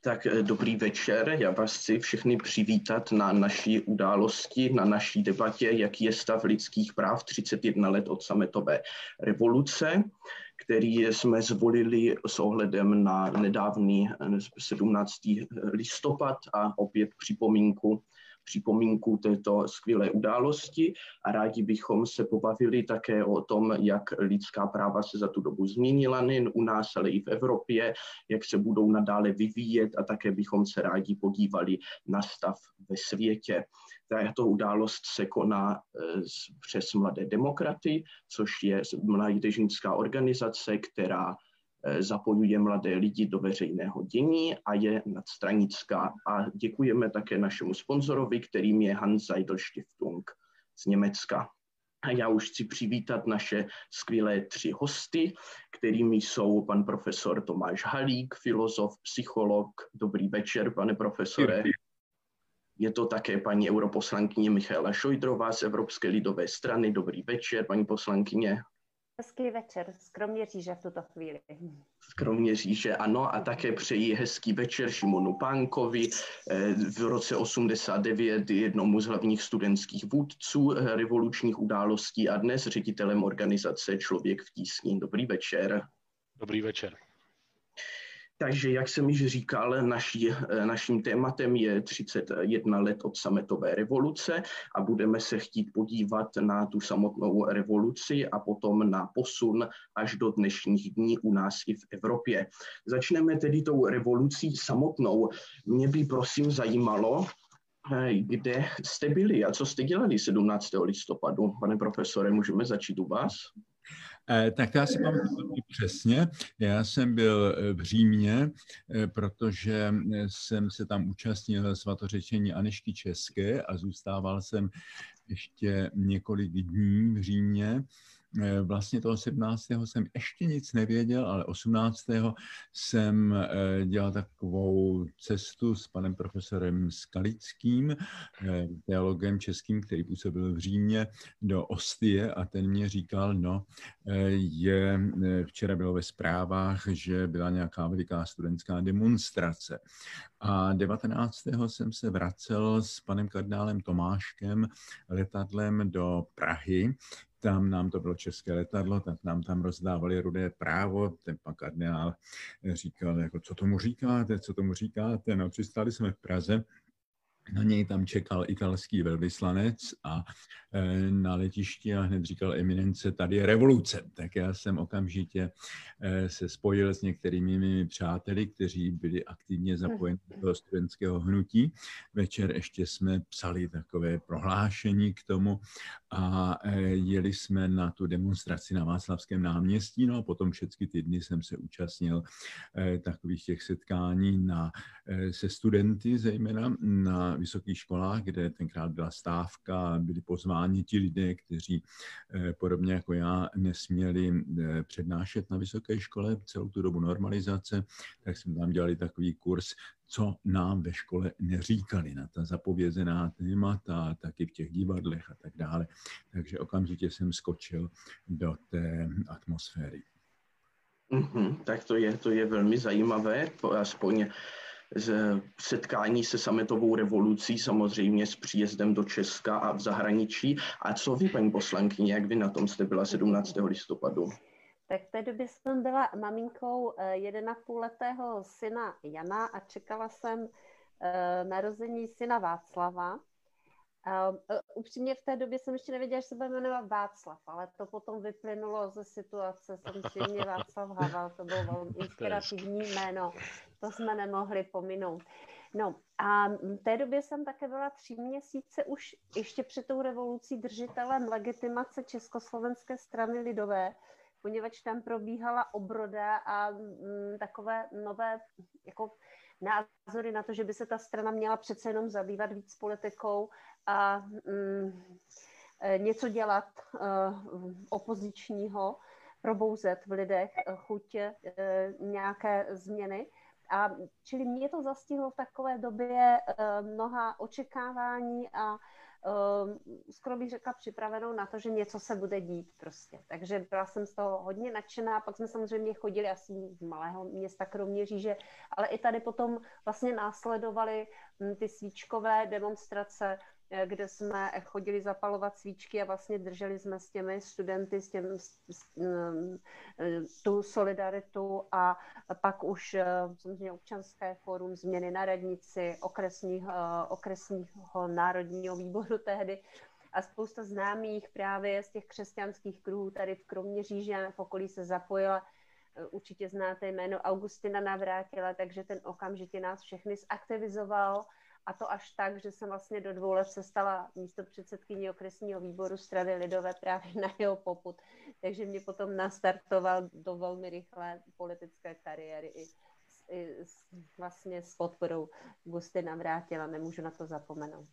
Tak eh, dobrý večer, já vás chci všechny přivítat na naší události, na naší debatě, jaký je stav lidských práv 31 let od sametové revoluce, který jsme zvolili s ohledem na nedávný 17. Eh, listopad a opět připomínku připomínku této skvělé události a rádi bychom se pobavili také o tom, jak lidská práva se za tu dobu změnila nejen u nás, ale i v Evropě, jak se budou nadále vyvíjet a také bychom se rádi podívali na stav ve světě. Tato událost se koná eh, přes Mladé demokraty, což je mládežnická organizace, která zapojuje mladé lidi do veřejného dění a je nadstranická. A děkujeme také našemu sponzorovi, kterým je Hans Seidel Stiftung z Německa. A já už chci přivítat naše skvělé tři hosty, kterými jsou pan profesor Tomáš Halík, filozof, psycholog. Dobrý večer, pane profesore. Je to také paní europoslankyně Michaela Šojdrová z Evropské lidové strany. Dobrý večer, paní poslankyně. Hezký večer z Kroměříže v tuto chvíli. Z Kroměříže, ano, a také přeji hezký večer Šimonu Pánkovi, eh, v roce 89 jednomu z hlavních studentských vůdců eh, revolučních událostí a dnes ředitelem organizace Člověk v tísni. Dobrý večer. Dobrý večer. Takže, jak jsem již říkal, naší, naším tématem je 31 let od sametové revoluce a budeme se chtít podívat na tu samotnou revoluci a potom na posun až do dnešních dní u nás i v Evropě. Začneme tedy tou revolucí samotnou. Mě by prosím zajímalo, kde jste byli a co jste dělali 17. listopadu. Pane profesore, můžeme začít u vás? Eh, tak já si pamatuju přesně. Já jsem byl eh, v Římě, eh, protože jsem se tam účastnil svatořečení Anešky České a zůstával jsem ještě několik dní v Římě. Eh, vlastně toho 17. jsem ještě nic nevěděl, ale 18. jsem eh, dělal takovou cestu s panem profesorem Skalickým, eh, teologem českým, který působil v Římě, do Ostie a ten mě říkal, no, je, včera bylo ve zprávách, že byla nějaká veliká studentská demonstrace. A 19. jsem se vracel s panem kardinálem Tomáškem letadlem do Prahy, tam nám to bylo české letadlo, tak nám tam rozdávali rudé právo, ten pan kardinál říkal, jako, co tomu říkáte, co tomu říkáte, no přistáli jsme v Praze, na něj tam čekal italský velvyslanec a e, na letišti a hned říkal eminence, tady je revoluce. Tak já jsem okamžitě e, se spojil s některými mými přáteli, kteří byli aktivně zapojeni do studentského hnutí. Večer ještě jsme psali takové prohlášení k tomu a e, jeli jsme na tu demonstraci na Václavském náměstí. No a potom všechny ty dny jsem se účastnil takových těch setkání na, se studenty, zejména na vysokých školách, kde tenkrát byla stávka, byli pozváni ti lidé, kteří eh, podobně jako já nesměli eh, přednášet na vysoké škole celou tu dobu normalizace, tak jsme tam dělali takový kurz, co nám ve škole neříkali na ta zapovězená témata, taky v těch divadlech a tak dále. Takže okamžitě jsem skočil do té atmosféry. Mm-hmm, tak to je, to je velmi zajímavé, aspoň setkání se sametovou revolucí, samozřejmě s příjezdem do Česka a v zahraničí. A co vy, paní poslankyně, jak vy na tom jste byla 17. listopadu? Tak v té době jsem byla maminkou 1,5 eh, letého syna Jana a čekala jsem eh, narození syna Václava. Uh, upřímně v té době jsem ještě nevěděla, že se bude jmenovat Václav, ale to potom vyplynulo ze situace. Samozřejmě Václav Havel, to bylo velmi inspirativní jméno, to jsme nemohli pominout. No a v té době jsem také byla tři měsíce už ještě před tou revolucí držitelem legitimace Československé strany lidové, poněvadž tam probíhala obroda a mm, takové nové jako názory na to, že by se ta strana měla přece jenom zabývat víc politikou a mm, e, něco dělat uh, opozičního, probouzet v lidech chuť uh, nějaké změny. A čili mě to zastihlo v takové době mnoha očekávání a skoro bych řekla připravenou na to, že něco se bude dít prostě. Takže byla jsem z toho hodně nadšená, pak jsme samozřejmě chodili asi z malého města Kroměříže, ale i tady potom vlastně následovaly ty svíčkové demonstrace, kde jsme chodili zapalovat svíčky a vlastně drželi jsme s těmi studenty s těm, s, s, eh, tu solidaritu a pak už eh, samozřejmě občanské fórum změny na radnici, okresního, okresního národního výboru tehdy a spousta známých právě z těch křesťanských kruhů tady v Kroměříži a v okolí se zapojila. Určitě znáte jméno Augustina Navrátila, takže ten okamžitě nás všechny zaktivizoval a to až tak, že jsem vlastně do dvou let se stala místo předsedkyní okresního výboru strany Lidové právě na jeho poput. Takže mě potom nastartoval do velmi rychlé politické kariéry i, i vlastně s podporou Gusty Vrátila. Nemůžu na to zapomenout.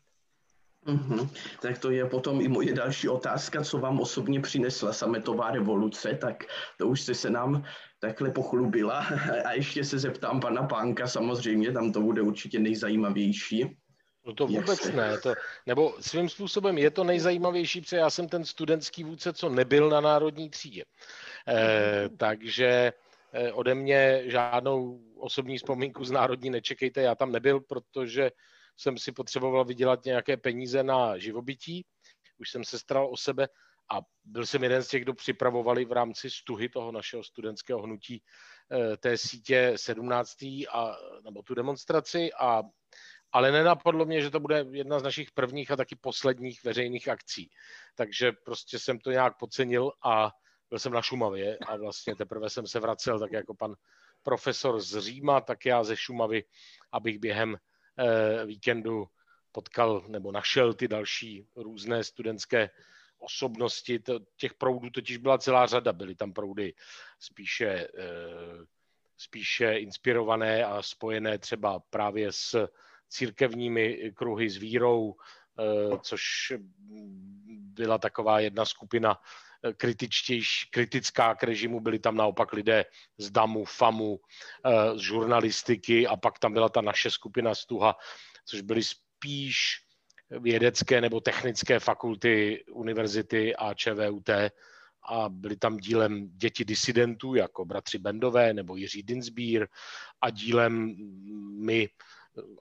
Mm-hmm. Tak to je potom i moje další otázka, co vám osobně přinesla sametová revoluce, tak to už jste se nám takhle pochlubila. A ještě se zeptám pana Pánka, samozřejmě, tam to bude určitě nejzajímavější. No to vůbec se... ne, to, nebo svým způsobem je to nejzajímavější, protože já jsem ten studentský vůdce, co nebyl na národní třídě. Eh, takže eh, ode mě žádnou osobní vzpomínku z národní nečekejte, já tam nebyl, protože jsem si potřeboval vydělat nějaké peníze na živobytí, už jsem se staral o sebe a byl jsem jeden z těch, kdo připravovali v rámci stuhy toho našeho studentského hnutí eh, té sítě 17. A, nebo tu demonstraci a ale nenapadlo mě, že to bude jedna z našich prvních a taky posledních veřejných akcí. Takže prostě jsem to nějak podcenil a byl jsem na Šumavě a vlastně teprve jsem se vracel tak jako pan profesor z Říma, tak já ze Šumavy, abych během víkendu potkal nebo našel ty další různé studentské osobnosti. Těch proudů totiž byla celá řada. Byly tam proudy spíše, eh, spíše inspirované a spojené třeba právě s církevními kruhy, s vírou, eh, což byla taková jedna skupina kritičtější, kritická k režimu, byli tam naopak lidé z DAMu, FAMu, eh, z žurnalistiky a pak tam byla ta naše skupina Stuha, což byly spíš vědecké nebo technické fakulty univerzity a ČVUT a byli tam dílem děti disidentů, jako bratři Bendové nebo Jiří Dinsbír a dílem my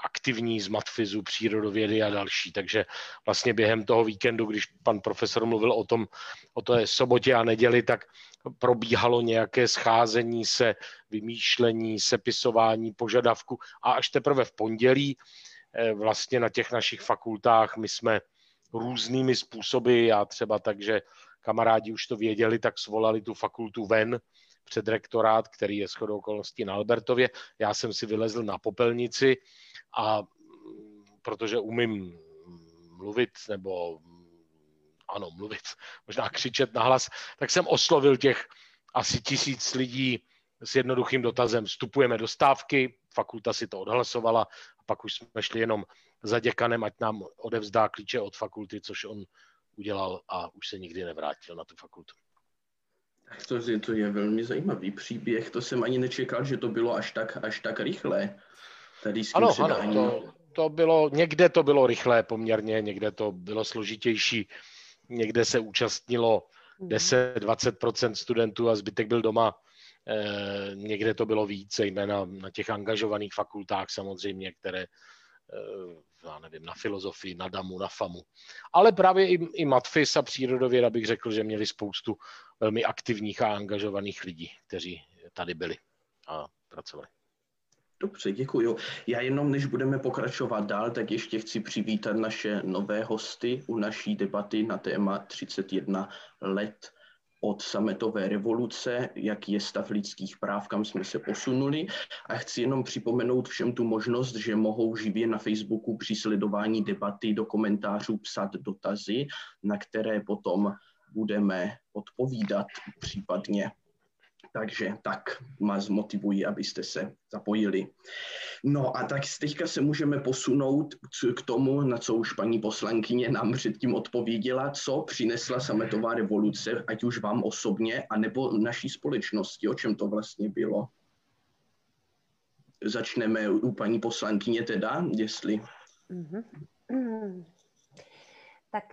aktivní z matfizu, přírodovědy a další. Takže vlastně během toho víkendu, když pan profesor mluvil o tom, o té sobotě a neděli, tak probíhalo nějaké scházení se, vymýšlení, sepisování požadavku a až teprve v pondělí eh, vlastně na těch našich fakultách my jsme různými způsoby, já třeba tak, že kamarádi už to věděli, tak svolali tu fakultu ven před rektorát, který je shodou okolností na Albertově. Já jsem si vylezl na popelnici a protože umím mluvit nebo ano, mluvit, možná křičet nahlas, tak jsem oslovil těch asi tisíc lidí s jednoduchým dotazem. Vstupujeme do stávky, fakulta si to odhlasovala a pak už jsme šli jenom za děkanem, ať nám odevzdá klíče od fakulty, což on udělal a už se nikdy nevrátil na tu fakultu. Tak to, je, to je velmi zajímavý příběh. To jsem ani nečekal, že to bylo až tak, až tak rychlé. Tady s ano, ano, to, to bylo, někde to bylo rychlé poměrně, někde to bylo složitější, někde se účastnilo 10-20% mhm. studentů a zbytek byl doma. E, někde to bylo více, jména na těch angažovaných fakultách samozřejmě, které já nevím, na filozofii, na DAMu, na FAMu. Ale právě i, i Matfis a přírodověda bych řekl, že měli spoustu velmi aktivních a angažovaných lidí, kteří tady byli a pracovali. Dobře, děkuji. Já jenom, než budeme pokračovat dál, tak ještě chci přivítat naše nové hosty u naší debaty na téma 31 let od sametové revoluce, jaký je stav lidských práv, kam jsme se posunuli. A chci jenom připomenout všem tu možnost, že mohou živě na Facebooku při sledování debaty do komentářů psat dotazy, na které potom budeme odpovídat případně takže tak vás motivují, abyste se zapojili. No a tak teďka se můžeme posunout k tomu, na co už paní poslankyně nám předtím odpověděla, co přinesla sametová revoluce, ať už vám osobně, anebo naší společnosti, o čem to vlastně bylo. Začneme u paní poslankyně teda, jestli... Mm-hmm. Tak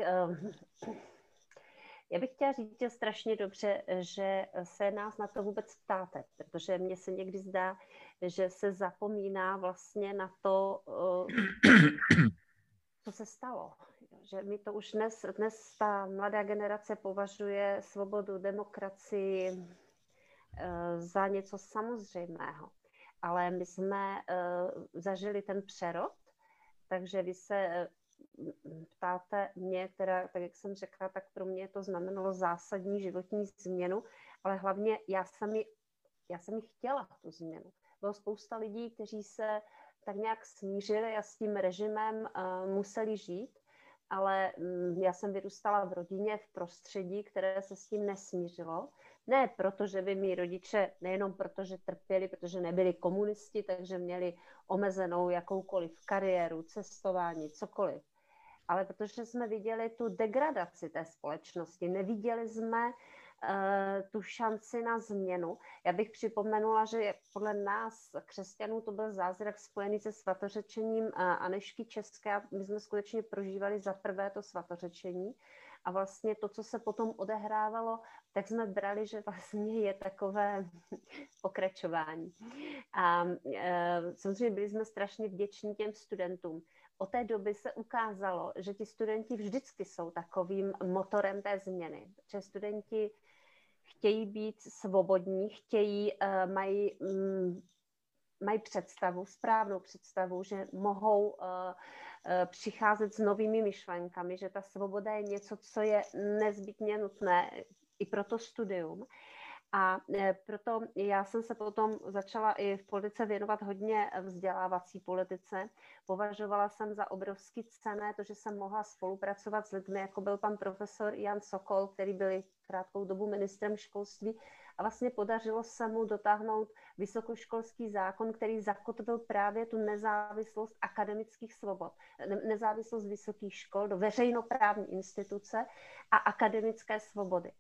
já bych chtěla říct že strašně dobře, že se nás na to vůbec ptáte, protože mně se někdy zdá, že se zapomíná vlastně na to, co se stalo. Že mi to už dnes, dnes ta mladá generace považuje svobodu, demokracii za něco samozřejmého. Ale my jsme zažili ten přerod, takže vy se ptáte mě, teda, tak jak jsem řekla, tak pro mě to znamenalo zásadní životní změnu, ale hlavně já jsem ji, já jsem ji chtěla, tu změnu. Bylo spousta lidí, kteří se tak nějak smířili a s tím režimem uh, museli žít, ale um, já jsem vyrůstala v rodině, v prostředí, které se s tím nesmířilo. Ne proto, že by mý rodiče, nejenom proto, že trpěli, protože nebyli komunisti, takže měli omezenou jakoukoliv kariéru, cestování, cokoliv, ale protože jsme viděli tu degradaci té společnosti, neviděli jsme uh, tu šanci na změnu. Já bych připomenula, že podle nás, křesťanů, to byl zázrak spojený se svatořečením uh, Anešky České. My jsme skutečně prožívali za prvé to svatořečení a vlastně to, co se potom odehrávalo, tak jsme brali, že vlastně je takové pokračování. A e, samozřejmě byli jsme strašně vděční těm studentům, od té doby se ukázalo, že ti studenti vždycky jsou takovým motorem té změny, že studenti chtějí být svobodní, chtějí, uh, mají, um, mají představu, správnou představu, že mohou uh, uh, přicházet s novými myšlenkami, že ta svoboda je něco, co je nezbytně nutné i pro to studium. A e, proto já jsem se potom začala i v politice věnovat hodně vzdělávací politice. Považovala jsem za obrovský cené to, že jsem mohla spolupracovat s lidmi, jako byl pan profesor Jan Sokol, který byl krátkou dobu ministrem školství. A vlastně podařilo se mu dotáhnout vysokoškolský zákon, který zakotvil právě tu nezávislost akademických svobod, nezávislost vysokých škol do veřejnoprávní instituce a akademické svobody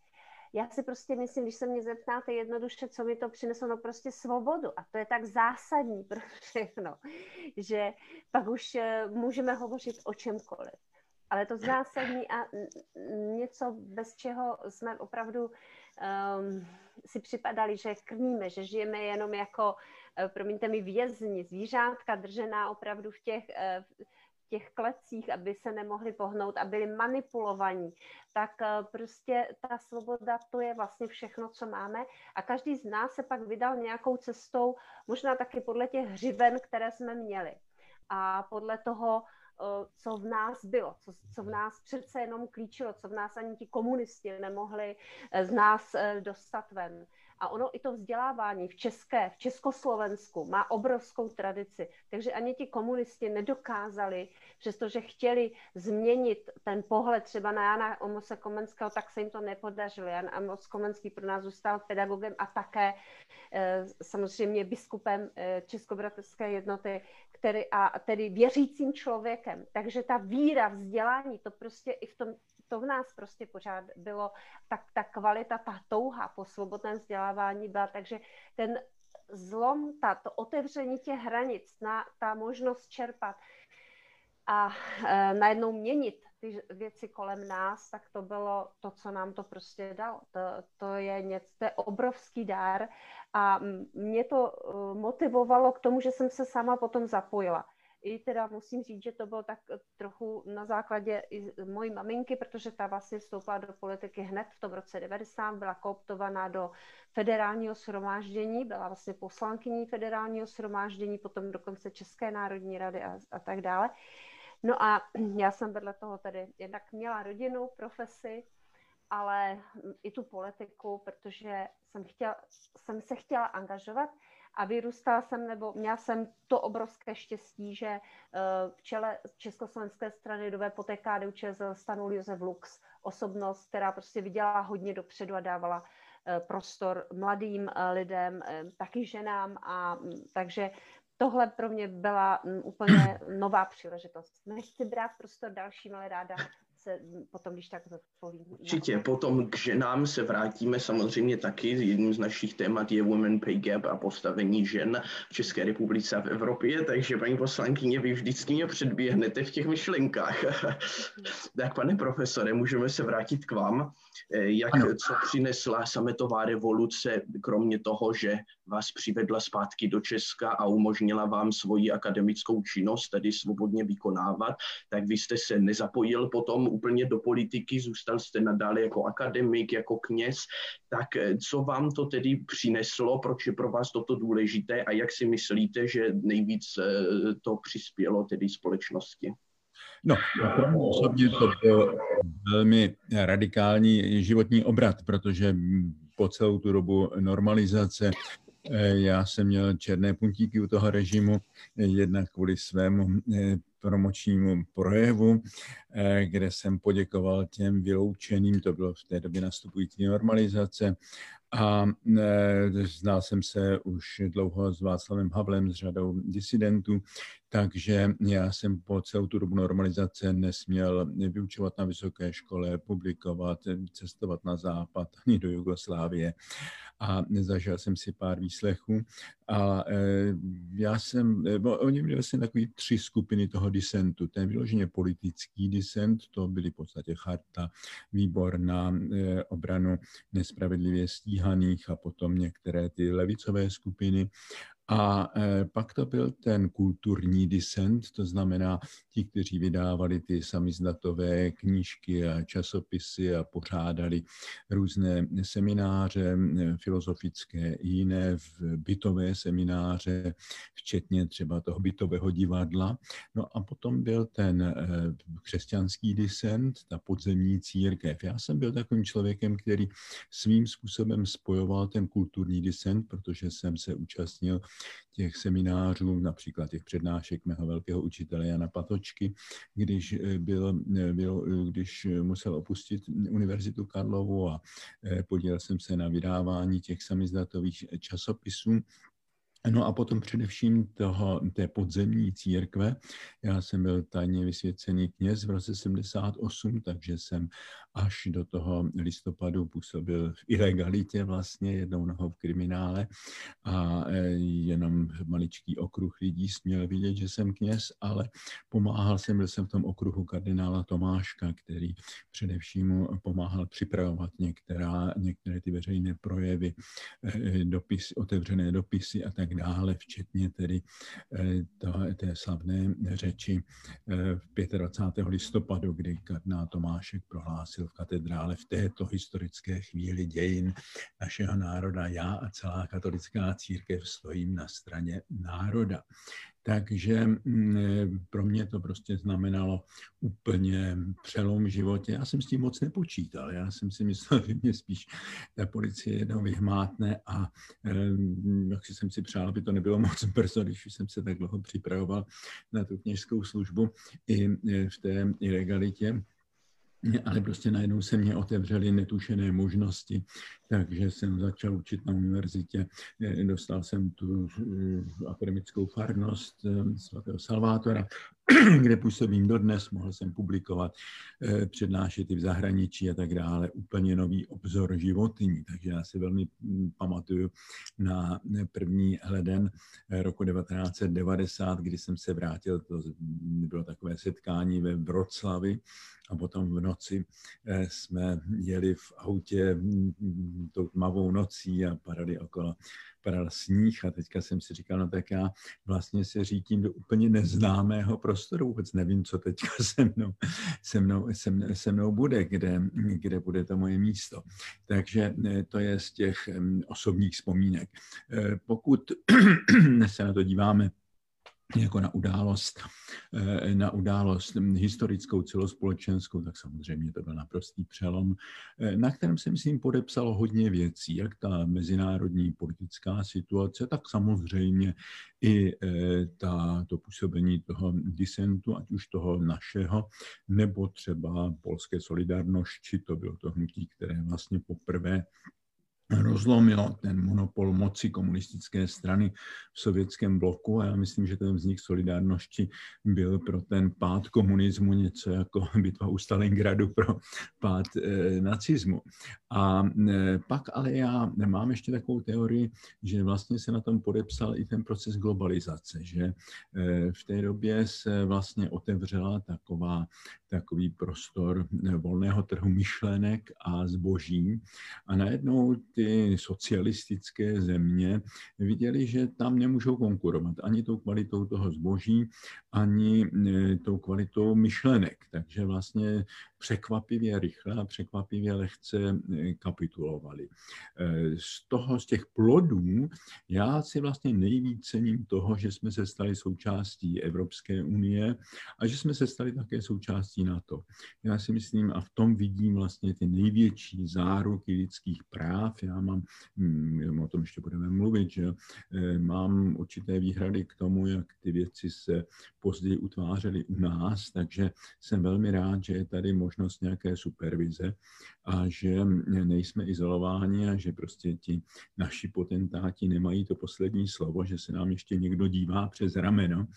já si prostě myslím, když se mě zeptáte jednoduše, co mi to přineslo, no prostě svobodu. A to je tak zásadní pro všechno, že pak už eh, můžeme hovořit o čemkoliv. Ale to zásadní a něco, bez čeho jsme opravdu um, si připadali, že krmíme, že žijeme jenom jako, uh, promiňte mi, vězni, zvířátka držená opravdu v těch, uh, těch klecích, aby se nemohli pohnout a byli manipulovaní, tak eh, prostě ta svoboda, to je vlastně všechno, co máme a každý z nás se pak vydal nějakou cestou, možná taky podle těch hřiven, které jsme měli a podle toho, eh, co v nás bylo, co, co v nás přece jenom klíčilo, co v nás ani ti komunisti nemohli eh, z nás dostat ven. A ono i to vzdělávání v České, v Československu má obrovskou tradici. Takže ani ti komunisti nedokázali, přestože chtěli změnit ten pohled třeba na Jana Omose Komenského, tak se jim to nepodařilo. Jan Amos Komenský pro nás zůstal pedagogem a také eh, samozřejmě biskupem eh, Českobratrské jednoty, který, a tedy věřícím člověkem. Takže ta víra, vzdělání, to prostě i v tom to v nás prostě pořád bylo, tak ta kvalita, ta touha po svobodném vzdělávání byla, takže ten zlom, ta, to otevření těch hranic, na, ta možnost čerpat a e, najednou měnit ty věci kolem nás, tak to bylo to, co nám to prostě dalo. To, to je něco, to je obrovský dár a mě to uh, motivovalo k tomu, že jsem se sama potom zapojila i teda musím říct, že to bylo tak trochu na základě i mojí maminky, protože ta vlastně vstoupila do politiky hned v tom roce 90, byla kooptovaná do federálního shromáždění, byla vlastně poslankyní federálního shromáždění, potom dokonce České národní rady a, a tak dále. No a já jsem vedle toho tedy jednak měla rodinu, profesi, ale i tu politiku, protože jsem, chtěla, jsem se chtěla angažovat a vyrůstala jsem, nebo měla jsem to obrovské štěstí, že eh, v čele Československé strany lidové poté KDU ČSL stanul Josef Lux, osobnost, která prostě viděla hodně dopředu a dávala eh, prostor mladým eh, lidem, taky ženám a mm, takže tohle pro mě byla mm, úplně nová příležitost. Nechci brát prostor dalším, ale ráda se potom, když tak zodpovím. Určitě, potom k ženám se vrátíme samozřejmě taky. Jedním z našich témat je Women Pay Gap a postavení žen v České republice a v Evropě, takže paní poslankyně, vy vždycky mě předběhnete v těch myšlenkách. tak pane profesore, můžeme se vrátit k vám. Eh, jak, co přinesla sametová revoluce, kromě toho, že vás přivedla zpátky do Česka a umožnila vám svoji akademickou činnost, tedy svobodně vykonávat, tak vy jste se nezapojil potom úplně do politiky, zůstal jste nadále jako akademik, jako kněz, tak eh, co vám to tedy přineslo, proč je pro vás toto důležité a jak si myslíte, že nejvíc eh, to přispělo tedy společnosti? No, pro mě osobně to byl velmi radikální životní obrat, protože po celou tu dobu normalizace eh, já jsem měl černé puntíky u toho režimu, jednak kvůli svému promočnímu projevu, eh, kde jsem poděkoval těm vyloučeným, to bylo v té době nastupující normalizace, a eh, znal jsem se už dlouho s Václavem Havlem, s řadou disidentů, takže já jsem po celou tu dobu normalizace nesměl vyučovat na vysoké škole, publikovat, cestovat na západ ani do Jugoslávie a zažil jsem si pár výslechů. A e, já jsem, oni měli vlastně takový tři skupiny toho disentu. Ten vyloženě politický disent, to byly v podstatě charta, výbor na e, obranu nespravedlivě stíhaných a potom některé ty levicové skupiny. A e, pak to byl ten kulturní disent, to znamená ti, kteří vydávali ty samizdatové knížky a časopisy a pořádali různé semináře filozofické i jiné bytové semináře, včetně třeba toho bytového divadla. No a potom byl ten e, křesťanský disent, ta podzemní církev. Já jsem byl takovým člověkem, který svým způsobem spojoval ten kulturní disent, protože jsem se účastnil těch seminářů, například těch přednášek mého velkého učitele Jana Patočky, když, eh, byl, eh, byl, eh, když musel opustit Univerzitu Karlovu a podílel jsem se na vydávání těch samizdatových časopisů No a potom především toho, té podzemní církve. Já jsem byl tajně vysvěcený kněz v roce 78, takže jsem až do toho listopadu působil v ilegalitě vlastně, jednou nohou v kriminále a e, jenom maličký okruh lidí směl vidět, že jsem kněz, ale pomáhal jsem, byl jsem v tom okruhu kardinála Tomáška, který především pomáhal připravovat některá, některé ty veřejné projevy, e, dopis, otevřené dopisy a tak dále, včetně tedy e, to, té slavné řeči v 25. listopadu, kdy kardinál Tomášek prohlásil v katedrále v této historické chvíli dějin našeho národa. Já a celá katolická církev stojím na straně národa. Takže mm, pro mě to prostě znamenalo úplně přelom v životě. Já jsem s tím moc nepočítal. Já jsem si myslel, že mě spíš ta policie jednou vyhmátne a jak si jsem si přál, aby to nebylo moc brzo, když jsem se tak dlouho připravoval na tu kněžskou službu i v té ilegalitě ale prostě najednou se mě otevřely netušené možnosti, takže jsem začal učit na univerzitě. Dostal jsem tu eh, akademickou farnost eh, svatého Salvátora, kde působím dodnes, mohl jsem publikovat, přednášet i v zahraničí a tak dále. Úplně nový obzor životní, takže já si velmi hm, pamatuju na první leden roku 1990, kdy jsem se vrátil, to bylo takové setkání ve Vroclavi, a potom v noci jsme jeli v autě mm, mm, tou tmavou nocí a padali okolo padal sníh a teďka jsem si říkal, no tak já vlastně se řítím do úplně neznámého prostoru, vůbec nevím, co teďka se mnou, se mnou, se mnou, se mnou bude, kde, kde bude to moje místo. Takže eh, to je z těch mm, osobních vzpomínek. Eh, pokud se na to díváme jako na událost, eh, na událost historickou, celospolečenskou, tak samozřejmě to byl naprostý přelom, eh, na kterém se, myslím, podepsalo hodně věcí, jak ta mezinárodní politická situace, tak samozřejmě i eh, ta, to působení toho disentu, ať už toho našeho, nebo třeba polské solidarnosti, to bylo to hnutí, které vlastně poprvé rozlomilo ten monopol moci komunistické strany v sovětském bloku a já myslím, že ten vznik solidárnosti byl pro ten pád komunismu něco jako bitva u Stalingradu pro pád e, nacismu. A e, pak ale já mám ještě takovou teorii, že vlastně se na tom podepsal i ten proces globalizace, že e, v té době se vlastně otevřela taková, takový prostor volného trhu myšlenek a zboží a najednou ty ty socialistické země viděli, že tam nemůžou konkurovat ani tou kvalitou toho zboží, ani e, tou kvalitou myšlenek. Takže vlastně překvapivě rychle a překvapivě lehce e, kapitulovali. E, z toho, z těch plodů, já si vlastně nejvíc cením toho, že jsme se stali součástí Evropské unie a že jsme se stali také součástí NATO. Já si myslím a v tom vidím vlastně ty největší záruky lidských práv. Já mám, hm, o tom ještě budeme mluvit, že mám určité výhrady k tomu, jak ty věci se později utvářely u nás, takže jsem velmi rád, že je tady možnost nějaké supervize a že nejsme izolováni a že prostě ti naši potentáti nemají to poslední slovo, že se nám ještě někdo dívá přes rameno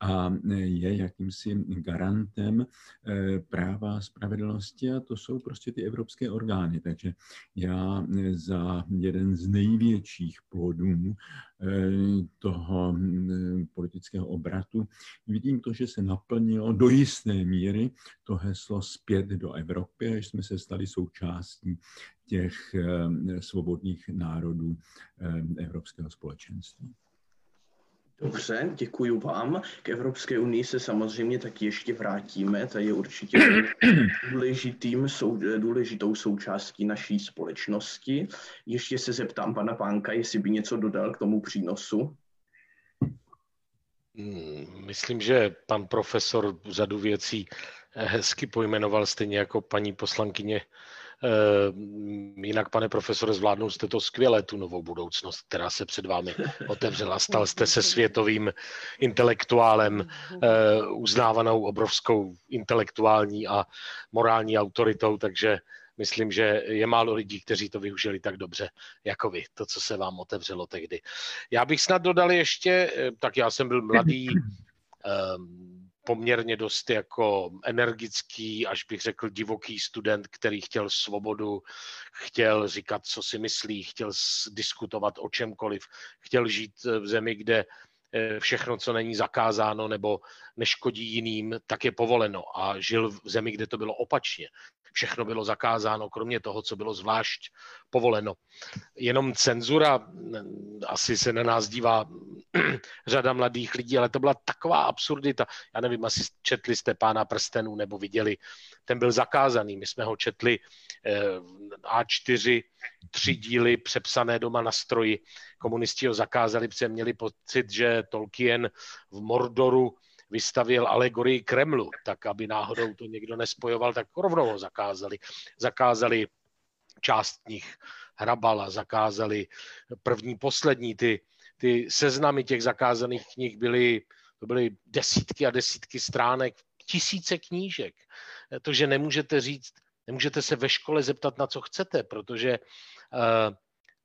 a je jakýmsi garantem eh, práva a spravedlnosti a to jsou prostě ty evropské orgány. Takže já za jeden z největších plodů toho mm, politického obratu, vidím to, že se naplnilo do jisté míry to heslo zpět do Evropy, že jsme se stali součástí těch eh, svobodných národů eh, Evropského společenství. Dobře, děkuji vám. K Evropské unii se samozřejmě taky ještě vrátíme. To je určitě důležitým, sou, důležitou součástí naší společnosti. Ještě se zeptám pana Pánka, jestli by něco dodal k tomu přínosu. Hmm, myslím, že pan profesor řadu věcí hezky pojmenoval, stejně jako paní poslankyně Eh, jinak, pane profesore, zvládnul jste to skvěle, tu novou budoucnost, která se před vámi otevřela. Stal jste se světovým intelektuálem, eh, uznávanou obrovskou intelektuální a morální autoritou, takže myslím, že je málo lidí, kteří to využili tak dobře jako vy, to, co se vám otevřelo tehdy. Já bych snad dodal ještě, eh, tak já jsem byl mladý, poměrně dost jako energický, až bych řekl divoký student, který chtěl svobodu, chtěl říkat, co si myslí, chtěl diskutovat o čemkoliv, chtěl žít v zemi, kde eh, všechno, co není zakázáno nebo neškodí jiným, tak je povoleno. A žil v zemi, kde to bylo opačně. Všechno bylo zakázáno, kromě toho, co bylo zvlášť povoleno. Jenom cenzura, asi se na nás dívá řada mladých lidí, ale to byla taková absurdita. Já nevím, asi četli jste Pána prstenů nebo viděli, ten byl zakázaný. My jsme ho četli eh, A4, tři díly přepsané doma na stroji. Komunisti ho zakázali, protože měli pocit, že Tolkien v Mordoru vystavil alegorii Kremlu, tak aby náhodou to někdo nespojoval, tak rovnou ho zakázali. Zakázali část knih Hrabala, zakázali první, poslední, ty, ty seznamy těch zakázaných knih byly, to byly desítky a desítky stránek, tisíce knížek. To, že nemůžete říct, nemůžete se ve škole zeptat, na co chcete, protože uh,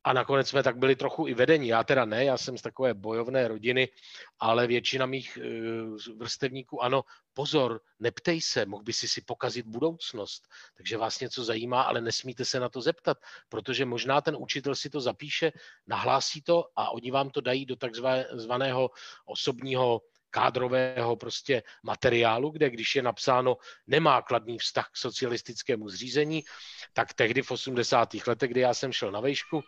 a nakonec jsme tak byli trochu i vedení. Já teda ne, já jsem z takové bojovné rodiny, ale většina mých uh, vrstevníků, ano, pozor, neptej se, mohl by si si pokazit budoucnost. Takže vás něco zajímá, ale nesmíte se na to zeptat, protože možná ten učitel si to zapíše, nahlásí to a oni vám to dají do takzvaného osobního kádrového prostě materiálu, kde když je napsáno nemá kladný vztah k socialistickému zřízení, tak tehdy v 80. letech, kdy já jsem šel na vejšku,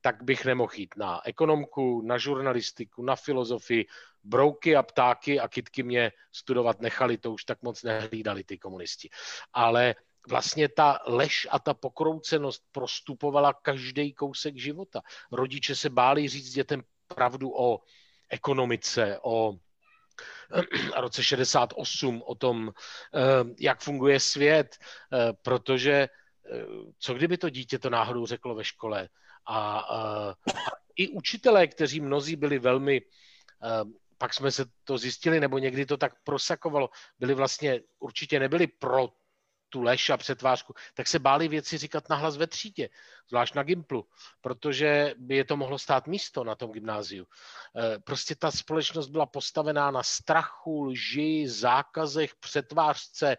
tak bych nemohl jít na ekonomku, na žurnalistiku, na filozofii, brouky a ptáky a kitky mě studovat nechali, to už tak moc nehlídali ty komunisti. Ale vlastně ta lež a ta pokroucenost prostupovala každý kousek života. Rodiče se báli říct dětem pravdu o ekonomice, o a roce 68 o tom, eh, jak funguje svět, eh, protože eh, co kdyby to dítě to náhodou řeklo ve škole. A, a, a i učitelé, kteří mnozí byli velmi, pak jsme se to zjistili, nebo někdy to tak prosakovalo, byli vlastně, určitě nebyli pro tu lež a přetvářku, tak se báli věci říkat nahlas ve třídě, zvlášť na Gimplu, protože by je to mohlo stát místo na tom gymnáziu. Eh, prostě ta společnost byla postavená na strachu, lži, zákazech, přetvářce.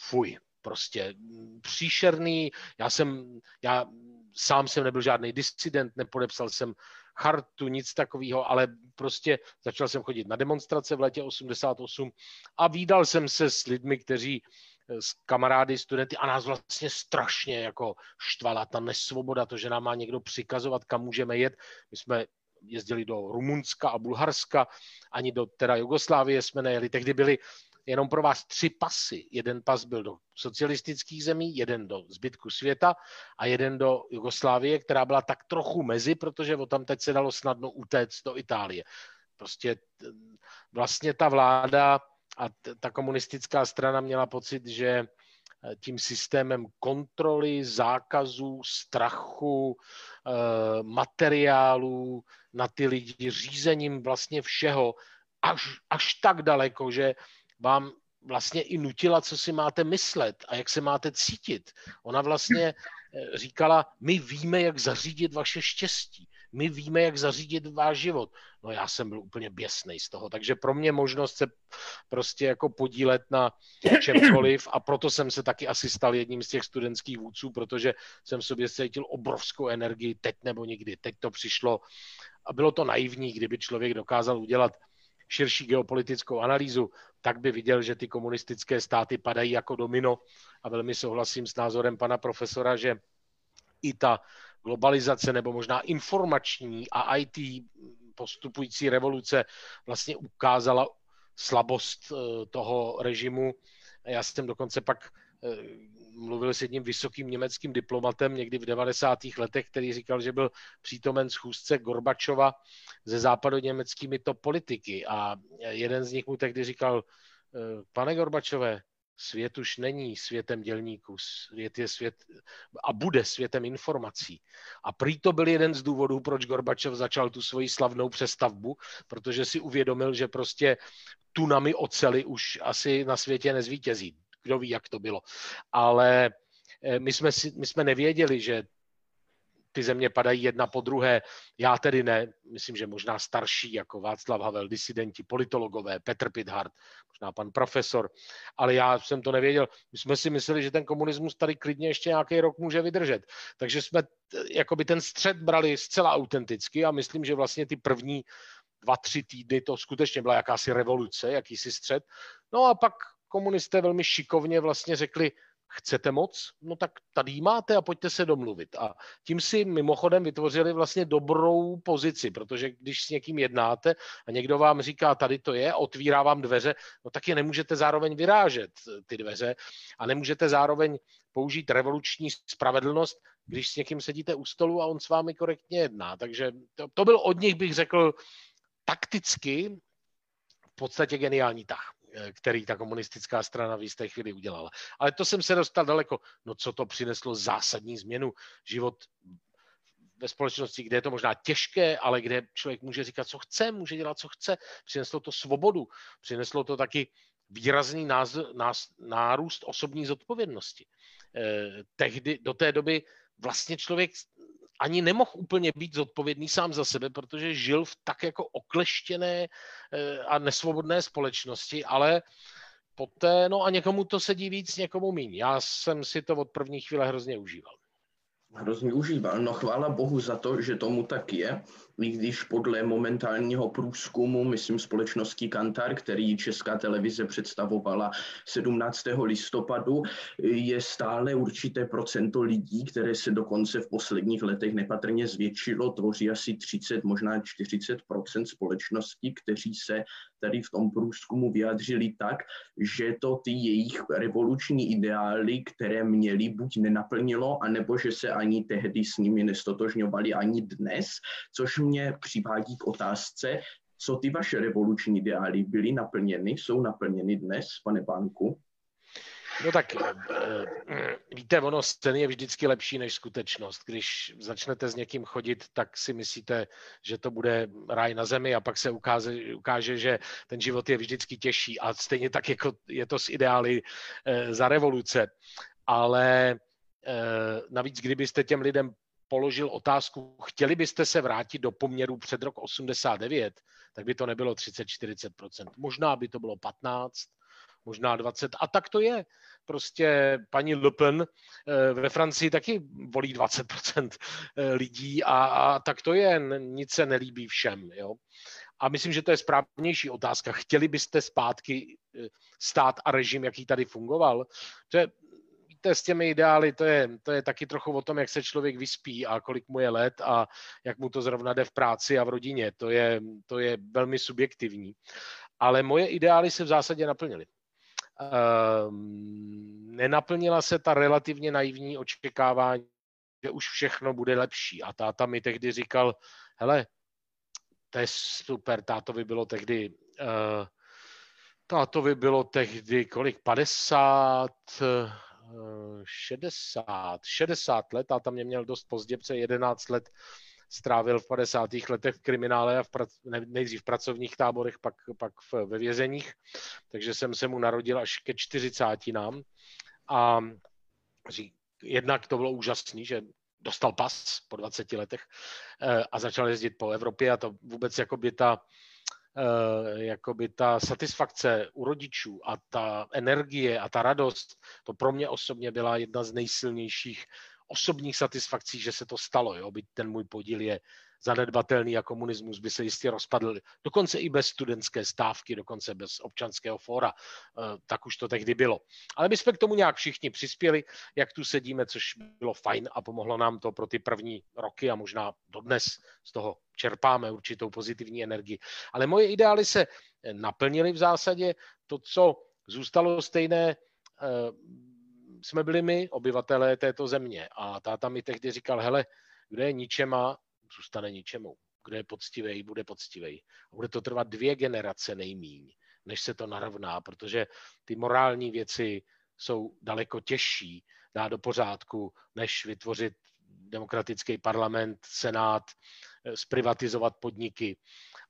Fuj, prostě příšerný. Já jsem, já sám jsem nebyl žádný disident, nepodepsal jsem chartu, nic takového, ale prostě začal jsem chodit na demonstrace v letě 88 a výdal jsem se s lidmi, kteří s kamarády, studenty a nás vlastně strašně jako štvala ta nesvoboda, to, že nám má někdo přikazovat, kam můžeme jet. My jsme jezdili do Rumunska a Bulharska, ani do teda Jugoslávie jsme nejeli. Tehdy byly jenom pro vás tři pasy. Jeden pas byl do socialistických zemí, jeden do zbytku světa a jeden do Jugoslávie, která byla tak trochu mezi, protože o tam teď se dalo snadno utéct do Itálie. Prostě vlastně ta vláda a ta komunistická strana měla pocit, že eh, tím systémem kontroly, zákazů, strachu, eh, materiálů na ty lidi, řízením vlastně všeho, až, až tak daleko, že vám vlastně i nutila, co si máte myslet a jak se máte cítit. Ona vlastně eh, říkala, my víme, jak zařídit vaše štěstí. My víme, jak zařídit váš život. No já jsem byl úplně běsný z toho, takže pro mě možnost se prostě jako podílet na čemkoliv a proto jsem se taky asi stal jedním z těch studentských vůdců, protože jsem v sobě cítil obrovskou energii teď nebo nikdy. Teď to přišlo a bylo to naivní, kdyby člověk dokázal udělat širší geopolitickou analýzu, tak by viděl, že ty komunistické státy padají jako domino a velmi souhlasím s názorem pana profesora, že i ta globalizace nebo možná informační a IT postupující revoluce vlastně ukázala slabost eh, toho režimu. Já jsem dokonce pak eh, mluvil s jedním vysokým německým diplomatem někdy v 90. letech, který říkal, že byl přítomen schůzce Gorbačova se západoněmeckými top politiky a jeden z nich mu tehdy říkal, eh, pane Gorbačové, svět už není světem dělníků, svět je svět a bude světem informací. A prý to byl jeden z důvodů, proč Gorbačov začal tu svoji slavnou přestavbu, protože si uvědomil, že prostě tunami oceli už asi na světě nezvítězí kdo ví, jak to bylo. Ale eh, my jsme, si, my jsme nevěděli, že ty země padají jedna po druhé. Já tedy ne, myslím, že možná starší, jako Václav Havel, disidenti, politologové, Petr Pithart, možná pan profesor, ale já jsem to nevěděl. My jsme si mysleli, že ten komunismus tady klidně ještě nějaký rok může vydržet. Takže jsme jakoby ten střed brali zcela autenticky a myslím, že vlastně ty první dva, tři týdny to skutečně byla jakási revoluce, jakýsi střed. No a pak komunisté velmi šikovně vlastně řekli, chcete moc? No tak tady ji máte a pojďte se domluvit. A tím si mimochodem vytvořili vlastně dobrou pozici, protože když s někým jednáte a někdo vám říká, tady to je, otvírá vám dveře, no tak je nemůžete zároveň vyrážet ty dveře a nemůžete zároveň použít revoluční spravedlnost, když s někým sedíte u stolu a on s vámi korektně jedná. Takže to, to byl od nich, bych řekl, takticky v podstatě geniální tah. Eh, který ta komunistická strana v jisté chvíli udělala. Ale to jsem se dostal daleko. No co to přineslo zásadní změnu? Život ve společnosti, kde je to možná těžké, ale kde člověk může říkat, co chce, může dělat, co chce. Přineslo to svobodu, přineslo to taky výrazný náz, náz, nárůst osobní zodpovědnosti. Eh, tehdy, do té doby vlastně člověk ani nemohl úplně být zodpovědný sám za sebe, protože žil v tak jako okleštěné eh, a nesvobodné společnosti, ale poté, no a někomu to sedí víc, někomu míň. Já jsem si to od první chvíle hrozně užíval hrozně užíval. No chvála bohu za to, že tomu tak je, i když podle momentálního průzkumu, myslím společnosti Kantar, který Česká televize představovala 17. listopadu, je stále určité procento lidí, které se dokonce v posledních letech nepatrně zvětšilo, tvoří asi 30, možná 40% společnosti, kteří se tady v tom průzkumu vyjádřili tak, že to ty jejich revoluční ideály, které měli, buď nenaplnilo, anebo že se ani tehdy s nimi nestotožňovali ani dnes, což mě přivádí k otázce, co ty vaše revoluční ideály byly naplněny, jsou naplněny dnes, pane Banku? No tak eh, víte, ono sen je vždycky lepší než skutečnost. Když začnete s někým chodit, tak si myslíte, že to bude ráj na zemi a pak se ukáže, ukáže že ten život je vždycky těžší a stejně tak jako je to s ideály eh, za revoluce. Ale eh, navíc, kdybyste těm lidem položil otázku, chtěli byste se vrátit do poměru před rok 89, tak by to nebylo 30-40%. Možná by to bylo 15, možná 20. A tak to je. Prostě paní Le Pen eh, ve Francii taky volí 20% eh, lidí a, a tak to je. Nic se nelíbí všem. Jo? A myslím, že to je správnější otázka. Chtěli byste zpátky eh, stát a režim, jaký tady fungoval? To je, víte, s těmi ideály, to je, to je taky trochu o tom, jak se člověk vyspí a kolik mu je let a jak mu to zrovna jde v práci a v rodině. To je, to je velmi subjektivní. Ale moje ideály se v zásadě naplnily. Um, nenaplnila se ta relativně naivní očekávání, že už všechno bude lepší. A táta mi tehdy říkal, hele, to je super, tátovi bylo tehdy, uh, tátovi bylo tehdy kolik, 50, 60, 60 let, a tam mě měl dost pozdě, protože 11 let strávil v 50. letech v kriminále a v prac, nejdřív v pracovních táborech, pak, pak v, ve vězeních, takže jsem se mu narodil až ke 40 nám a jednak to bylo úžasný, že dostal pas po 20 letech eh, a začal jezdit po Evropě a to vůbec jako by ta jakoby ta satisfakce u rodičů a ta energie a ta radost, to pro mě osobně byla jedna z nejsilnějších osobních satisfakcí, že se to stalo, jo, byť ten můj podíl je zanedbatelný a komunismus by se jistě rozpadl, dokonce i bez studentské stávky, dokonce bez občanského fóra, eh, tak už to tehdy bylo. Ale my jsme k tomu nějak všichni přispěli, jak tu sedíme, což bylo fajn a pomohlo nám to pro ty první roky a možná dodnes z toho čerpáme určitou pozitivní energii. Ale moje ideály se naplnily v zásadě. To, co zůstalo stejné, eh, jsme byli my, obyvatelé této země. A táta mi tehdy říkal, hele, kdo je ničema, zůstane ničemu. Kdo je poctivý, bude poctivý. A bude to trvat dvě generace nejmíň, než se to narovná, protože ty morální věci jsou daleko těžší dát do pořádku, než vytvořit demokratický parlament, senát, eh, zprivatizovat podniky.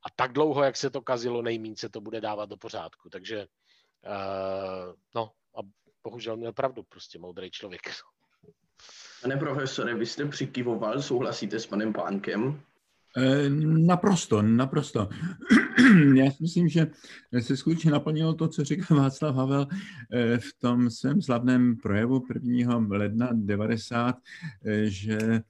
A tak dlouho, jak se to kazilo, nejmín se to bude dávat do pořádku. Takže uh, no a bohužel měl pravdu, prostě moudrý člověk. Pane profesore, vy jste přikyvoval, souhlasíte s panem Pánkem? Eh, naprosto, naprosto. Já si myslím, že se skutečně naplnilo to, co říkal Václav Havel eh, v tom svém slavném projevu 1. ledna 90, eh, že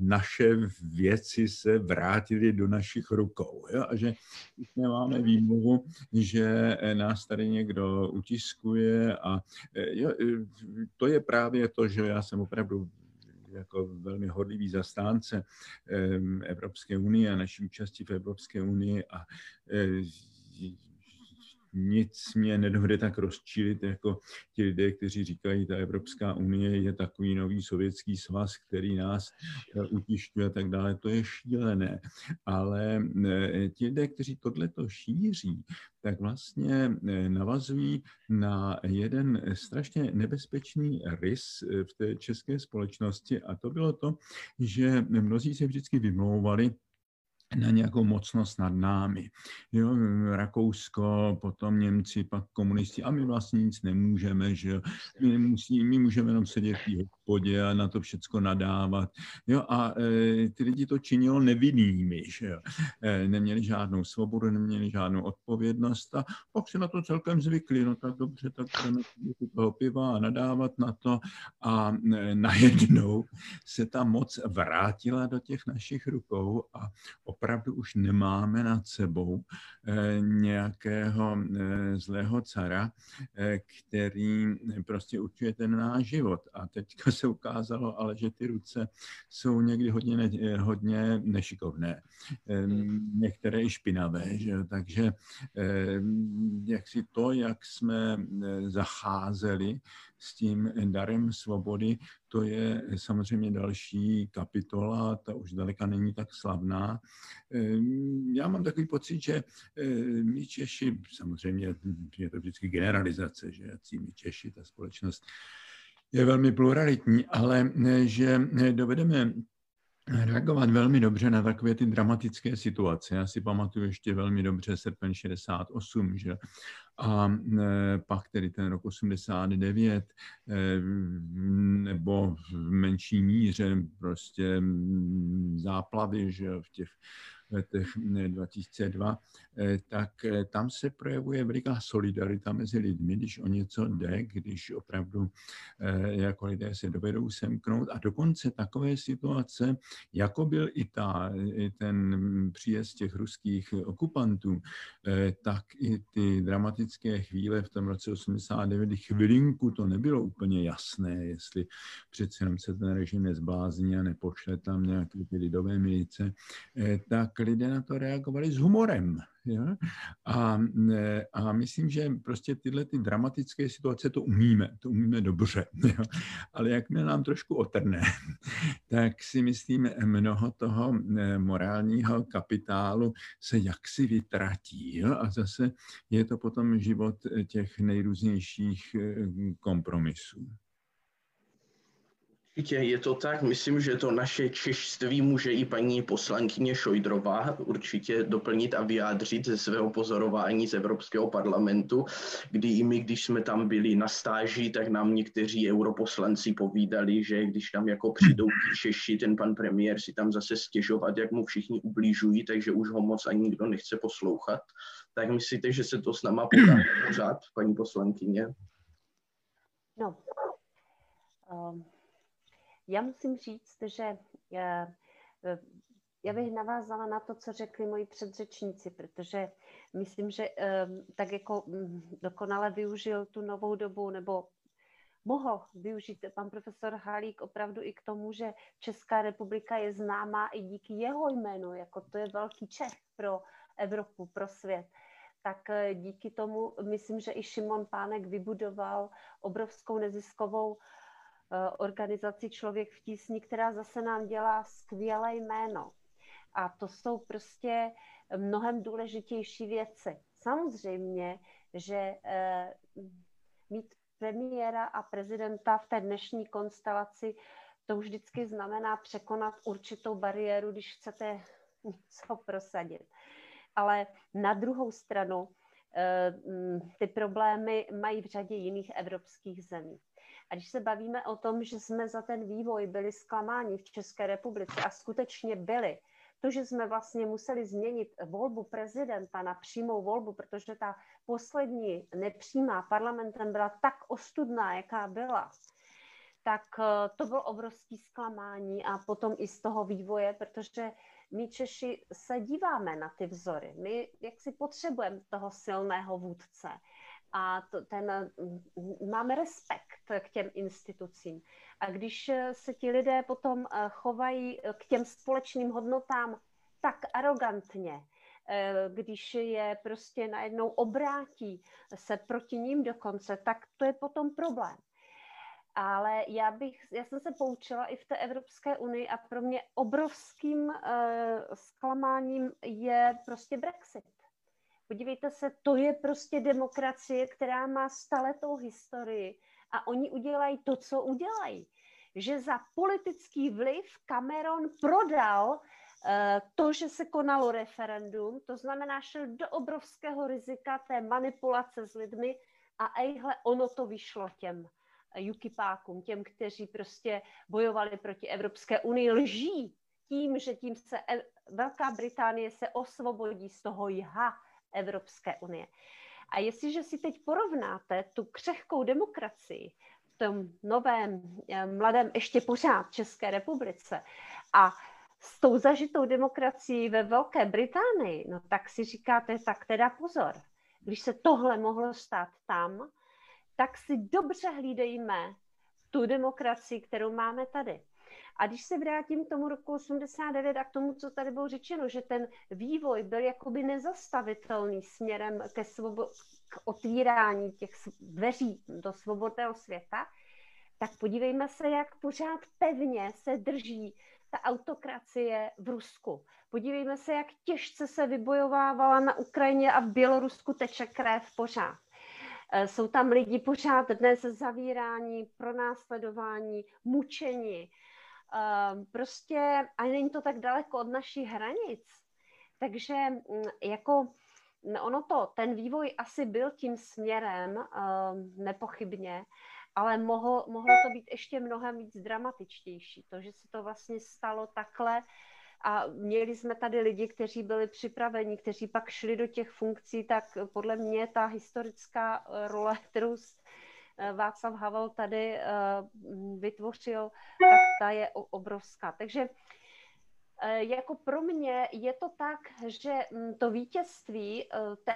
naše věci se vrátily do našich rukou. Jo? A že už nemáme výmluvu, že nás tady někdo utiskuje a jo, to je právě to, že já jsem opravdu jako velmi horlivý zastánce Evropské unie a naší účasti v Evropské unii a eh, nic mě nedohde tak rozčílit, jako ti lidé, kteří říkají, ta Evropská unie je takový nový sovětský svaz, který nás eh, utišťuje a tak dále. To je šílené. Ale eh, ti lidé, kteří tohleto šíří, tak vlastně eh, navazují na jeden strašně nebezpečný rys v té české společnosti a to bylo to, že mnozí se vždycky vymlouvali na nějakou mocnost nad námi. Jo, Rakousko, potom Němci, pak komunisti a my vlastně nic nemůžeme, že my, musí, my můžeme jenom sedět v hospodě a na to všecko nadávat. Jo, a e, ty lidi to činilo nevinnými, že jo. E, neměli žádnou svobodu, neměli žádnou odpovědnost a pak si na to celkem zvykli, no tak dobře, tak budeme toho piva a nadávat na to a e, najednou se ta moc vrátila do těch našich rukou a opravdu už nemáme nad sebou eh, nějakého eh, zlého cara, eh, který prostě určuje ten náš život. A teďka se ukázalo ale, že ty ruce jsou někdy hodně, ne, hodně nešikovné, některé i špinavé, že? takže jak si to, jak jsme zacházeli s tím darem svobody, to je samozřejmě další kapitola, ta už daleka není tak slavná. Já mám takový pocit, že my Češi, samozřejmě je to vždycky generalizace, že my Češi, ta společnost je velmi pluralitní, ale že dovedeme reagovat velmi dobře na takové ty dramatické situace. Já si pamatuju ještě velmi dobře srpen 68, že? a e, pak tedy ten rok 89, e, nebo v menší míře prostě záplavy že? v těch letech 2002, eh, tak eh, tam se projevuje veliká solidarita mezi lidmi, když o něco jde, když opravdu eh, jako lidé se dovedou semknout. A dokonce takové situace, jako byl i, ta, ten příjezd těch ruských okupantů, tak i ty dramatické chvíle v tom roce 89, chvilinku to nebylo úplně jasné, jestli přece jenom se ten režim nezblázní a nepošle tam nějaké ty lidové milice, tak lidé na to reagovali s humorem. Jo? A, a myslím, že prostě tyhle ty dramatické situace to umíme, to umíme dobře. Jo? Ale jakmile nám trošku otrne, tak si myslím, mnoho toho morálního kapitálu se jaksi vytratí. Jo? A zase je to potom život těch nejrůznějších eh, kompromisů. Určitě je to tak. Myslím, že to naše češství může i paní poslankyně Šojdrová určitě doplnit a vyjádřit ze svého pozorování z Evropského parlamentu, kdy i my, když jsme tam byli na stáži, tak nám někteří europoslanci povídali, že když tam jako přijdou Češi, ten pan premiér si tam zase stěžovat, jak mu všichni ublížují, takže už ho moc ani nikdo nechce poslouchat. Tak myslíte, že se to s náma podá pořád, paní poslankyně? No, um já musím říct, že eh, eh, já bych navázala na to, co řekli moji předřečníci, protože myslím, že ehm, tak jako mm, dokonale využil tu novou dobu, nebo mohl využít pan profesor Halík opravdu i k tomu, že Česká republika je známá i díky jeho jménu, jako to je velký Čech pro Evropu, pro svět. Tak eh, díky tomu myslím, že i Šimon Pánek vybudoval obrovskou neziskovou Eh, organizaci Člověk v tísni, která zase nám dělá skvělé jméno. A to jsou prostě mnohem důležitější věci. Samozřejmě, že eh, mít premiéra a prezidenta v té dnešní konstelaci, to už vždycky znamená překonat určitou bariéru, když chcete něco prosadit. Ale na druhou stranu eh, ty problémy mají v řadě jiných evropských zemí. A když se bavíme o tom, že jsme za ten vývoj byli zklamáni v České republice a skutečně byli, to, že jsme vlastně museli změnit volbu prezidenta na přímou volbu, protože ta poslední nepřímá parlamentem byla tak ostudná, jaká byla, tak eh, to bylo obrovský zklamání a potom i z toho vývoje, protože my Češi se díváme na ty vzory. My jak si potřebujeme toho silného vůdce a to, ten, máme respekt k těm institucím. A když se ti lidé potom eh, chovají k těm společným hodnotám tak arrogantně, eh, když je prostě najednou obrátí se proti ním dokonce, tak to je potom problém. Ale já bych, já jsem se poučila i v té Evropské unii a pro mě obrovským uh, zklamáním je prostě Brexit. Podívejte se, to je prostě demokracie, která má staletou historii a oni udělají to, co udělají. Že za politický vliv Cameron prodal uh, to, že se konalo referendum, to znamená, šel do obrovského rizika té manipulace s lidmi a ejhle, ono to vyšlo těm UKIPákům, těm, kteří prostě bojovali proti Evropské unii, lží tím, že tím se e- Velká Británie se osvobodí z toho jha, Evropské unie. A jestliže si teď porovnáte tu křehkou demokracii v tom novém, eh, mladém, ještě pořád České republice a s tou zažitou demokracií ve Velké Británii, no tak si říkáte, tak teda pozor, když se tohle mohlo stát tam, tak si dobře hlídejme tu demokracii, kterou máme tady. A když se vrátím k tomu roku 89 a k tomu, co tady bylo řečeno, že ten vývoj byl jakoby nezastavitelný směrem ke svobo- k otvírání těch dveří do svobodného světa, tak podívejme se, jak pořád pevně se drží ta autokracie v Rusku. Podívejme se, jak těžce se vybojovávala na Ukrajině a v Bělorusku teče krev pořád. Eh, jsou tam lidi pořád dnes zavírání, pronásledování, mučení. Eh, prostě a není to tak daleko od našich hranic. Takže mm, jako no, ono to, ten vývoj asi byl tím směrem, eh, nepochybně, ale mohlo, mohlo to být ještě mnohem víc dramatičtější. To, že se to vlastně stalo takhle a měli jsme tady lidi, kteří byli připraveni, kteří pak šli do těch funkcí, tak podle mě ta historická eh, role, kterou Václav Havel tady eh, vytvořil, tak ta je obrovská. Takže jako pro mě je to tak, že hm, to vítězství té,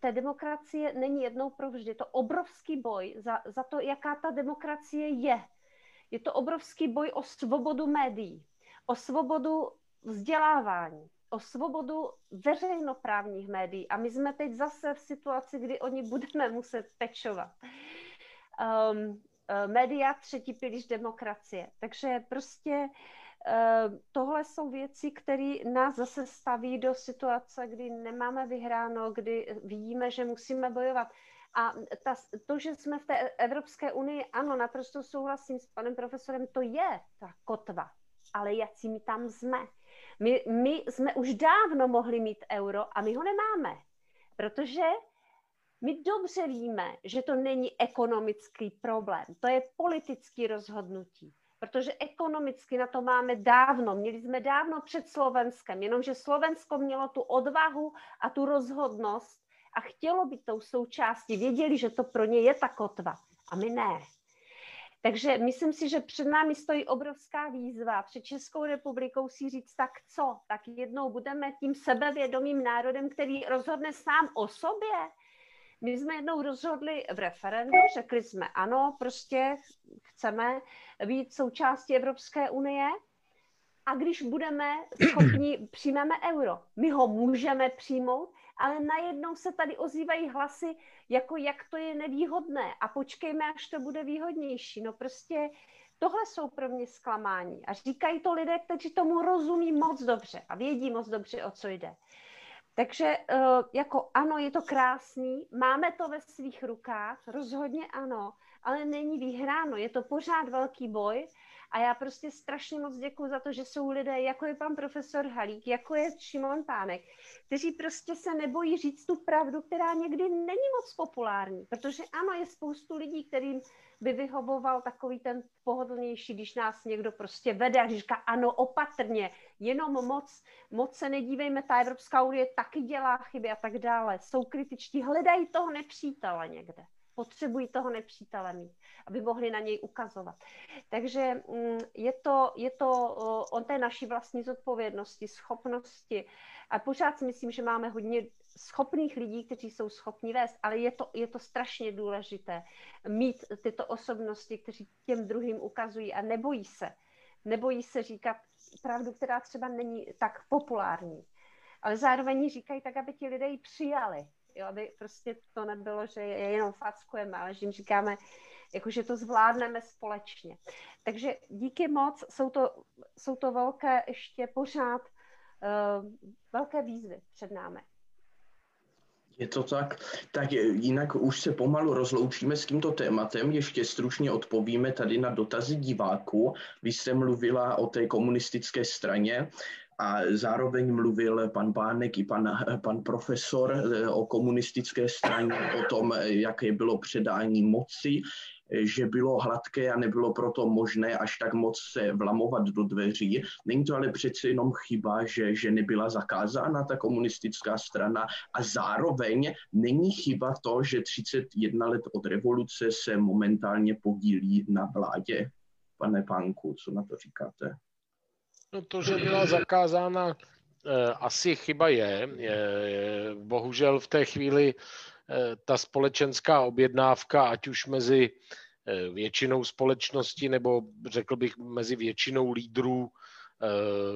té demokracie není jednou provždy. Je to obrovský boj za, za to, jaká ta demokracie je. Je to obrovský boj o svobodu médií, o svobodu vzdělávání, o svobodu veřejnoprávních médií. A my jsme teď zase v situaci, kdy oni budeme muset pečovat. Um, uh, média třetí pilíř demokracie. Takže prostě uh, tohle jsou věci, které nás zase staví do situace, kdy nemáme vyhráno, kdy vidíme, že musíme bojovat. A ta, to, že jsme v té Evropské unii, ano, naprosto souhlasím s panem profesorem, to je ta kotva, ale jak my tam jsme. My, my jsme už dávno mohli mít euro a my ho nemáme, protože my dobře víme, že to není ekonomický problém, to je politický rozhodnutí, protože ekonomicky na to máme dávno, měli jsme dávno před Slovenskem, jenomže Slovensko mělo tu odvahu a tu rozhodnost a chtělo být tou součástí, věděli, že to pro ně je ta kotva a my ne. Takže myslím si, že před námi stojí obrovská výzva. Před Českou republikou si říct, tak co? Tak jednou budeme tím sebevědomým národem, který rozhodne sám o sobě. My jsme jednou rozhodli v referendu, řekli jsme ano, prostě chceme být součástí Evropské unie, a když budeme schopni, přijmeme euro. My ho můžeme přijmout, ale najednou se tady ozývají hlasy, jako jak to je nevýhodné a počkejme, až to bude výhodnější. No prostě tohle jsou pro mě zklamání. A říkají to lidé, kteří tomu rozumí moc dobře a vědí moc dobře, o co jde. Takže eh, jako ano, je to krásný, máme to ve svých rukách, rozhodně ano, ale není vyhráno, je to pořád velký boj a já prostě strašně moc děkuji za to, že jsou lidé, jako je pan profesor Halík, jako je Šimon Pánek, kteří prostě se nebojí říct tu pravdu, která někdy není moc populární. Protože ano, je spoustu lidí, kterým by vyhovoval takový ten pohodlnější, když nás někdo prostě vede a říká ano, opatrně, jenom moc, moc se nedívejme, ta Evropská unie taky dělá chyby a tak dále. Jsou kritičtí, hledají toho nepřítele někde potřebují toho nepřítele mít, aby mohli na něj ukazovat. Takže mm, je to, je to on té naší vlastní zodpovědnosti, schopnosti. A pořád si myslím, že máme hodně schopných lidí, kteří jsou schopni vést, ale je to, je to strašně důležité mít tyto osobnosti, kteří těm druhým ukazují a nebojí se. Nebojí se říkat pravdu, která třeba není tak populární. Ale zároveň říkají tak, aby ti lidé ji přijali jo, aby prostě to nebylo, že je jenom fackujeme, ale že jim říkáme, jako, že to zvládneme společně. Takže díky moc, jsou to, jsou to velké ještě pořád uh, velké výzvy před námi. Je to tak. Tak jinak už se pomalu rozloučíme s tímto tématem. Ještě stručně odpovíme tady na dotazy diváků. Vy jste mluvila o té komunistické straně a zároveň mluvil pan Pánek i pan, pan profesor eh, o komunistické straně, o tom, jaké bylo předání moci, že bylo hladké a nebylo proto možné až tak moc se vlamovat do dveří. Není to ale přece jenom chyba, že, že nebyla zakázána ta komunistická strana a zároveň není chyba to, že 31 let od revoluce se momentálně podílí na vládě. Pane Pánku, co na to říkáte? No to, že byla zakázána, eh, asi chyba je. Bohužel v té chvíli eh, ta společenská objednávka, ať už mezi eh, většinou společnosti nebo řekl bych mezi většinou lídrů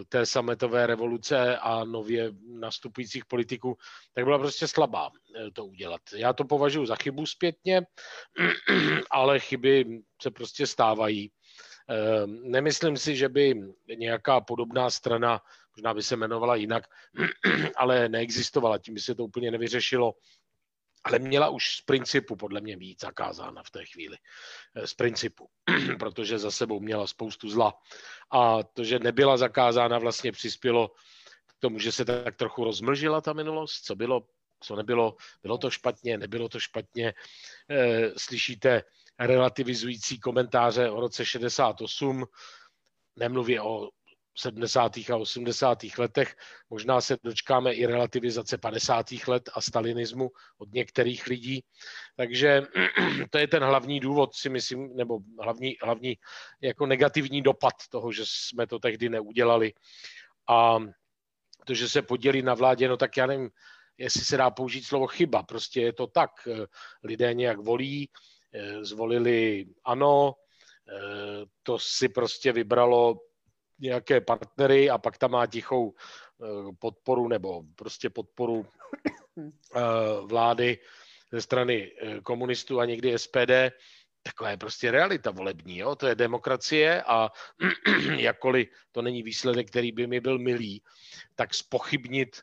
té sametové revoluce a nově nastupujících politiků, tak byla prostě slabá to udělat. Já to považuji za chybu zpětně, ale chyby se prostě stávají. Nemyslím si, že by nějaká podobná strana, možná by se jmenovala jinak, ale neexistovala, tím by se to úplně nevyřešilo ale měla už z principu podle mě být zakázána v té chvíli. Eh, z principu, protože za sebou měla spoustu zla. A to, že nebyla zakázána, vlastně přispělo k tomu, že se tak trochu rozmlžila ta minulost, co bylo, co nebylo, bylo to špatně, nebylo to špatně. Eh, slyšíte relativizující komentáře o roce 68, nemluvě o 70. a 80. letech. Možná se dočkáme i relativizace 50. let a stalinismu od některých lidí. Takže to je ten hlavní důvod, si myslím, nebo hlavní, hlavní jako negativní dopad toho, že jsme to tehdy neudělali. A to, že se podělí na vládě, no tak já nevím, jestli se dá použít slovo chyba. Prostě je to tak. Lidé nějak volí, zvolili ano, to si prostě vybralo nějaké partnery a pak tam má tichou eh, podporu nebo prostě podporu eh, vlády ze strany eh, komunistů a někdy SPD, taková je prostě realita volební, jo? to je demokracie a jakkoliv to není výsledek, který by mi byl milý, tak spochybnit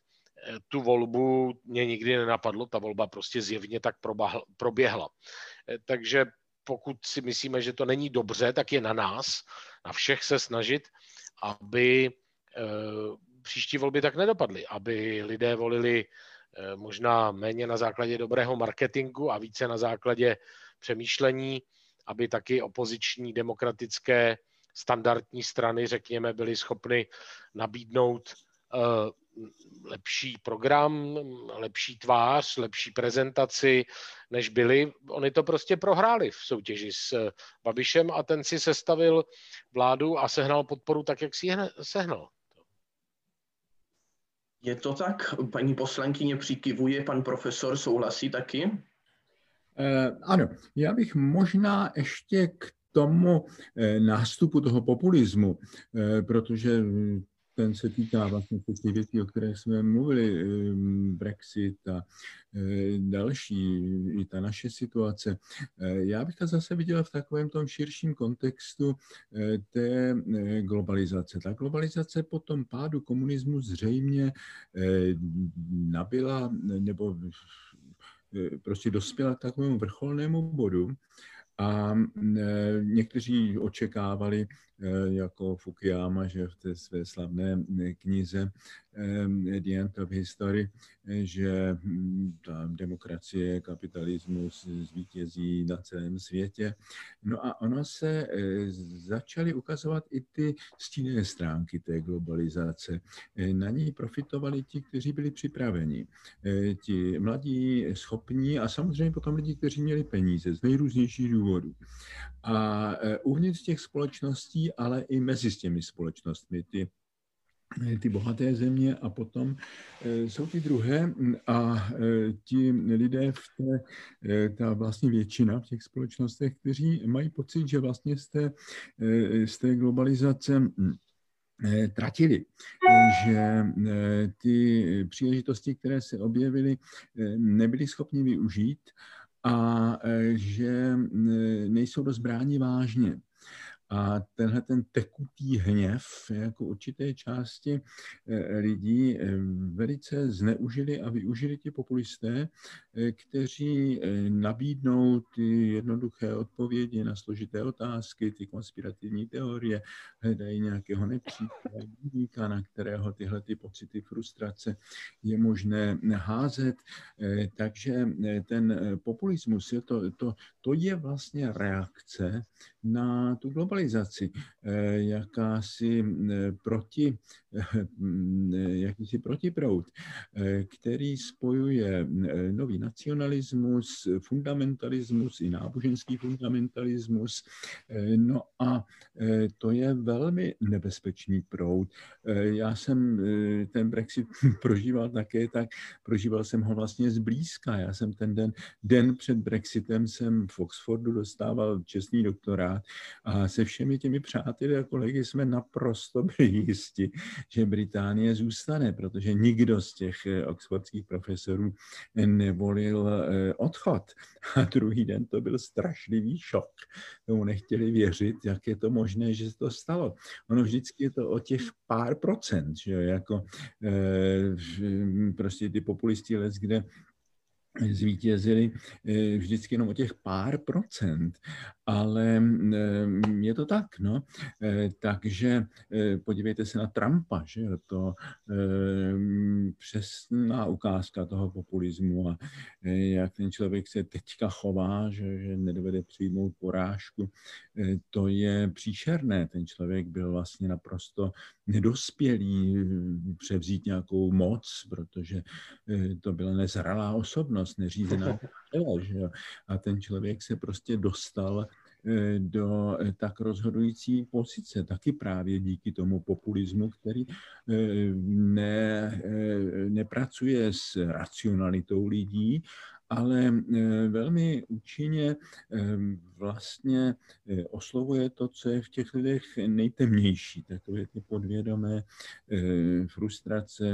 tu volbu mě nikdy nenapadlo, ta volba prostě zjevně tak proběhla. Takže pokud si myslíme, že to není dobře, tak je na nás, na všech se snažit, aby eh, příští volby tak nedopadly, aby lidé volili eh, možná méně na základě dobrého marketingu a více na základě přemýšlení, aby taky opoziční demokratické standardní strany, řekněme, byly schopny nabídnout eh, lepší program, lepší tvář, lepší prezentaci, než byli. Oni to prostě prohráli v soutěži s Babišem a ten si sestavil vládu a sehnal podporu tak, jak si ji sehnal. Je to tak? Paní poslankyně přikivuje, pan profesor souhlasí taky? Eh, ano, já bych možná ještě k tomu eh, nástupu toho populismu, eh, protože ten se týká vlastně těch věcí, o kterých jsme mluvili, ehm, Brexit a eh, další, i ta naše situace. Eh, já bych to zase viděl v takovém tom širším kontextu eh, té globalizace. Ta globalizace po tom pádu komunismu zřejmě nabila nebo prostě dospěla k takovému vrcholnému bodu, a někteří očekávali, jako Fukuyama, že v té své slavné knize The End of History, že hm, ta demokracie, kapitalismus zvítězí na celém světě. No a ono se začaly ukazovat i ty stíné stránky té globalizace. Na ní profitovali ti, kteří byli připraveni. Ti mladí, schopní a samozřejmě potom lidi, kteří měli peníze z nejrůznějších důvodů. A uvnitř těch společností, ale i mezi těmi společnostmi, ty ty bohaté země a potom eh, jsou ty druhé a eh, ti lidé v té, eh, ta vlastně většina v těch společnostech, kteří mají pocit, že vlastně z té, z té globalizace hm, tratili, že ty příležitosti, které se objevily, nebyli schopni využít a že nejsou dost bráni vážně. A tenhle ten tekutý hněv jako určité části eh, lidí eh, velice zneužili a využili ti populisté, eh, kteří nabídnou ty jednoduché odpovědi na složité otázky, ty konspirativní teorie, hledají nějakého nepřítele, na kterého tyhle ty pocity frustrace je možné házet. Takže ten populismus, je to, to, to je vlastně reakce na tu globalizaci, eh, jakási eh, proti jakýsi protiproud, který spojuje nový nacionalismus, fundamentalismus i náboženský fundamentalismus. No a to je velmi nebezpečný proud. Já jsem ten Brexit prožíval také tak, prožíval jsem ho vlastně zblízka. Já jsem ten den, den před Brexitem jsem v Oxfordu dostával čestný doktorát a se všemi těmi přáteli a kolegy jsme naprosto byli jisti, že Británie zůstane, protože nikdo z těch eh, oxfordských profesorů nevolil eh, odchod. A druhý den to byl strašlivý šok. Tomu nechtěli věřit, jak je to možné, že se to stalo. Ono vždycky je to o těch pár procent, že jo, jako e, prostě ty populisti let, kde zvítězili eh, vždycky jenom o těch pár procent, ale eh, je to tak, no. Eh, takže podívejte se na Trumpa, že jo, to přesná ukázka toho populismu a jak ten člověk se teďka chová, že, že nedovede přijmout porážku, to je příšerné. Ten člověk byl vlastně naprosto nedospělý převzít nějakou moc, protože to byla nezralá osobnost neřízená že jo? A ten člověk se prostě dostal eh, do eh, tak rozhodující pozice, taky právě díky tomu populismu, který eh, ne, nepracuje s racionalitou lidí, ale velmi účinně vlastně eh, oslovuje to, co je v těch lidech nejtemnější, takové ty podvědomé eh, frustrace,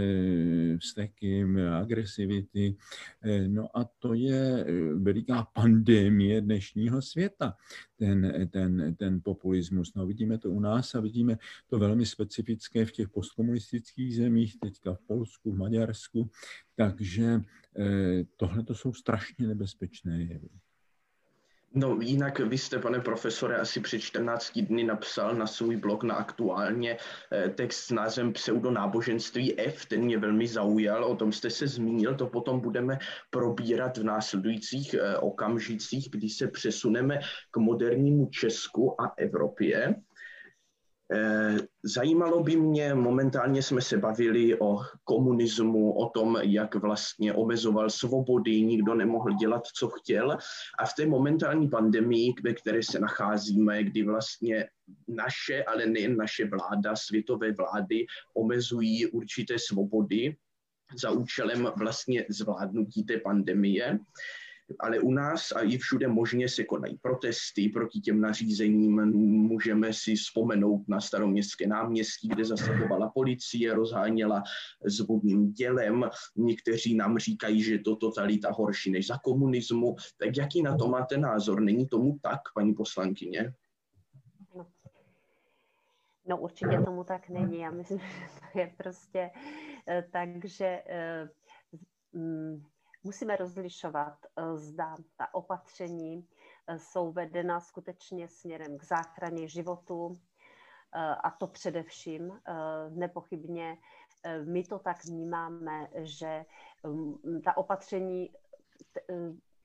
vzteky, agresivity. Eh, no a to je veliká pandemie dnešního světa, ten, ten, ten populismus. No vidíme to u nás a vidíme to velmi specifické v těch postkomunistických zemích, teďka v Polsku, v Maďarsku, takže tohle to jsou strašně nebezpečné jevy. No jinak vy jste, pane profesore, asi před 14 dny napsal na svůj blog na aktuálně eh, text s názvem Pseudonáboženství F, ten mě velmi zaujal, o tom jste se zmínil, to potom budeme probírat v následujících eh, okamžicích, kdy se přesuneme k modernímu Česku a Evropě. Eh, zajímalo by mě, momentálně jsme se bavili o komunismu, o tom, jak vlastně omezoval svobody, nikdo nemohl dělat, co chtěl. A v té momentální pandemii, ve které se nacházíme, kdy vlastně naše, ale nejen naše vláda, světové vlády omezují určité svobody za účelem vlastně zvládnutí té pandemie, ale u nás a i všude možně se konají protesty proti těm nařízením. Můžeme si vzpomenout na staroměstské náměstí, kde zasahovala policie, rozháněla s dělem. Někteří nám říkají, že to totalita horší než za komunismu. Tak jaký na to máte názor? Není tomu tak, paní poslankyně? No, no určitě tomu tak není. Já myslím, že to je prostě eh, tak, že eh, mm, musíme rozlišovat, eh, zda ta opatření eh, jsou vedena skutečně směrem k záchraně životu, eh, a to především nepochybně my to tak vnímáme, že mm, ta opatření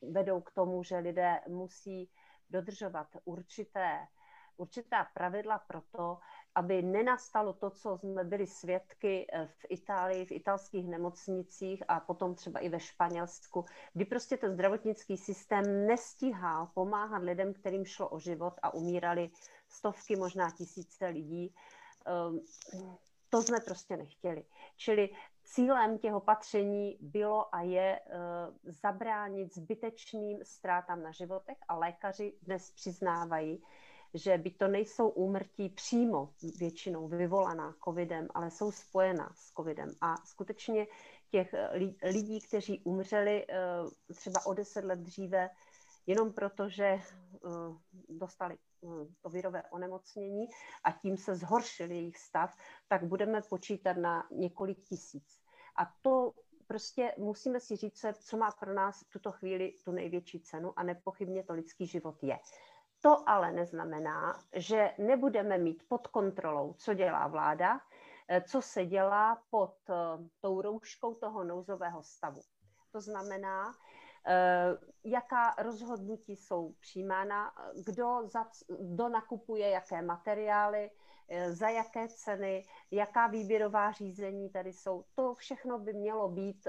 vedou k tomu, že lidé musí dodržovat určité, určitá pravidla pro to, aby nenastalo to, co jsme byli svědky eh, v Itálii, v italských nemocnicích a potom třeba i ve Španělsku, kdy prostě ten zdravotnický systém nestíhal pomáhat lidem, kterým šlo o život a umírali stovky, možná tisíce lidí. Ehm, to jsme prostě nechtěli. Čili cílem těch opatření bylo a je eh, zabránit zbytečným ztrátám na životech a lékaři dnes přiznávají, že by to nejsou úmrtí přímo většinou vyvolaná covidem, ale jsou spojená s covidem. A skutečně těch lidí, kteří umřeli eh, třeba o deset let dříve, jenom proto, že eh, dostali eh, to virové onemocnění a tím se zhoršil jejich stav, tak budeme počítat na několik tisíc. A to prostě musíme si říct, co má pro nás v tuto chvíli tu největší cenu a nepochybně to lidský život je. To ale neznamená, že nebudeme mít pod kontrolou, co dělá vláda, eh, co se dělá pod eh, tou rouškou toho nouzového stavu. To znamená, jaká rozhodnutí jsou přijímána, kdo, za, kdo nakupuje jaké materiály, za jaké ceny, jaká výběrová řízení tady jsou. To všechno by mělo být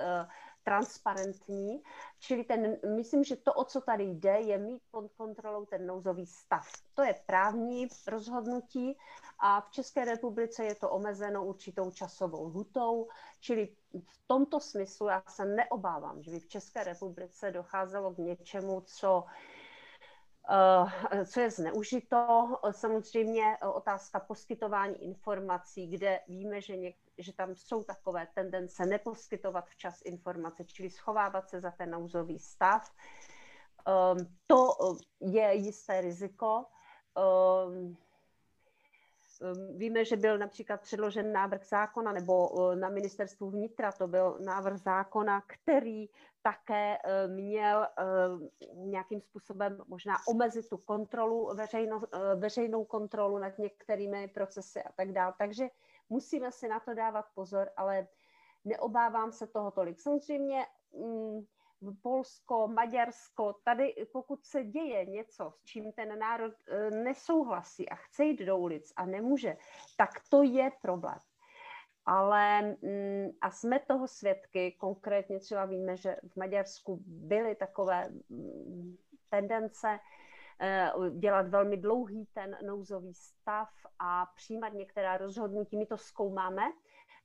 transparentní, čili ten, myslím, že to, o co tady jde, je mít pod kontrolou ten nouzový stav. To je právní rozhodnutí a v České republice je to omezeno určitou časovou lhutou, čili v tomto smyslu já se neobávám, že by v České republice docházelo k něčemu, co Eh, co je zneužito. Samozřejmě otázka poskytování informací, kde víme, že, něk, že tam jsou takové tendence neposkytovat včas informace, čili schovávat se za ten nouzový stav. Ehm, to je jisté riziko. Ehm, ehm, víme, že byl například předložen návrh zákona, nebo eh, na ministerstvu vnitra to byl návrh zákona, který také eh, měl eh, nějakým způsobem možná omezit tu kontrolu, veřejno, eh, veřejnou kontrolu nad některými procesy a tak dále. Takže musíme si na to dávat pozor, ale neobávám se toho tolik. Samozřejmě mm, Polsko, Maďarsko, tady pokud se děje něco, s čím ten národ nesouhlasí a chce jít do ulic a nemůže, tak to je problém ale mm, a jsme toho svědky, konkrétně třeba víme, že v Maďarsku byly takové mm, tendence dělat velmi dlouhý ten nouzový stav a přijímat některá rozhodnutí. My to zkoumáme.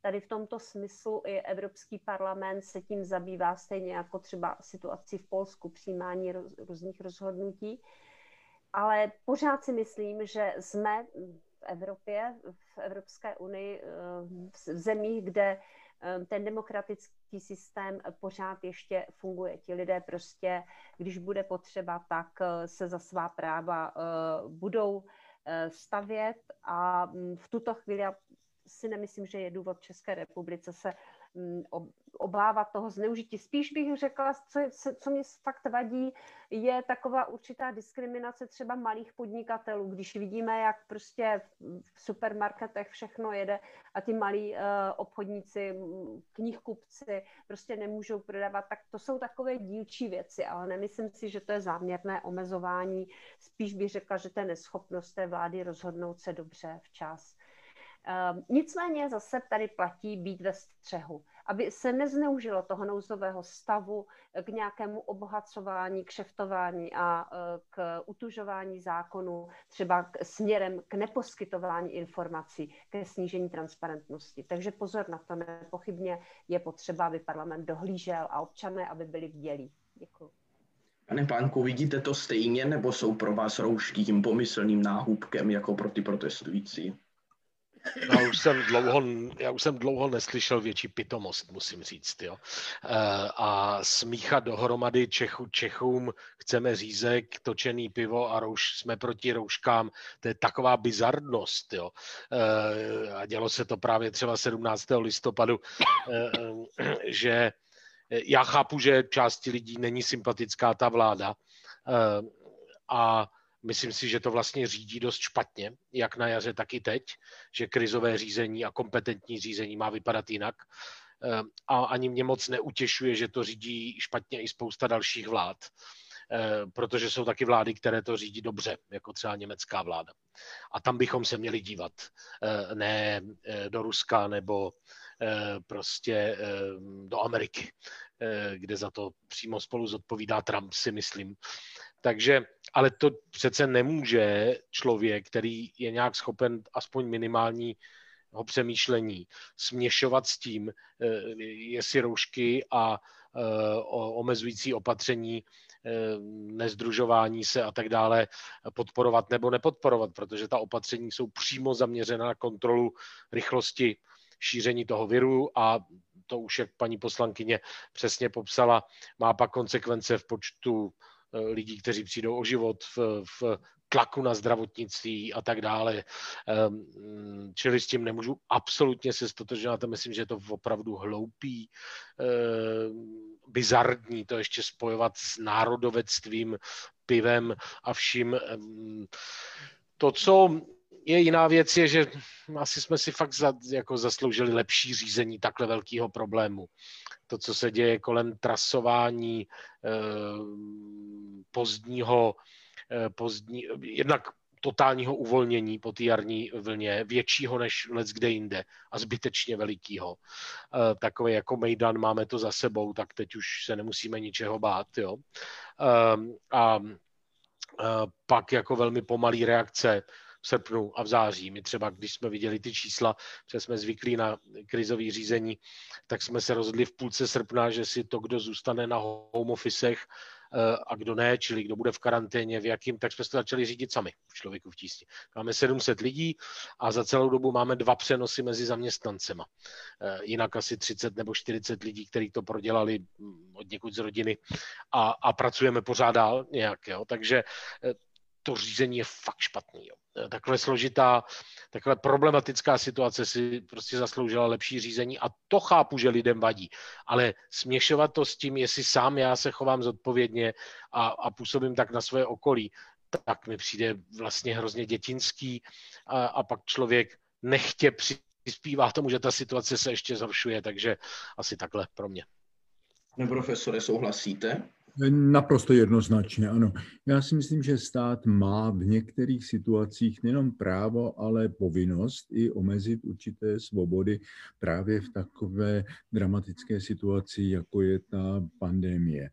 Tady v tomto smyslu i Evropský parlament se tím zabývá, stejně jako třeba situaci v Polsku, přijímání různých rozhodnutí. Ale pořád si myslím, že jsme Evropě, v Evropské unii, eh, v zemích, kde eh, ten demokratický systém pořád ještě funguje. Ti lidé prostě, když bude potřeba, tak eh, se za svá práva budou stavět a mm, v tuto chvíli já si nemyslím, že je důvod České republice se mm, obávat toho zneužití. Spíš bych řekla, co, co mě fakt vadí, je taková určitá diskriminace třeba malých podnikatelů, když vidíme, jak prostě v supermarketech všechno jede a ty malí uh, obchodníci, knihkupci prostě nemůžou prodávat, tak to jsou takové dílčí věci, ale nemyslím si, že to je záměrné omezování. Spíš bych řekla, že to je neschopnost té vlády rozhodnout se dobře včas. Uh, nicméně zase tady platí být ve střehu aby se nezneužilo toho nouzového stavu k nějakému obohacování, kšeftování a e, k utužování zákonů, třeba k, směrem k neposkytování informací, ke snížení transparentnosti. Takže pozor na to, nepochybně je potřeba, aby parlament dohlížel a občané, aby byli bdělí. Děkuji. Pane Pánku, vidíte to stejně, nebo jsou pro vás roušky tím pomyslným náhubkem jako pro ty protestující? Já už jsem dlouho, já už jsem dlouho neslyšel větší pitomost, musím říct. Jo. Eh, a smíchat dohromady Čechu, Čechům, chceme řízek, točený pivo a rouš, jsme proti rouškám, to je taková bizarnost. Jo. Eh, a dělo se to právě třeba 17. listopadu, eh, že já chápu, že části lidí není sympatická ta vláda a Myslím si, že to vlastně řídí dost špatně, jak na jaře, tak i teď, že krizové řízení a kompetentní řízení má vypadat jinak. Ehm, a ani mě moc neutěšuje, že to řídí špatně i spousta dalších vlád, ehm, protože jsou taky vlády, které to řídí dobře, jako třeba německá vláda. A tam bychom se měli dívat, ehm, ne do Ruska nebo prostě do Ameriky, kde za to přímo spolu zodpovídá Trump, si myslím. Takže, ale to přece nemůže člověk, který je nějak schopen aspoň minimální ho přemýšlení směšovat s tím, eh, jestli roušky a eh, omezující opatření, eh, nezdružování se a tak dále podporovat nebo nepodporovat, protože ta opatření jsou přímo zaměřena na kontrolu rychlosti šíření toho viru a to už, jak paní poslankyně přesně popsala, má pak konsekvence v počtu lidí, kteří přijdou o život v, v tlaku na zdravotnictví a tak dále. Ehm, čili s tím nemůžu absolutně se stotožňovat a myslím, že je to opravdu hloupý, ehm, bizarní to ještě spojovat s národovectvím, pivem a vším. Ehm, to, co je jiná věc, je, že asi jsme si fakt za, jako zasloužili lepší řízení takhle velkého problému. To, co se děje kolem trasování eh, pozdního, eh, pozdní, jednak totálního uvolnění po té jarní vlně, většího než let kde jinde a zbytečně velikýho. E, Takové jako Mejdan, máme to za sebou, tak teď už se nemusíme ničeho bát. Jo? E, a e, pak jako velmi pomalý reakce srpnu a v září. My třeba, když jsme viděli ty čísla, že jsme zvyklí na krizové řízení, tak jsme se rozhodli v půlce srpna, že si to, kdo zůstane na home officech, Eh, a kdo ne, čili kdo bude v karanténě, v jakým, tak jsme to začali řídit sami v člověku v tísni. Máme 700 lidí a za celou dobu máme dva přenosy mezi zaměstnancema. Eh, jinak asi 30 nebo 40 lidí, kteří to prodělali hm, od někud z rodiny a, a pracujeme pořád dál nějak. Jo. Takže eh, to řízení je fakt špatný. Jo. Takhle složitá, takhle problematická situace si prostě zasloužila lepší řízení a to chápu, že lidem vadí. Ale směšovat to s tím, jestli sám já se chovám zodpovědně a, a působím tak na svoje okolí, tak mi přijde vlastně hrozně dětinský a, a pak člověk nechtě přispívá tomu, že ta situace se ještě zhoršuje, takže asi takhle pro mě. Pane profesore, souhlasíte? Naprosto jednoznačně, ano. Já si myslím, že stát má v některých situacích nejenom právo, ale povinnost i omezit určité svobody právě v takové dramatické situaci, jako je ta pandemie.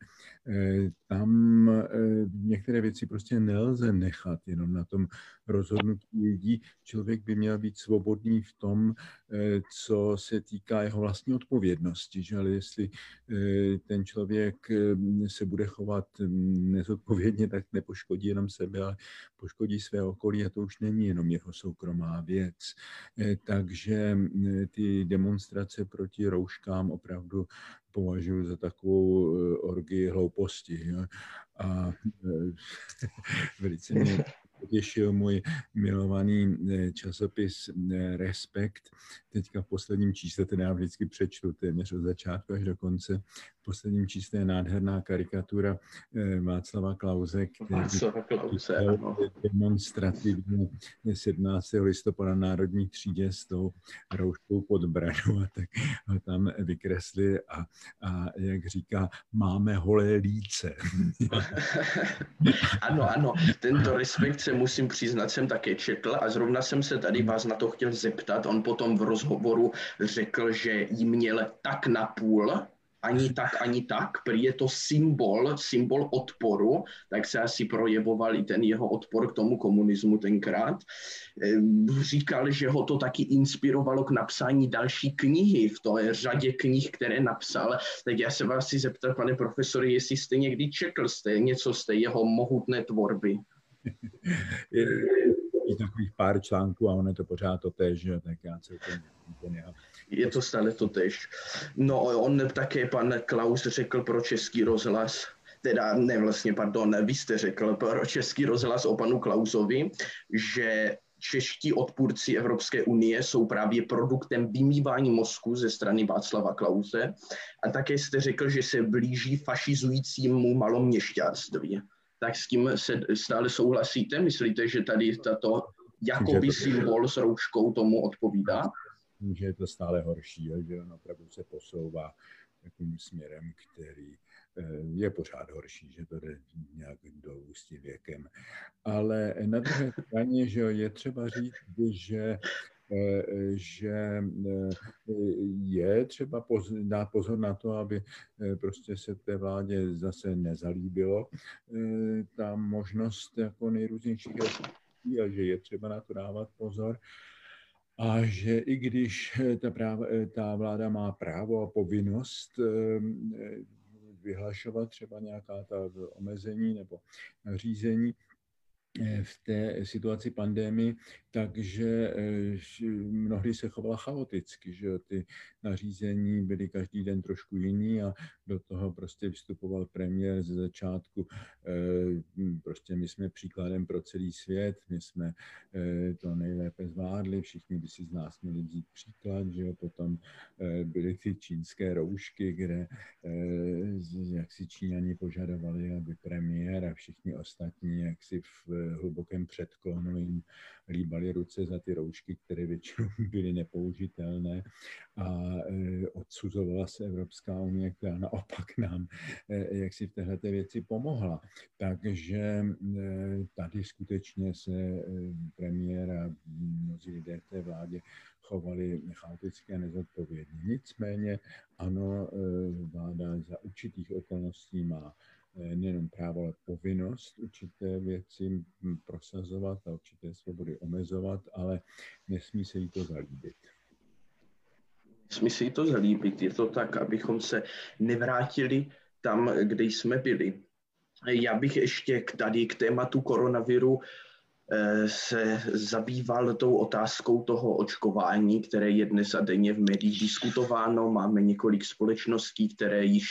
Eh, tam eh, některé věci prostě nelze nechat jenom na tom rozhodnutí lidí. Člověk by měl být svobodný v tom, eh, co se týká jeho vlastní odpovědnosti. Že? Ale jestli ten člověk se bude chovat nezodpovědně, tak nepoškodí jenom sebe, ale poškodí své okolí a to už není jenom jeho soukromá věc. Takže ty demonstrace proti rouškám opravdu považuji za takovou eh, orgii hlouposti. Jo? A eh, velice mě potěšil můj milovaný eh, časopis Respekt. Teďka v posledním čísle, ten já vždycky přečtu téměř od začátku až do konce, posledním čísle je nádherná karikatura eh, Václava Klauze, který demonstrativně 17. listopada národní třídě s tou rouškou pod bradu a tak ho tam vykresli a, a jak říká, máme holé líce. ano, ano, tento respekt se musím přiznat, jsem také četl a zrovna jsem se tady vás na to chtěl zeptat. On potom v rozhovoru řekl, že jí měl tak na půl, ani tak, ani tak, prý je to symbol, symbol odporu, tak se asi projevoval i ten jeho odpor k tomu komunismu tenkrát. Ehm, říkal, že ho to taky inspirovalo k napsání další knihy v té řadě knih, které napsal. Tak já se vás si zeptat, pane profesori, jestli jste někdy četl jste něco z té jeho mohutné tvorby. je takových pár článků a ono je to pořád to tež, tak já celkem úplně je to stále to tež. No on také pan Klaus řekl pro český rozhlas, teda ne vlastně, pardon, vy jste řekl pro český rozhlas o panu Klausovi, že čeští odpůrci Evropské unie jsou právě produktem vymývání mozku ze strany Václava Klause a také jste řekl, že se blíží fašizujícímu maloměšťáctví. Tak s tím se stále souhlasíte? Myslíte, že tady tato jakoby symbol s rouškou tomu odpovídá? že je to stále horší, že on opravdu se posouvá takovým směrem, který eh, je pořád horší, že to jde nějak dolů s tím věkem. Ale na druhé straně, že je třeba říct, že že eh, je třeba dát pozor na to, aby prostě se té vládě zase nezalíbilo ta možnost jako nejrůznějších a že je třeba na to dávat pozor. A že i když eh, ta, práva, eh, ta vláda má právo a povinnost eh, vyhlašovat třeba nějaká ta omezení nebo nařízení, v té situaci pandemie, takže mnohdy se chovala chaoticky, že ty nařízení byly každý den trošku jiný a do toho prostě vystupoval premiér ze začátku prostě my jsme příkladem pro celý svět, my jsme to nejlépe zvládli, všichni by si z nás měli vzít příklad, že jo, potom byly ty čínské roušky, kde jak si Číňani požadovali, aby premiér a všichni ostatní, jak si v hlubokém předklonu jim líbali ruce za ty roušky, které většinou byly nepoužitelné a e, odsuzovala se Evropská unie, která naopak nám e, jak si v téhle věci pomohla. Takže e, tady skutečně se premiér a mnozí lidé v té vládě chovali chaoticky a nezodpovědně. Nicméně ano, vláda za určitých okolností má nejenom právo, ale povinnost určité věci prosazovat a určité svobody omezovat, ale nesmí se jí to zalíbit. Nesmí se jí to zalíbit. Je to tak, abychom se nevrátili tam, kde jsme byli. Já bych ještě k tady k tématu koronaviru eh, se zabýval tou otázkou toho očkování, které je dnes a denně v médiích diskutováno. Máme několik společností, které již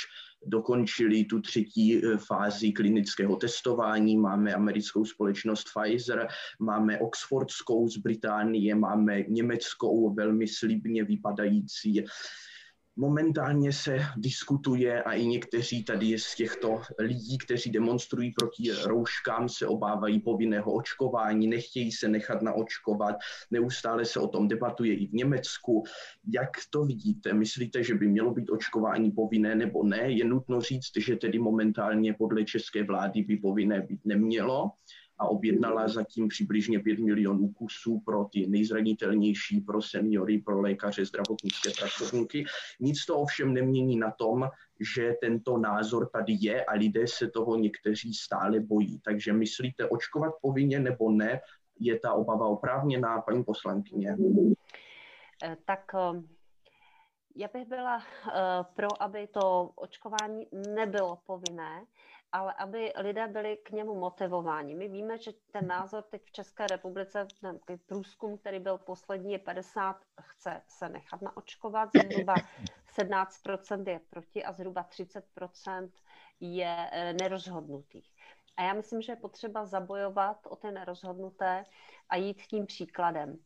dokončili tu třetí eh, fázi klinického testování. Máme americkou společnost Pfizer, máme oxfordskou z Británie, máme německou velmi slibně vypadající Momentálně se diskutuje a i někteří tady z těchto lidí, kteří demonstrují proti rouškám, se obávají povinného očkování, nechtějí se nechat naočkovat, neustále se o tom debatuje i v Německu. Jak to vidíte? Myslíte, že by mělo být očkování povinné nebo ne? Je nutno říct, že tedy momentálně podle české vlády by povinné být nemělo a objednala zatím přibližně 5 milionů kusů pro ty nejzranitelnější, pro seniory, pro lékaře, zdravotnické pracovníky. Nic to ovšem nemění na tom, že tento názor tady je a lidé se toho někteří stále bojí. Takže myslíte očkovat povinně nebo ne? Je ta obava oprávněná, paní poslankyně? Eh, tak eh, já bych byla uh, pro, aby to očkování nebylo povinné, ale aby lidé byli k němu motivováni. My víme, že ten názor teď v České republice, ten průzkum, který byl poslední, je 50, chce se nechat naočkovat, zhruba 17% je proti a zhruba 30% je eh, nerozhodnutých. A já myslím, že je potřeba zabojovat o ty nerozhodnuté a jít tím příkladem.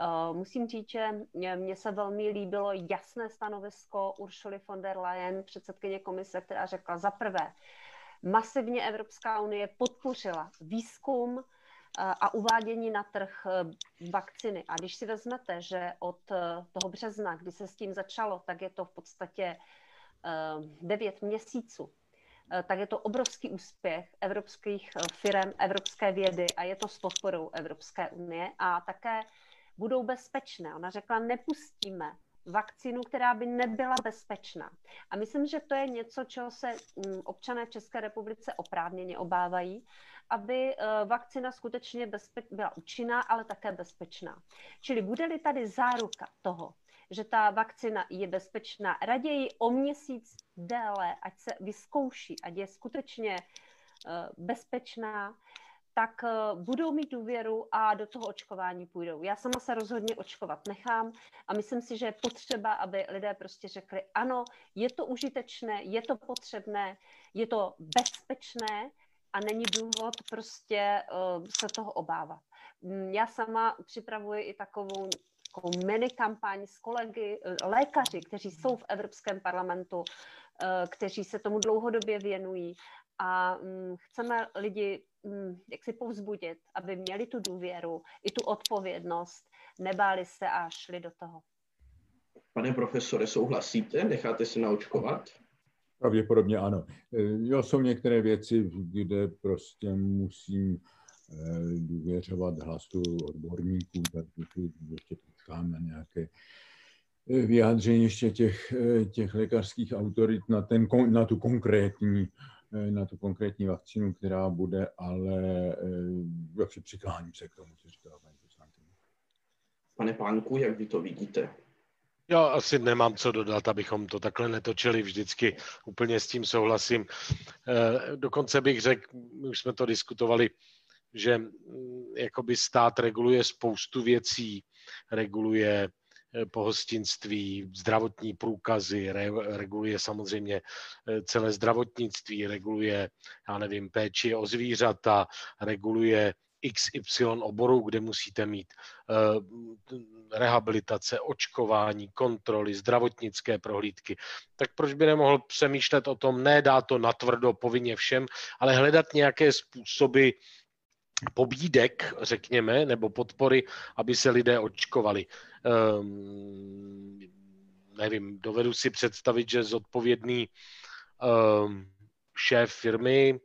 Uh, musím říct, že mně se velmi líbilo jasné stanovisko Uršuly von der Leyen, předsedkyně komise, která řekla za prvé, masivně Evropská unie podpořila výzkum uh, a uvádění na trh uh, vakciny. A když si vezmete, že od toho března, kdy se s tím začalo, tak je to v podstatě 9 měsíců, tak je to obrovský úspěch evropských firm, evropské vědy a je to s podporou Evropské unie a také budou bezpečné. Ona řekla, nepustíme vakcínu, která by nebyla bezpečná. A myslím, že to je něco, čeho se mm, občané v České republice oprávněně obávají, aby eh, vakcína skutečně bezpe- byla účinná, ale také bezpečná. Čili bude-li tady záruka toho, že ta vakcina je bezpečná, raději o měsíc déle, ať se vyzkouší, ať je skutečně eh, bezpečná, tak eh, budou mít důvěru a do toho očkování půjdou. Já sama se rozhodně očkovat nechám a myslím si, že je potřeba, aby lidé prostě řekli, ano, je to užitečné, je to potřebné, je to bezpečné a není důvod prostě uh, se toho obávat. Mm, já sama připravuji i takovou takovou mini kampaň s kolegy, eh, lékaři, kteří jsou v Evropském parlamentu, kteří se tomu dlouhodobě věnují a mm, chceme lidi jak si povzbudit, aby měli tu důvěru, i tu odpovědnost, nebáli se a šli do toho. Pane profesore, souhlasíte? Necháte se naočkovat? Pravděpodobně ano. E, jo, jsou některé věci, kde prostě musím e, důvěřovat hlasu odborníků, tak ještě počkám na nějaké e, vyjádření ještě těch, těch lékařských autorit na, ten, na tu konkrétní Eh, na tu konkrétní vakcínu, která bude, ale eh, jak si přikláním se k tomu, co říkala paní poslankyně. Pane Pánku, jak vy to vidíte? Já asi nemám co dodat, abychom to takhle netočili vždycky. Úplně s tím souhlasím. Eh, dokonce bych řekl, už jsme to diskutovali, že mm, jakoby stát reguluje spoustu věcí, reguluje pohostinství, zdravotní průkazy, re, reguluje samozřejmě celé zdravotnictví, reguluje, já nevím, péči o zvířata, reguluje XY oborů, kde musíte mít rehabilitace, očkování, kontroly, zdravotnické prohlídky. Tak proč by nemohl přemýšlet o tom, ne dát to natvrdo povinně všem, ale hledat nějaké způsoby pobídek, řekněme, nebo podpory, aby se lidé očkovali. Um, nevím, dovedu si představit, že zodpovědný um, šéf firmy,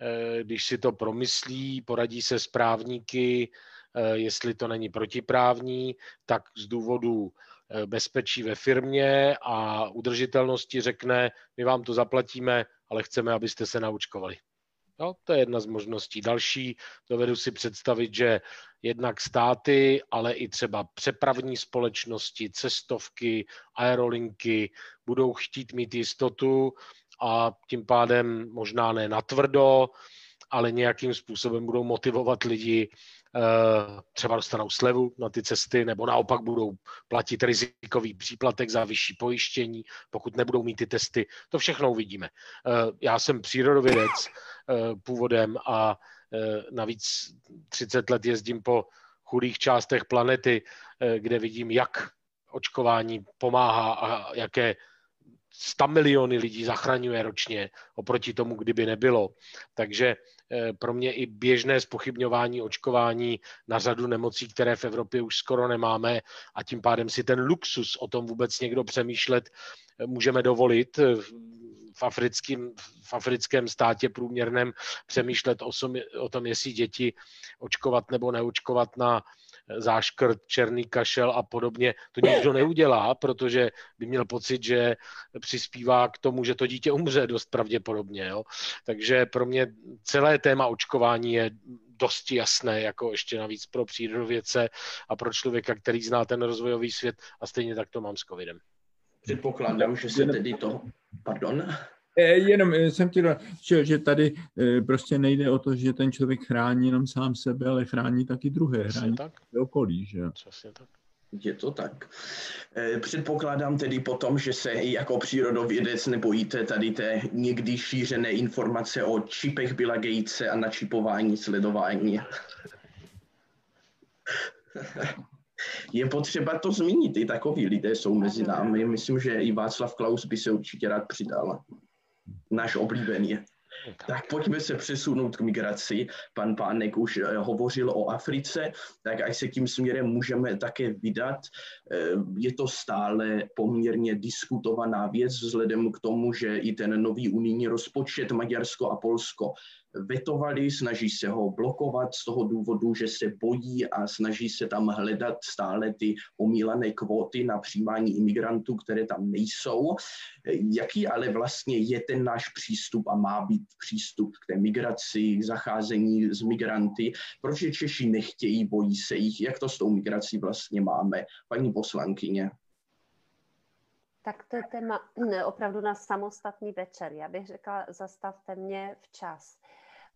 eh, když si to promyslí, poradí se s právníky, Eh, jestli to není protiprávní, tak z důvodu eh, bezpečí ve firmě a udržitelnosti řekne, my vám to zaplatíme, ale chceme, abyste se naučkovali. No, to je jedna z možností. Další, dovedu si představit, že jednak státy, ale i třeba přepravní společnosti, cestovky, aerolinky budou chtít mít jistotu a tím pádem možná ne natvrdo, ale nějakým způsobem budou motivovat lidi třeba dostanou slevu na ty cesty, nebo naopak budou platit rizikový příplatek za vyšší pojištění, pokud nebudou mít ty testy. To všechno uvidíme. Eh, já jsem přírodovědec eh, původem a navíc 30 let jezdím po chudých částech planety, kde vidím, jak očkování pomáhá a jaké 100 miliony lidí zachraňuje ročně oproti tomu, kdyby nebylo. Takže Eh, pro mě i běžné spochybňování očkování na řadu nemocí, které v Evropě už skoro nemáme a tím pádem si ten luxus o tom vůbec někdo přemýšlet eh, můžeme dovolit eh, v, africkém, v africkém státě průměrném přemýšlet o, o tom, jestli děti očkovat nebo neočkovat na záškrt, černý kašel a podobně. To nikdo neudělá, protože by měl pocit, že přispívá k tomu, že to dítě umře dost pravděpodobně. Jo? Takže pro mě celé téma očkování je dosti jasné, jako ještě navíc pro přírodovědce a pro člověka, který zná ten rozvojový svět a stejně tak to mám s covidem. Předpokládám, že se tedy to... Pardon? Eh, jenom eh, jsem chtěl, že, že tady eh, prostě nejde o to, že ten člověk chrání jenom sám sebe, ale chrání taky druhé, chrání tak. okolí. Že? Přesně tak. Je to tak. Předpokládám tedy potom, že se i jako přírodovědec nebojíte tady té někdy šířené informace o čipech Billa Gatese a načipování sledování. Je potřeba to zmínit, i takový lidé jsou mezi námi. Myslím, že i Václav Klaus by se určitě rád přidal náš oblíbený. Tak pojďme se přesunout k migraci. Pan Pánek už eh, hovořil o Africe, tak až se tím směrem můžeme také vydat. Eh, je to stále poměrně diskutovaná věc vzhledem k tomu, že i ten nový unijní rozpočet Maďarsko a Polsko vetovali, snaží se ho blokovat z toho důvodu, že se bojí a snaží se tam hledat stále ty omílané kvóty na přijímání imigrantů, které tam nejsou. Jaký ale vlastně je ten náš přístup a má být přístup k té migraci, k zacházení s migranty? Proč Češi nechtějí, bojí se jich? Jak to s tou migrací vlastně máme? Paní poslankyně. Tak to je téma opravdu na samostatný večer. Já bych řekla, zastavte mě včas.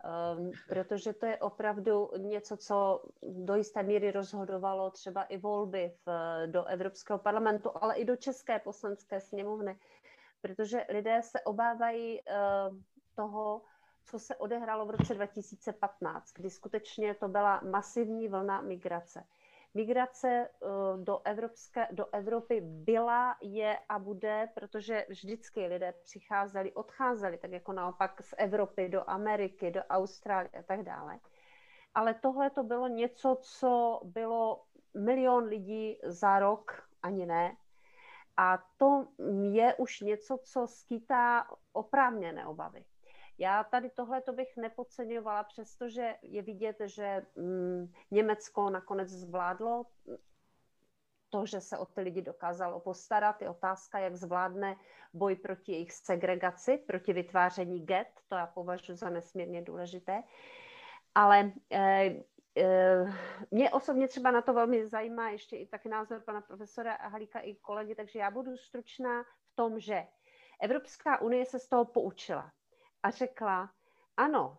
Um, protože to je opravdu něco, co do jisté míry rozhodovalo třeba i volby v, do Evropského parlamentu, ale i do České poslanské sněmovny, protože lidé se obávají uh, toho, co se odehrálo v roce 2015, kdy skutečně to byla masivní vlna migrace. Migrace eh, do, Evropské, do Evropy byla, je a bude, protože vždycky lidé přicházeli, odcházeli, tak jako naopak z Evropy do Ameriky, do Austrálie a tak dále. Ale tohle to bylo něco, co bylo milion lidí za rok, ani ne. A to je už něco, co skýtá oprávněné obavy. Já tady tohle to bych nepodceňovala, přestože je vidět, že mm, Německo nakonec zvládlo to, že se o ty lidi dokázalo postarat, je otázka, jak zvládne boj proti jejich segregaci, proti vytváření get, to já považuji za nesmírně důležité. Ale eh, eh, mě osobně třeba na to velmi zajímá ještě i tak názor pana profesora Halíka i kolegy, takže já budu stručná v tom, že Evropská unie se z toho poučila a řekla, ano,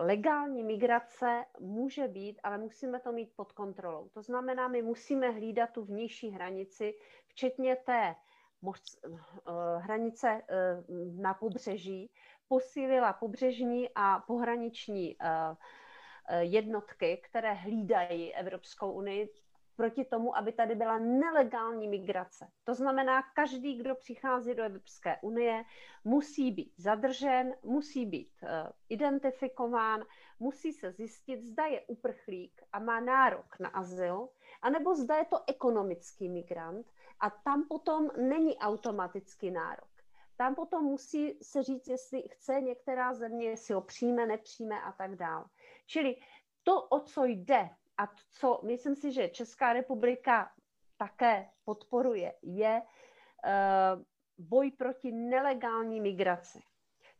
legální migrace může být, ale musíme to mít pod kontrolou. To znamená, my musíme hlídat tu vnější hranici, včetně té hranice na pobřeží, posílila pobřežní a pohraniční jednotky, které hlídají Evropskou unii proti tomu, aby tady byla nelegální migrace. To znamená, každý, kdo přichází do Evropské unie, musí být zadržen, musí být uh, identifikován, musí se zjistit, zda je uprchlík a má nárok na azyl, anebo zda je to ekonomický migrant a tam potom není automatický nárok. Tam potom musí se říct, jestli chce některá země, jestli ho přijme, nepřijme a tak dále. Čili to, o co jde a co myslím si, že Česká republika také podporuje, je uh, boj proti nelegální migraci.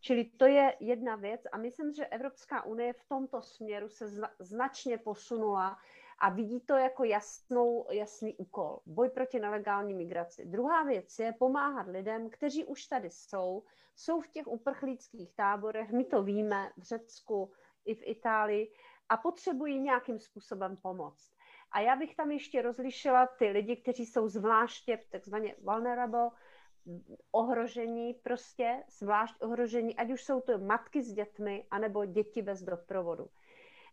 Čili to je jedna věc a myslím, že Evropská unie v tomto směru se značně posunula a vidí to jako jasnou, jasný úkol. Boj proti nelegální migraci. Druhá věc je pomáhat lidem, kteří už tady jsou, jsou v těch uprchlíckých táborech, my to víme, v Řecku i v Itálii, a potřebují nějakým způsobem pomoc. A já bych tam ještě rozlišila ty lidi, kteří jsou zvláště takzvaně vulnerable, ohrožení prostě, zvlášť ohrožení, ať už jsou to matky s dětmi, anebo děti bez doprovodu.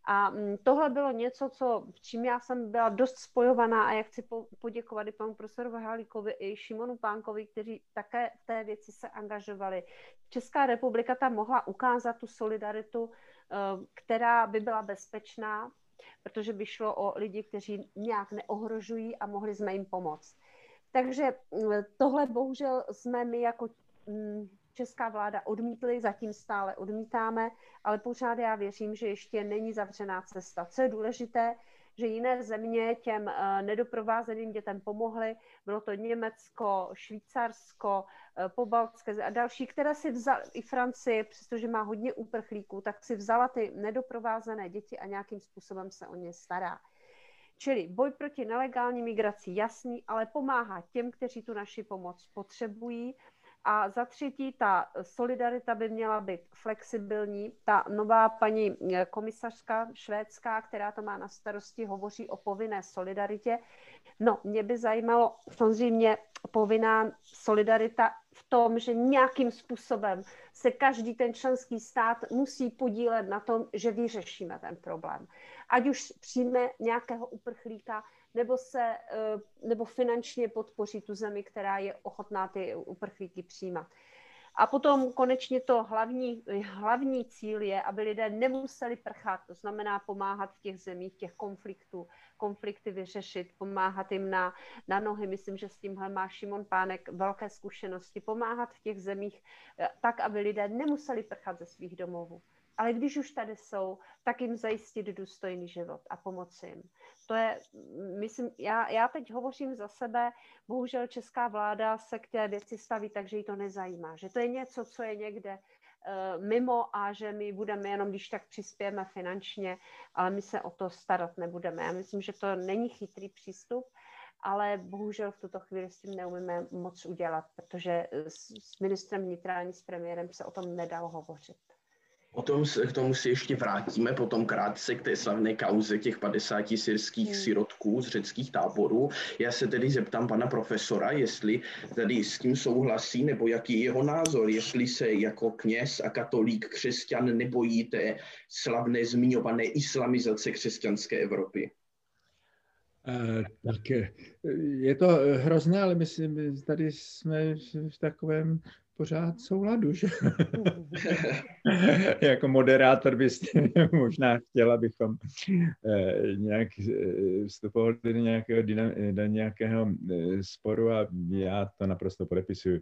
A mm, tohle bylo něco, co, čím já jsem byla dost spojovaná a já chci poděkovat i panu profesoru Halíkovi i Šimonu Pánkovi, kteří také v té věci se angažovali. Česká republika tam mohla ukázat tu solidaritu která by byla bezpečná, protože by šlo o lidi, kteří nějak neohrožují a mohli jsme jim pomoct. Takže eh, tohle bohužel jsme my jako mm, česká vláda odmítli, zatím stále odmítáme, ale pořád já věřím, že ještě není zavřená cesta. Co je důležité, že jiné země těm eh, nedoprovázeným dětem pomohly. Bylo to Německo, Švýcarsko, eh, Pobaltské a další, které si vzali, i Francie, přestože má hodně uprchlíků, tak si vzala ty nedoprovázené děti a nějakým způsobem se o ně stará. Čili boj proti nelegální migraci jasný, ale pomáhá těm, kteří tu naši pomoc potřebují a za třetí, ta solidarita by měla být flexibilní. Ta nová paní eh, komisařka švédská, která to má na starosti, hovoří o povinné solidaritě. No, mě by zajímalo samozřejmě povinná solidarita v tom, že nějakým způsobem se každý ten členský stát musí podílet na tom, že vyřešíme ten problém. Ať už přijme nějakého uprchlíka, nebo, se, eh, nebo finančně podpoří tu zemi, která je ochotná ty uprchlíky přijímat. A potom konečně to hlavní, hlavní cíl je, aby lidé nemuseli prchat, to znamená pomáhat v těch zemích, těch konfliktů, konflikty vyřešit, pomáhat jim na, na nohy. Myslím, že s tímhle má Šimon Pánek velké zkušenosti. Pomáhat v těch zemích eh, tak, aby lidé nemuseli prchat ze svých domovů. Ale když už tady jsou, tak jim zajistit důstojný život a pomoci jim to je, myslím, já, já teď hovořím za sebe, bohužel česká vláda se k té věci staví tak, že jí to nezajímá, že to je něco, co je někde uh, mimo a že my budeme jenom, když tak přispějeme finančně, ale my se o to starat nebudeme. Já myslím, že to není chytrý přístup, ale bohužel v tuto chvíli s tím neumíme moc udělat, protože s, s ministrem vnitra ani s premiérem se o tom nedalo hovořit. O tom, k tomu si ještě vrátíme potom krátce k té slavné kauze těch 50 syrských hmm. sirotků z řeckých táborů. Já se tedy zeptám pana profesora, jestli tady s tím souhlasí, nebo jaký je jeho názor, jestli se jako kněz a katolík křesťan nebojí té slavné zmiňované islamizace křesťanské Evropy. Uh, tak je to hrozné, ale myslím, tady jsme v takovém pořád souladu, že? jako moderátor byste možná chtěla, abychom eh, nějak eh, vstupovali do nějakého, do nějakého eh, sporu a já to naprosto podepisuju.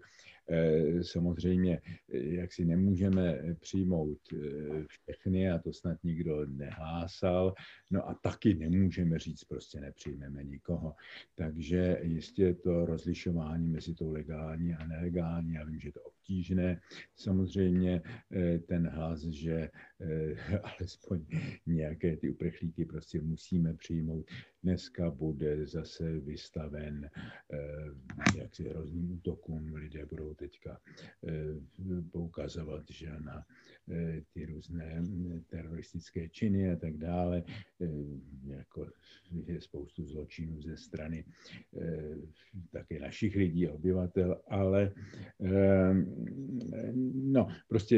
Samozřejmě, eh, jak si nemůžeme přijmout eh, všechny a to snad nikdo nehlásal, no a taky nemůžeme říct, prostě nepřijmeme nikoho. Takže jistě to rozlišování mezi tou legální a nelegální, já vím, že to obtížné. Samozřejmě ten hlas, že alespoň nějaké ty uprchlíky prostě musíme přijmout, dneska bude zase vystaven jaksi hrozným útokům. Lidé budou teďka eh, poukazovat že na ty různé teroristické činy a tak dále, jako je spoustu zločinů ze strany také našich lidí, obyvatel, ale no, prostě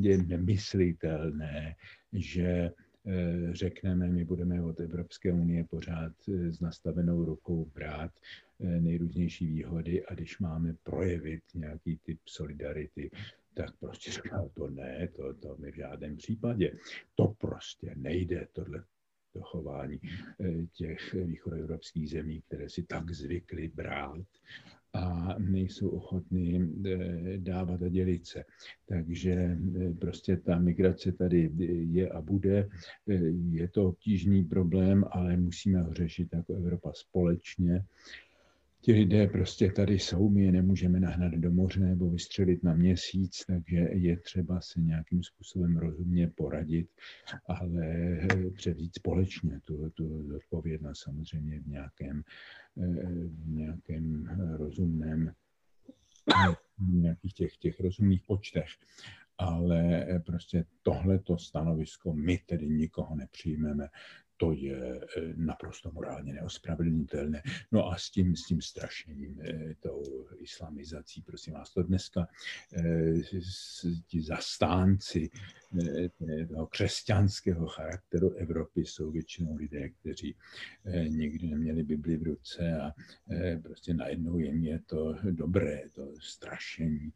je nemyslitelné, že Eh, řekneme, my budeme od Evropské unie pořád eh, s nastavenou rukou brát eh, nejrůznější výhody a když máme projevit nějaký typ solidarity, tak prostě říká, to ne, to, to my v žádném případě. To prostě nejde, tohle to chování těch východoevropských zemí, které si tak zvykly brát a nejsou ochotní eh, dávat a dělit se. Takže eh, prostě ta migrace tady je a bude. Eh, je to obtížný problém, ale musíme ho řešit jako Evropa společně ti lidé prostě tady jsou, my je nemůžeme nahnat do moře nebo vystřelit na měsíc, takže je třeba se nějakým způsobem rozumně poradit, ale převzít společně tu, tu odpovědnost samozřejmě v nějakém, v nějakém rozumném nějakých těch, těch rozumných počtech. Ale prostě tohleto stanovisko my tedy nikoho nepřijmeme to je eh, naprosto morálně neospravedlnitelné. No a s tím, s tím strašením, eh, tou islamizací, prosím vás, to dneska eh, ti zastánci toho křesťanského charakteru Evropy jsou většinou lidé, kteří nikdy neměli Bibli v ruce a prostě najednou jim je to dobré, to strašení,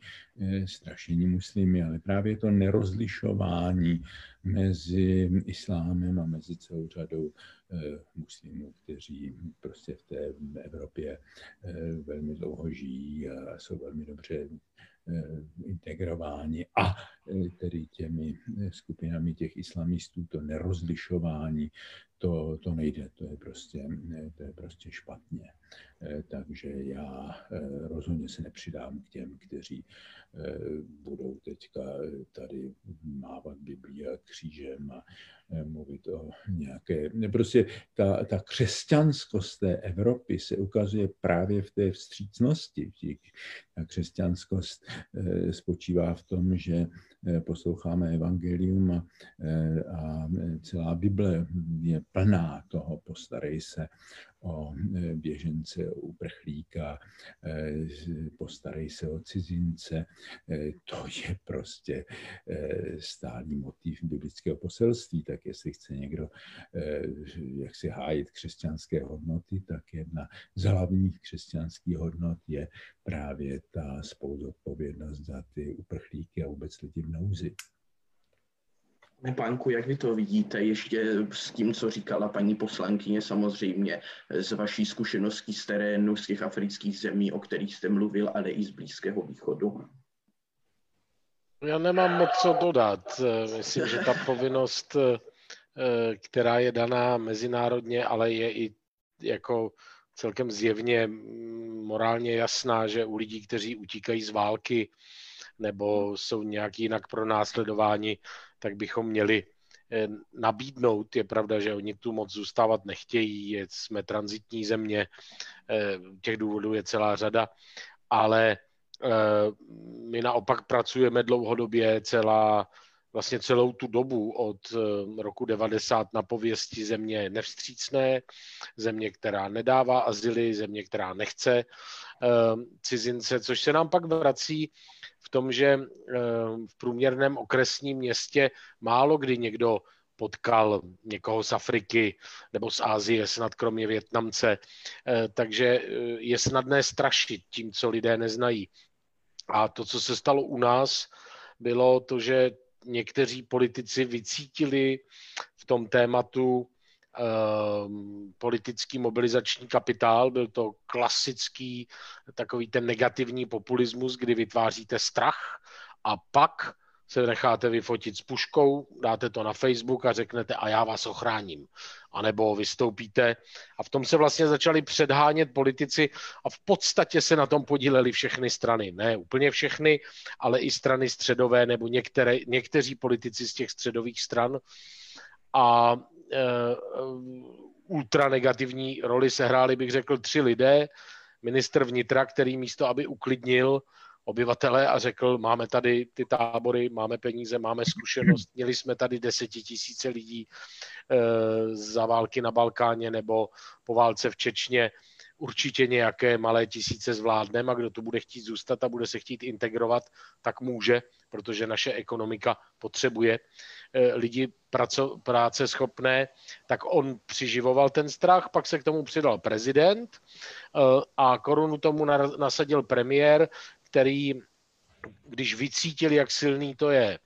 strašení muslimy, ale právě to nerozlišování mezi islámem a mezi celou řadou eh, muslimů, kteří prostě v té Evropě eh, velmi dlouho žijí a jsou velmi dobře eh, integrováni a tedy těmi skupinami těch islamistů, to nerozlišování, to, to nejde, to je, prostě, to je prostě špatně. Takže já rozhodně se nepřidám k těm, kteří budou teďka tady mávat Biblí a křížem a mluvit o nějaké... Prostě ta, ta křesťanskost té Evropy se ukazuje právě v té vstřícnosti. Ta křesťanskost eh, spočívá v tom, že eh, posloucháme evangelium a, eh, a celá Bible je plná toho postarej se o běžence, uprchlíka, e, postarej se o cizince. E, to je prostě stálý motiv biblického poselství. Tak jestli chce někdo jak si hájit křesťanské hodnoty, tak jedna z hlavních křesťanských hodnot je právě ta spoluzodpovědnost za ty uprchlíky a vůbec lidi v nouzi. Pánku, jak vy to vidíte ještě s tím, co říkala paní poslankyně, samozřejmě z vaší zkušeností z terénu, z těch afrických zemí, o kterých jste mluvil, ale i z Blízkého východu? Já nemám moc co dodat. Myslím, že ta povinnost, která je daná mezinárodně, ale je i jako celkem zjevně morálně jasná, že u lidí, kteří utíkají z války nebo jsou nějak jinak pro následování, tak bychom měli eh, nabídnout. Je pravda, že oni tu moc zůstávat nechtějí, jsme transitní země, eh, těch důvodů je celá řada, ale eh, my naopak pracujeme dlouhodobě celá, vlastně celou tu dobu od roku 90 na pověsti země nevstřícné, země, která nedává azyly, země, která nechce cizince, což se nám pak vrací v tom, že eh, v průměrném okresním městě málo kdy někdo potkal někoho z Afriky nebo z Ázie, snad kromě Větnamce. Eh, takže eh, je snadné strašit tím, co lidé neznají. A to, co se stalo u nás, bylo to, že někteří politici vycítili v tom tématu politický mobilizační kapitál, byl to klasický takový ten negativní populismus, kdy vytváříte strach a pak se necháte vyfotit s puškou, dáte to na Facebook a řeknete a já vás ochráním. A nebo vystoupíte. A v tom se vlastně začali předhánět politici a v podstatě se na tom podíleli všechny strany. Ne úplně všechny, ale i strany středové nebo některé, někteří politici z těch středových stran. A ultra negativní roli sehráli, bych řekl, tři lidé. Minister vnitra, který místo, aby uklidnil obyvatele a řekl, máme tady ty tábory, máme peníze, máme zkušenost, měli jsme tady desetitisíce lidí e, za války na Balkáně nebo po válce v Čečně, určitě nějaké malé tisíce zvládneme a kdo tu bude chtít zůstat a bude se chtít integrovat, tak může, protože naše ekonomika potřebuje eh, lidi praco, práce schopné, tak on přiživoval ten strach, pak se k tomu přidal prezident eh, a korunu tomu nasadil premiér, který, když vycítil, jak silný to je,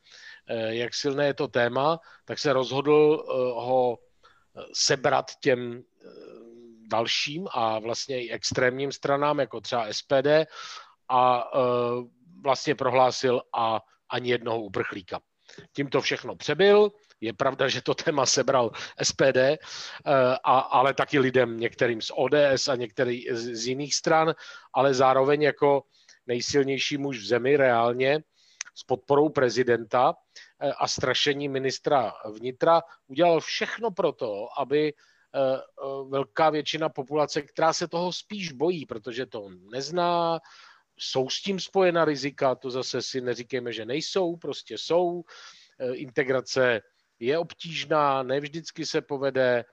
eh, jak silné je to téma, tak se rozhodl ho sebrat těm dalším a vlastně i extrémním stranám, jako třeba SPD, a e, vlastně prohlásil a ani jednoho uprchlíka. Tím to všechno přebyl. Je pravda, že to téma sebral SPD, e, a, ale taky lidem, některým z ODS a některý z, jiných stran, ale zároveň jako nejsilnější muž v zemi reálně s podporou prezidenta e, a strašení ministra vnitra udělal všechno pro to, aby velká většina populace, která se toho spíš bojí, protože to nezná, jsou s tím spojena rizika, to zase si neříkejme, že nejsou, prostě jsou. Eh, integrace je obtížná, ne vždycky se povede,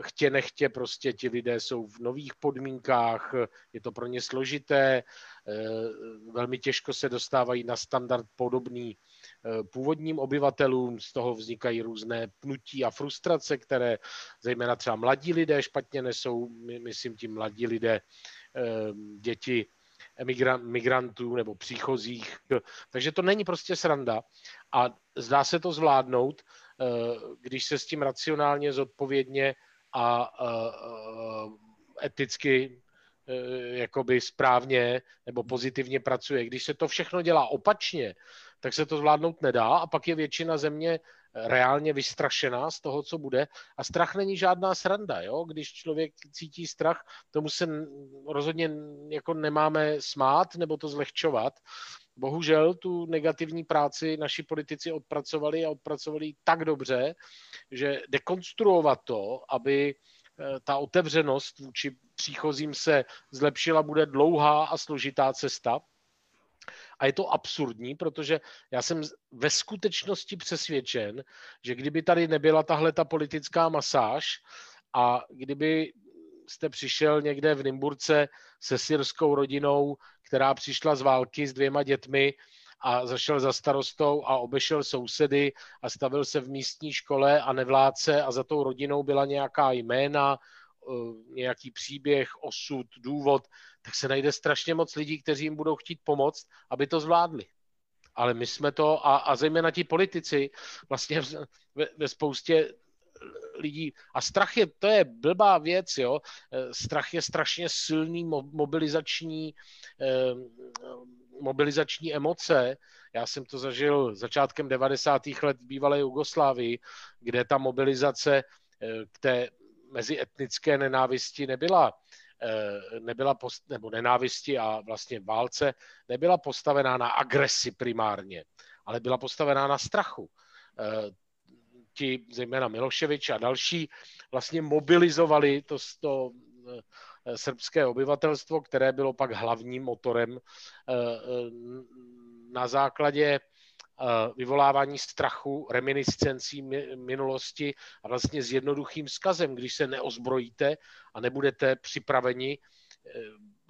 chtě nechtě prostě ti lidé jsou v nových podmínkách, je to pro ně složité, velmi těžko se dostávají na standard podobný Eh, původním obyvatelům, z toho vznikají různé pnutí a frustrace, které zejména třeba mladí lidé špatně nesou, myslím tím mladí lidé, eh, děti migrantů nebo příchozích. Takže to není prostě sranda a zdá se to zvládnout, eh, když se s tím racionálně, zodpovědně a eticky jakoby správně nebo pozitivně pracuje. Když se to všechno dělá opačně, tak se to zvládnout nedá a pak je většina země reálně vystrašená z toho, co bude. A strach není žádná sranda, jo? Když člověk cítí strach, tomu se rozhodně jako nemáme smát nebo to zlehčovat. Bohužel tu negativní práci naši politici odpracovali a odpracovali tak dobře, že dekonstruovat to, aby eh, ta otevřenost vůči příchozím se zlepšila, bude dlouhá a složitá cesta. A je to absurdní, protože já jsem ve skutečnosti přesvědčen, že kdyby tady nebyla tahle ta politická masáž a kdyby jste přišel někde v Nymburce se syrskou rodinou, která přišla z války s dvěma dětmi a zašel za starostou a obešel sousedy a stavil se v místní škole a nevládce a za tou rodinou byla nějaká jména, Eh, nějaký příběh, osud, důvod, tak se najde strašně moc lidí, kteří jim budou chtít pomoct, aby to zvládli. Ale my jsme to, a, a zejména ti politici, vlastně ve, ve spoustě lidí. A strach je, to je blbá věc, jo. Eh, strach je strašně silný mobilizační, eh, mobilizační emoce. Já jsem to zažil začátkem 90. let v bývalé Jugoslávii, kde ta mobilizace k té mezietnické nenávisti nebyla, eh, nebyla post, nebo nenávisti a vlastně válce nebyla postavená na agresi primárně, ale byla postavená na strachu. Eh, ti, zejména Miloševič a další, vlastně mobilizovali to, to eh, srbské obyvatelstvo, které bylo pak hlavním motorem na základě Eh, vyvolávání strachu, reminiscencí minulosti a vlastně s jednoduchým skazem, když se neozbrojíte a nebudete připraveni eh,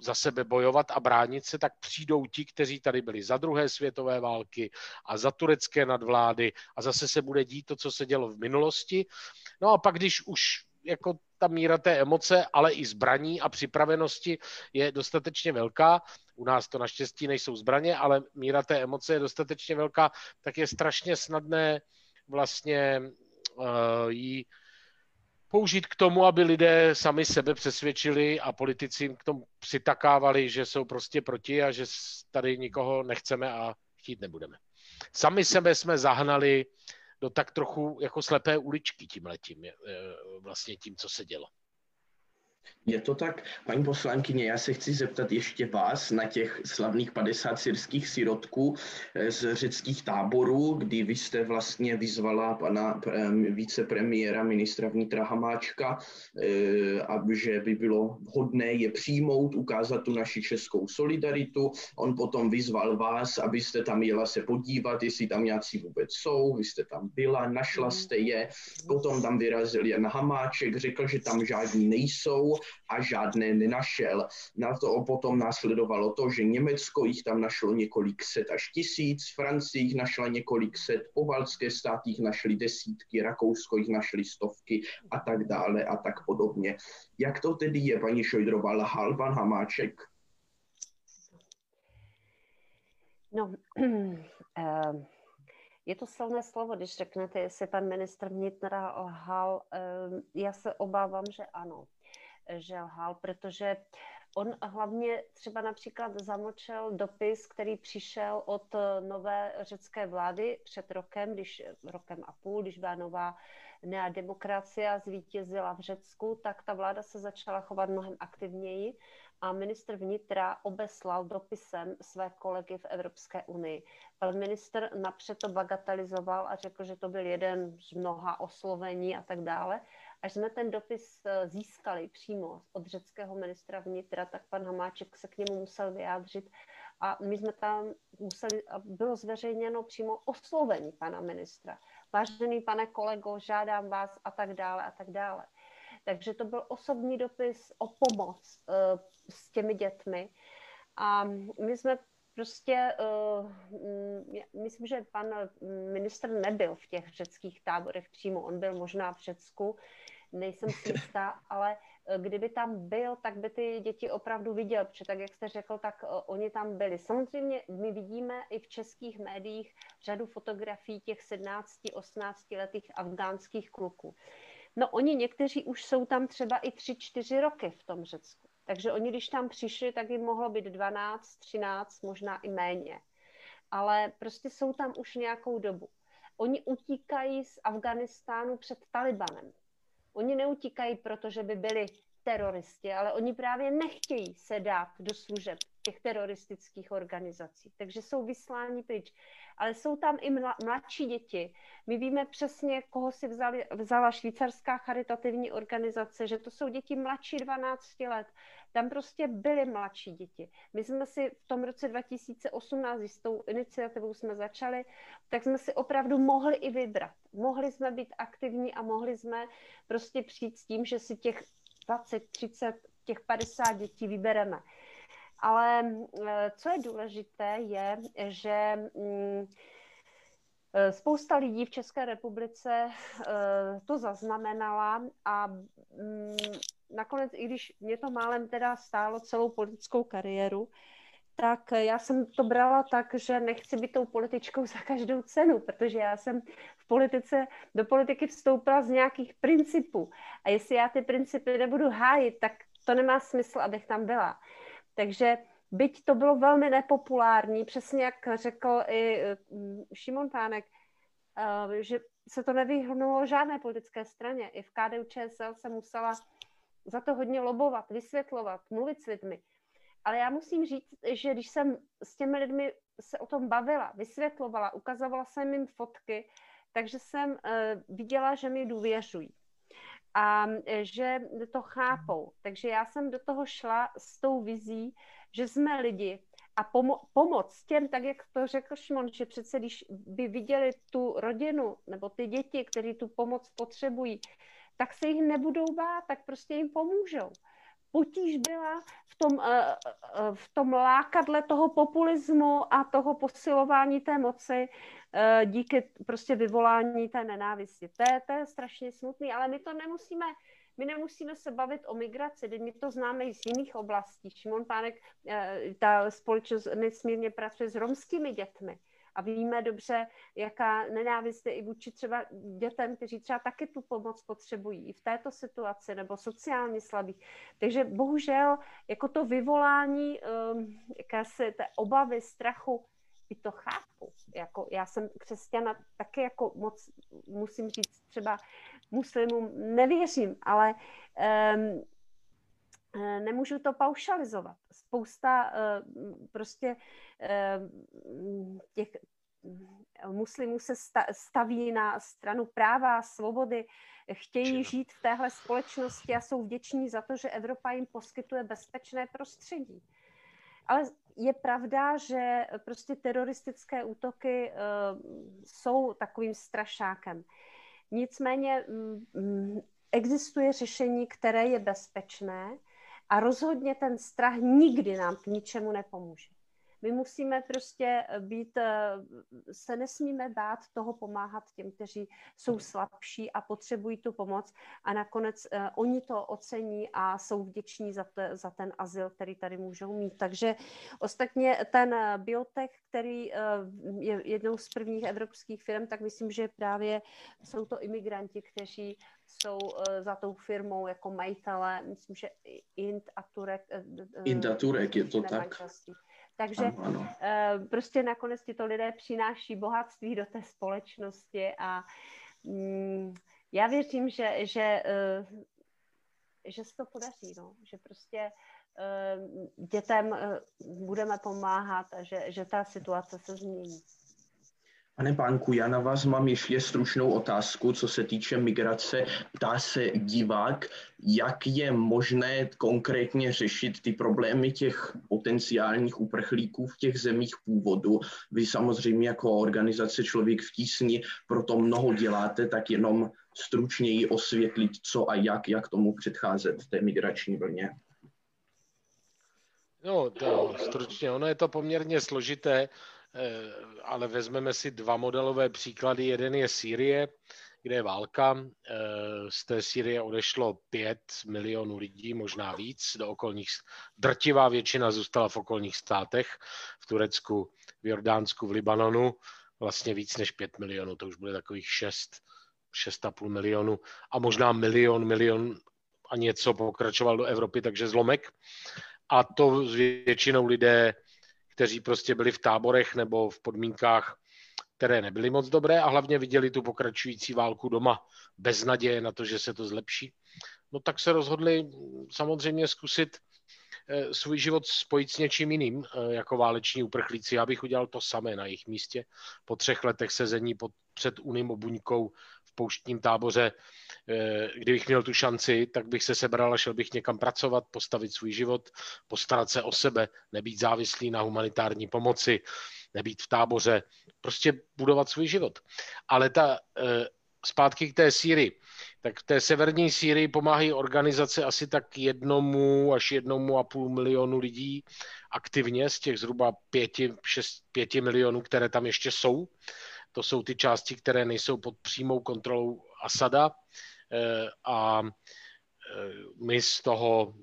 za sebe bojovat a bránit se, tak přijdou ti, kteří tady byli za druhé světové války a za turecké nadvlády a zase se bude dít to, co se dělo v minulosti. No a pak, když už jako ta míra té emoce, ale i zbraní a připravenosti je dostatečně velká. U nás to naštěstí nejsou zbraně, ale míra té emoce je dostatečně velká, tak je strašně snadné vlastně uh, jí použít k tomu, aby lidé sami sebe přesvědčili a politici jim k tomu přitakávali, že jsou prostě proti a že tady nikoho nechceme a chtít nebudeme. Sami sebe jsme zahnali do tak trochu jako slepé uličky tím letím, vlastně tím, co se dělo. Je to tak, paní poslankyně, já se chci zeptat ještě vás na těch slavných 50 syrských sirotků eh, z řeckých táborů, kdy vy jste vlastně vyzvala pana vicepremiéra ministra vnitra Hamáčka, eh, že by bylo vhodné je přijmout, ukázat tu naši českou solidaritu. On potom vyzval vás, abyste tam jela se podívat, jestli tam nějací vůbec jsou, vy jste tam byla, našla jste je, potom tam vyrazil Jan Hamáček, řekl, že tam žádní nejsou, a žádné nenašel. Na to potom následovalo to, že Německo jich tam našlo několik set až tisíc, Francie jich našla několik set, povalské státy jich našly desítky, Rakousko jich našli stovky a tak dále a tak podobně. Jak to tedy je, paní Šojdrová, lhal pan Hamáček? No, uh... Je to silné slovo, když řeknete, jestli pan ministr vnitra lhal. Ehm, já se obávám, že ano že lhal, protože on hlavně třeba například zamlčel dopis, který přišel od nové řecké vlády před rokem, když, rokem a půl, když byla nová Nea demokracia zvítězila v Řecku, tak ta vláda se začala chovat mnohem aktivněji a ministr vnitra obeslal dopisem své kolegy v Evropské unii. Pan ministr napřed to bagatelizoval a řekl, že to byl jeden z mnoha oslovení a tak dále. Až jsme ten dopis eh, získali přímo od řeckého ministra vnitra, tak pan Hamáček se k němu musel vyjádřit a my jsme tam museli, bylo zveřejněno přímo oslovení pana ministra. Vážený pane kolego, žádám vás a tak dále a tak dále. Takže to byl osobní dopis o pomoc uh, s těmi dětmi. A my jsme prostě, uh, myslím, že pan ministr nebyl v těch řeckých táborech přímo, on byl možná v Řecku, nejsem si jistá, ale eh, kdyby tam byl, tak by ty děti opravdu viděl, protože tak, jak jste řekl, tak uh, oni tam byli. Samozřejmě my vidíme i v českých médiích řadu fotografií těch 17-18 letých afgánských kluků. No oni někteří už jsou tam třeba i 3-4 roky v tom Řecku. Takže oni, když tam přišli, tak jim mohlo být 12, 13, možná i méně. Ale prostě jsou tam už nějakou dobu. Oni utíkají z Afganistánu před Talibanem. Oni neutíkají, protože by byli teroristi, ale oni právě nechtějí se dát do služeb těch teroristických organizací. Takže jsou vysláni pryč. Ale jsou tam i mladší děti. My víme přesně, koho si vzali, vzala švýcarská charitativní organizace, že to jsou děti mladší 12 let. Tam prostě byly mladší děti. My jsme si v tom roce 2018, s tou iniciativou jsme začali, tak jsme si opravdu mohli i vybrat. Mohli jsme být aktivní a mohli jsme prostě přijít s tím, že si těch 20, 30, těch 50 dětí vybereme. Ale eh, co je důležité, je, že mm, eh, Spousta lidí v České republice eh, to zaznamenala a mm, nakonec, i když mě to málem teda stálo celou politickou kariéru, tak já jsem to brala tak, že nechci být tou političkou za každou cenu, protože já jsem v politice, do politiky vstoupila z nějakých principů. A jestli já ty principy nebudu hájit, tak to nemá smysl, abych tam byla. Takže byť to bylo velmi nepopulární, přesně jak řekl i mm, Šimon Pánek, eh, že se to nevyhnulo žádné politické straně. I v KDU ČSL se musela za to hodně lobovat, vysvětlovat, mluvit s lidmi. Ale já musím říct, že když jsem s těmi lidmi se o tom bavila, vysvětlovala, ukazovala jsem jim fotky, takže jsem uh, viděla, že mi důvěřují a že to chápou. Takže já jsem do toho šla s tou vizí, že jsme lidi a pomo- pomoc těm, tak jak to řekl Šimon, že přece když by viděli tu rodinu nebo ty děti, kteří tu pomoc potřebují, tak se jich nebudou bát, tak prostě jim pomůžou. Potíž byla v tom, eh, eh, v tom lákadle toho populismu a toho posilování té moci eh, díky prostě vyvolání té nenávisti. To je, to je strašně smutný, ale my to nemusíme my nemusíme se bavit o migraci, my to známe i z jiných oblastí. Šimon Pánek, ta společnost nesmírně pracuje s romskými dětmi. A víme dobře, jaká nenávist je i vůči třeba dětem, kteří třeba taky tu pomoc potřebují i v této situaci, nebo sociálně slabí. Takže bohužel jako to vyvolání um, jakési té obavy, strachu, i to chápu. Jako, já jsem křesťana taky jako moc, musím říct, třeba muslimům nevěřím, ale um, nemůžu to paušalizovat. Spousta prostě těch muslimů se staví na stranu práva, svobody, chtějí žít v téhle společnosti a jsou vděční za to, že Evropa jim poskytuje bezpečné prostředí. Ale je pravda, že prostě teroristické útoky jsou takovým strašákem. Nicméně um, existuje řešení, které je bezpečné a rozhodně ten strach nikdy nám k ničemu nepomůže. My musíme prostě eh, být, eh, se nesmíme bát toho pomáhat těm, kteří jsou slabší a potřebují tu pomoc a nakonec uh, oni to ocení a jsou vděční za, te, za ten azyl, který tady můžou mít. Takže ostatně ten biotech, který je jednou z prvních evropských firm, tak myslím, že právě jsou to imigranti, kteří jsou za tou firmou jako majitele, myslím, že Int a Turek. Int a Turek, je to tak. Manželství. Takže ano, ano. Eh, prostě nakonec ti to lidé přináší bohatství do té společnosti a mm, já věřím, že, že, eh, že se to podaří, no. že prostě eh, dětem budeme pomáhat a že, že ta situace se změní. Pane Pánku, já na vás mám ještě stručnou otázku, co se týče migrace. Ptá se divák, jak je možné konkrétně řešit ty problémy těch potenciálních uprchlíků v těch zemích původu. Vy samozřejmě jako organizace Člověk v tísni proto mnoho děláte, tak jenom stručněji osvětlit, co a jak, jak tomu předcházet té migrační vlně. No, to stručně, ono je to poměrně složité. Eh, ale vezmeme si dva modelové příklady. Jeden je Sýrie, kde je válka. Eh, z té Sýrie odešlo 5 milionů lidí, možná víc, do okolních. Drtivá většina zůstala v okolních státech, v Turecku, v Jordánsku, v Libanonu. Vlastně víc než 5 milionů, to už bude takových 6, 6,5 milionů a možná milion, milion a něco pokračoval do Evropy, takže zlomek. A to s většinou lidé kteří prostě byli v táborech nebo v podmínkách, které nebyly moc dobré a hlavně viděli tu pokračující válku doma bez naděje na to, že se to zlepší. No tak se rozhodli samozřejmě zkusit eh, svůj život spojit s něčím jiným, eh, jako váleční uprchlíci. Já bych udělal to samé na jejich místě. Po třech letech sezení pod, před Unim obuňkou v pouštním táboře, kdybych měl tu šanci, tak bych se sebral a šel bych někam pracovat, postavit svůj život, postarat se o sebe, nebýt závislý na humanitární pomoci, nebýt v táboře, prostě budovat svůj život. Ale ta eh, zpátky k té Sýrii. Tak v té severní Sýrii pomáhají organizace asi tak jednomu až jednomu a půl milionu lidí aktivně z těch zhruba pěti, šest, pěti milionů, které tam ještě jsou. To jsou ty části, které nejsou pod přímou kontrolou Asada eh, a eh, my z toho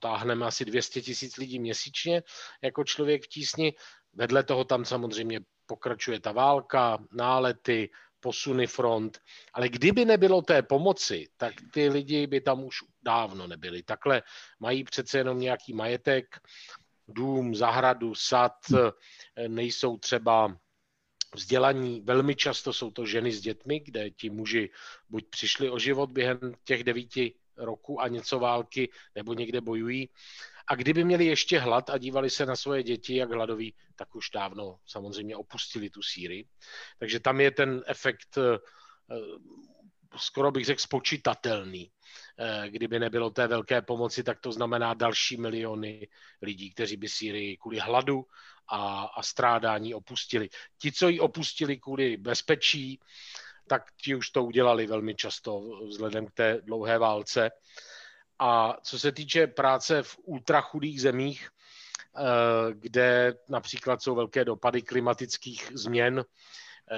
táhneme asi 200 tisíc lidí měsíčně jako člověk v tísni. Vedle toho tam samozřejmě pokračuje ta válka, nálety, posuny front, ale kdyby nebylo té pomoci, tak ty lidi by tam už dávno nebyli. Takhle mají přece jenom nějaký majetek, dům, zahradu, sad, eh, nejsou třeba vzdělaní. Velmi často jsou to ženy s dětmi, kde ti muži buď přišli o život během těch devíti roků a něco války, nebo někde bojují. A kdyby měli ještě hlad a dívali se na svoje děti, jak hladoví, tak už dávno samozřejmě opustili tu síry. Takže tam je ten efekt eh, skoro bych řekl spočítatelný. Eh, kdyby nebylo té velké pomoci, tak to znamená další miliony lidí, kteří by Sýrii kvůli hladu a, a strádání opustili. Ti, co ji opustili kvůli bezpečí, tak ti už to udělali velmi často vzhledem k té dlouhé válce. A co se týče práce v ultrachudých zemích, eh, kde například jsou velké dopady klimatických změn, eh,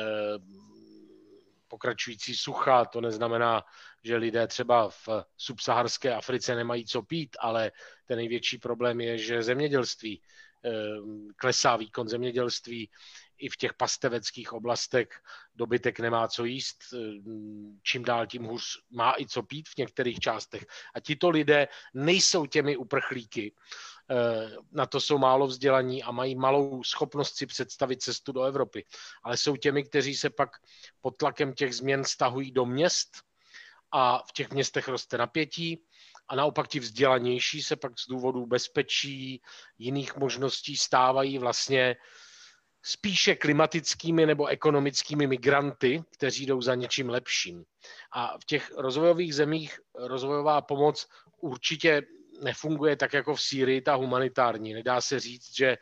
pokračující sucha, to neznamená, že lidé třeba v subsaharské Africe nemají co pít, ale ten největší problém je, že zemědělství Ehm, klesá výkon zemědělství i v těch pasteveckých oblastech dobytek nemá co jíst, ehm, čím dál tím hůř má i co pít v některých částech. A tito lidé nejsou těmi uprchlíky, na to jsou málo vzdělaní a mají malou schopnost si představit cestu do Evropy. Ale jsou těmi, kteří se pak pod tlakem těch změn stahují do měst a v těch městech roste napětí a naopak ti vzdělanější se pak z důvodu bezpečí, jiných možností stávají vlastně spíše klimatickými nebo ekonomickými migranty, kteří jdou za něčím lepším. A v těch rozvojových zemích rozvojová pomoc určitě nefunguje tak jako v Sýrii, ta humanitární. Nedá se říct, že eh,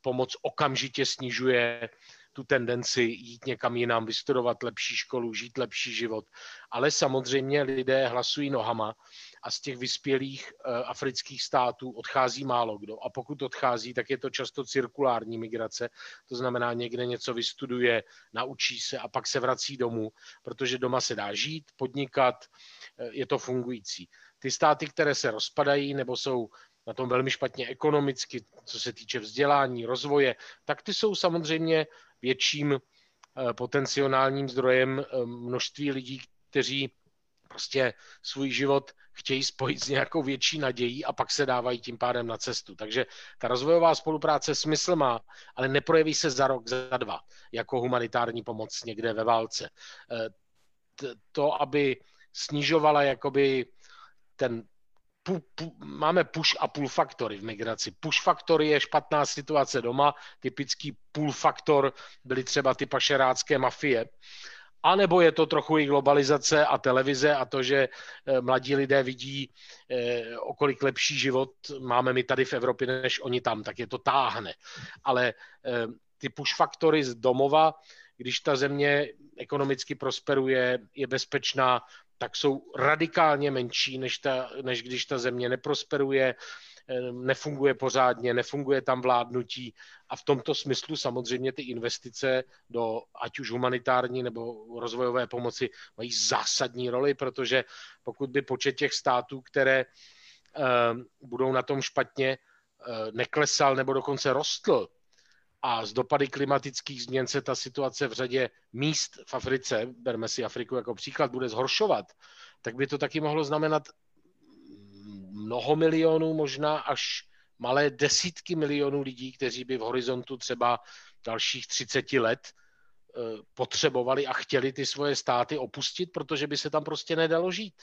pomoc okamžitě snižuje tu tendenci jít někam jinam, vystudovat lepší školu, žít lepší život. Ale samozřejmě lidé hlasují nohama a z těch vyspělých uh, afrických států odchází málo kdo. A pokud odchází, tak je to často cirkulární migrace, to znamená někde něco vystuduje, naučí se a pak se vrací domů, protože doma se dá žít, podnikat, uh, je to fungující. Ty státy, které se rozpadají nebo jsou na tom velmi špatně ekonomicky, co se týče vzdělání, rozvoje, tak ty jsou samozřejmě větším uh, potenciálním zdrojem množství lidí, kteří prostě svůj život chtějí spojit s nějakou větší nadějí a pak se dávají tím pádem na cestu. Takže ta rozvojová spolupráce smysl má, ale neprojeví se za rok, za dva, jako humanitární pomoc někde ve válce. Eh, to, aby snižovala jakoby ten pu, pu, máme push a pull faktory v migraci. Push faktory je špatná situace doma, typický pull faktor byly třeba ty pašerácké mafie, a nebo je to trochu i globalizace a televize a to, že eh, mladí lidé vidí, eh, okolik lepší život máme my tady v Evropě, než oni tam, tak je to táhne. Ale eh, ty push faktory z domova, když ta země ekonomicky prosperuje, je bezpečná, tak jsou radikálně menší, než, ta, než když ta země neprosperuje, nefunguje pořádně, nefunguje tam vládnutí. A v tomto smyslu samozřejmě ty investice do ať už humanitární nebo rozvojové pomoci mají zásadní roli, protože pokud by počet těch států, které budou na tom špatně, eh, neklesal nebo dokonce rostl, a z dopady klimatických změn se ta situace v řadě míst v Africe, berme si Afriku jako příklad, bude zhoršovat, tak by to taky mohlo znamenat mnoho milionů, možná až malé desítky milionů lidí, kteří by v horizontu třeba dalších 30 let eh, potřebovali a chtěli ty svoje státy opustit, protože by se tam prostě nedalo žít.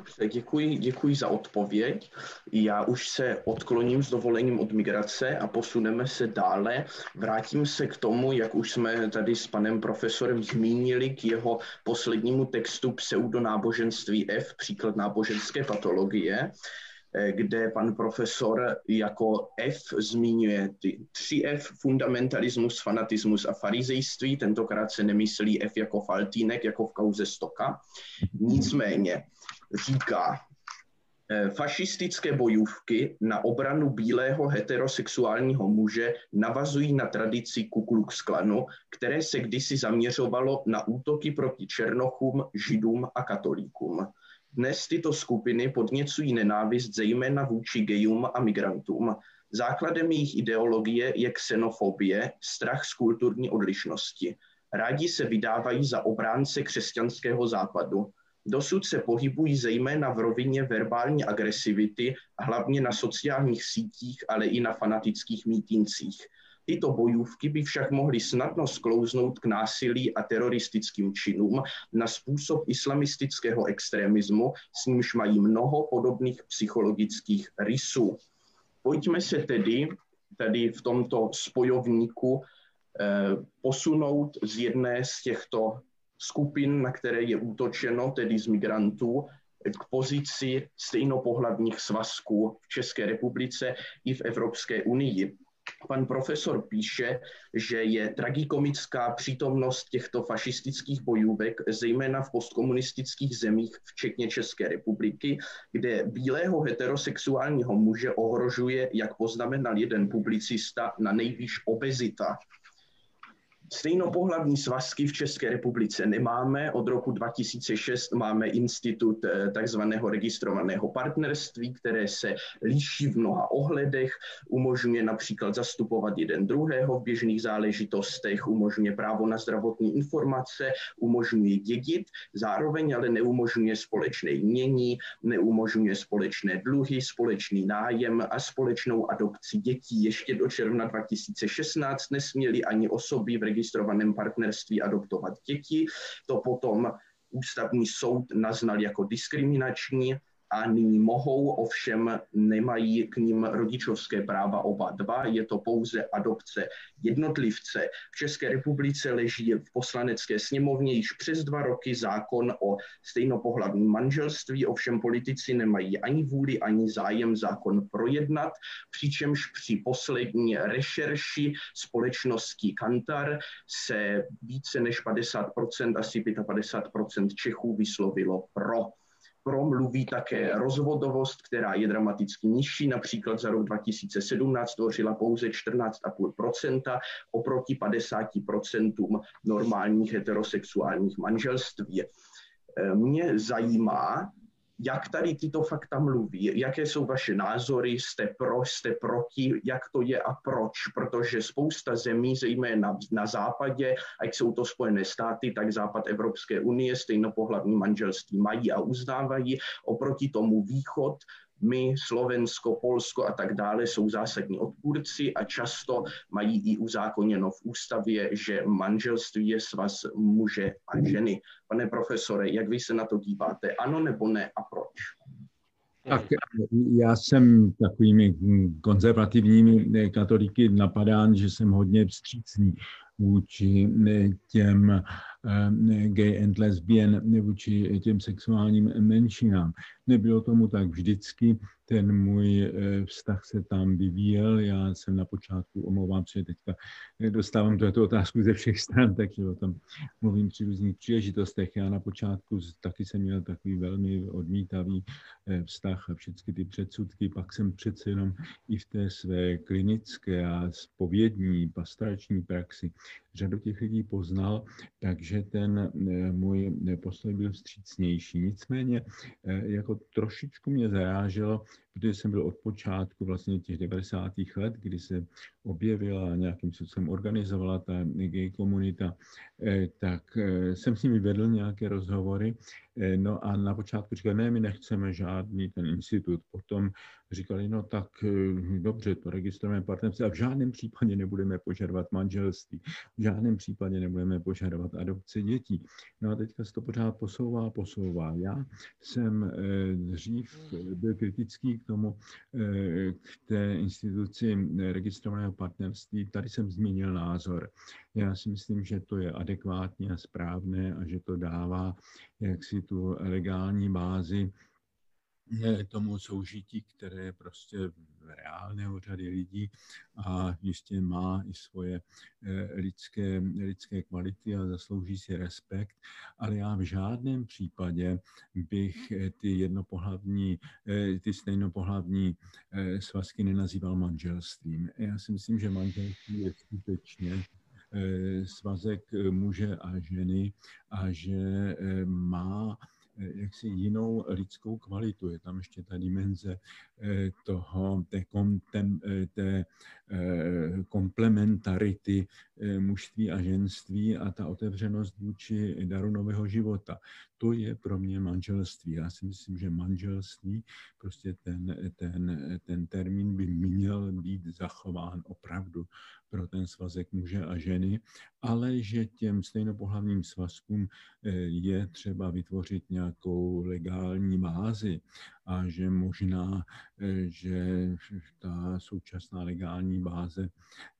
Dobře, děkuji, děkuji za odpověď. Já už se odkloním s dovolením od migrace a posuneme se dále. Vrátím se k tomu, jak už jsme tady s panem profesorem zmínili, k jeho poslednímu textu Pseudonáboženství F, příklad náboženské patologie kde pan profesor jako F zmiňuje ty tři F, fundamentalismus, fanatismus a farizejství. Tentokrát se nemyslí F jako faltínek, jako v kauze Stoka. Nicméně říká, eh, fašistické bojůvky na obranu bílého heterosexuálního muže navazují na tradici Ku Klux Klanu, které se kdysi zaměřovalo na útoky proti černochům, židům a katolíkům. Dnes tyto skupiny podněcují nenávist zejména vůči gejům a migrantům. Základem jejich ideologie je xenofobie, strach z kulturní odlišnosti. Rádi se vydávají za obránce křesťanského západu. Dosud se pohybují zejména v rovině verbální agresivity, hlavně na sociálních sítích, ale i na fanatických mítincích. Tyto bojůvky by však mohly snadno sklouznout k násilí a teroristickým činům na způsob islamistického extremismu, s nímž mají mnoho podobných psychologických rysů. Pojďme se tedy tady v tomto spojovníku eh, posunout z jedné z těchto skupin, na které je útočeno, tedy z migrantů, k pozici stejnopohlavních svazků v České republice i v Evropské unii. Pan profesor píše, že je tragikomická přítomnost těchto fašistických bojůvek, zejména v postkomunistických zemích, včetně České republiky, kde bílého heterosexuálního muže ohrožuje, jak poznamenal jeden publicista, na nejvýš obezita. Stejnopohlavní svazky v České republice nemáme. Od roku 2006 máme institut eh, takzvaného registrovaného partnerství, které se liší v mnoha ohledech, umožňuje například zastupovat jeden druhého v běžných záležitostech, umožňuje právo na zdravotní informace, umožňuje dědit, zároveň ale neumožňuje společné mění, neumožňuje společné dluhy, společný nájem a společnou adopci dětí. Ještě do června 2016 nesměly ani osoby v registrovaném partnerství adoptovat děti. To potom ústavní soud naznal jako diskriminační a nyní mohou, ovšem nemají k ním rodičovské práva oba dva, je to pouze adopce jednotlivce. V České republice leží v poslanecké sněmovně již přes dva roky zákon o stejnopohlavním manželství, ovšem politici nemají ani vůli, ani zájem zákon projednat, přičemž při poslední rešerši společnosti Kantar se více než 50%, asi 55% Čechů vyslovilo pro promluví také rozvodovost, která je dramaticky nižší. Například za rok 2017 tvořila pouze 14,5% oproti 50% normálních heterosexuálních manželství. Mě zajímá, jak tady tyto fakta mluví, jaké jsou vaše názory, jste pro, jste proti, jak to je a proč, protože spousta zemí, zejména na, západě, ať jsou to Spojené státy, tak západ Evropské unie, stejnopohlavní manželství mají a uznávají, oproti tomu východ my, Slovensko, Polsko a tak dále jsou zásadní odpůrci a často mají i uzákoněno v ústavě, že manželství je svaz muže a ženy. Pane profesore, jak vy se na to díváte? Ano nebo ne a proč? Tak já jsem takovými konzervativními katolíky napadán, že jsem hodně vstřícný vůči těm gay and lesbian, vůči těm sexuálním menšinám. Nebylo tomu tak vždycky, ten můj eh, vztah se tam vyvíjel. Já jsem na počátku, omlouvám se, teďka dostávám tuto otázku ze všech stran, takže o tom mluvím při různých příležitostech. Já na počátku taky jsem měl takový velmi odmítavý eh, vztah a všechny ty předsudky. Pak jsem přece jenom i v té své klinické a spovědní pastorační praxi řadu těch lidí poznal, takže ten eh, můj postoj byl vstřícnější. Nicméně jako trošičku mě zaráželo, protože jsem byl od počátku vlastně těch 90. let, kdy se objevila nějakým způsobem organizovala ta gay komunita, eh, tak eh, jsem s nimi vedl nějaké rozhovory. Eh, no a na počátku říkali, ne, my nechceme žádný ten institut. Potom říkali, no tak dobře, to registrujeme partnerství a v žádném případě nebudeme požadovat manželství, v žádném případě nebudeme požadovat adopci dětí. No a teďka se to pořád posouvá, posouvá. Já jsem dřív byl kritický k tomu, k té instituci registrovaného partnerství. Tady jsem zmínil názor. Já si myslím, že to je adekvátní a správné a že to dává jaksi tu legální bázi tomu soužití, které je prostě reálné u řady lidí a jistě má i svoje eh, lidské, lidské kvality a zaslouží si respekt, ale já v žádném případě bych eh, ty jednopohlavní, eh, ty stejnopohlavní svazky nenazýval manželstvím. Já si myslím, že manželství je skutečně svazek muže a ženy a že má jaksi jinou lidskou kvalitu. Je tam ještě ta dimenze eh, toho, té, kontem, eh, té eh, komplementarity mužství a ženství a ta otevřenost vůči daru nového života. To je pro mě manželství. Já si myslím, že manželství, prostě ten, ten, ten termín by měl být zachován opravdu pro ten svazek muže a ženy, ale že těm stejnopohlavním svazkům eh, je třeba vytvořit nějakou legální bázi a že možná, eh, že ta současná legální báze,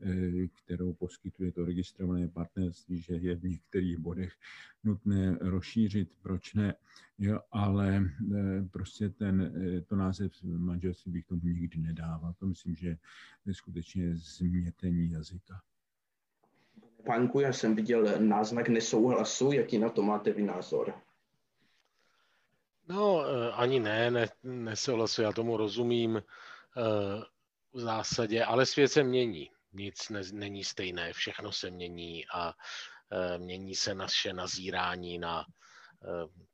eh, kterou poskytuje to registrované partnerství, že je v některých bodech nutné rozšířit, proč ne, jo, ale prostě ten, to název manželství bych tomu nikdy nedával. To myslím, že je skutečně změtení jazyka. Pánku, já jsem viděl náznak nesouhlasu. Jaký na to máte vy názor? No, eh, ani ne, ne nesouhlasu, já tomu rozumím eh, v zásadě, ale svět se mění. Nic ne, není stejné, všechno se mění a eh, mění se naše nazírání na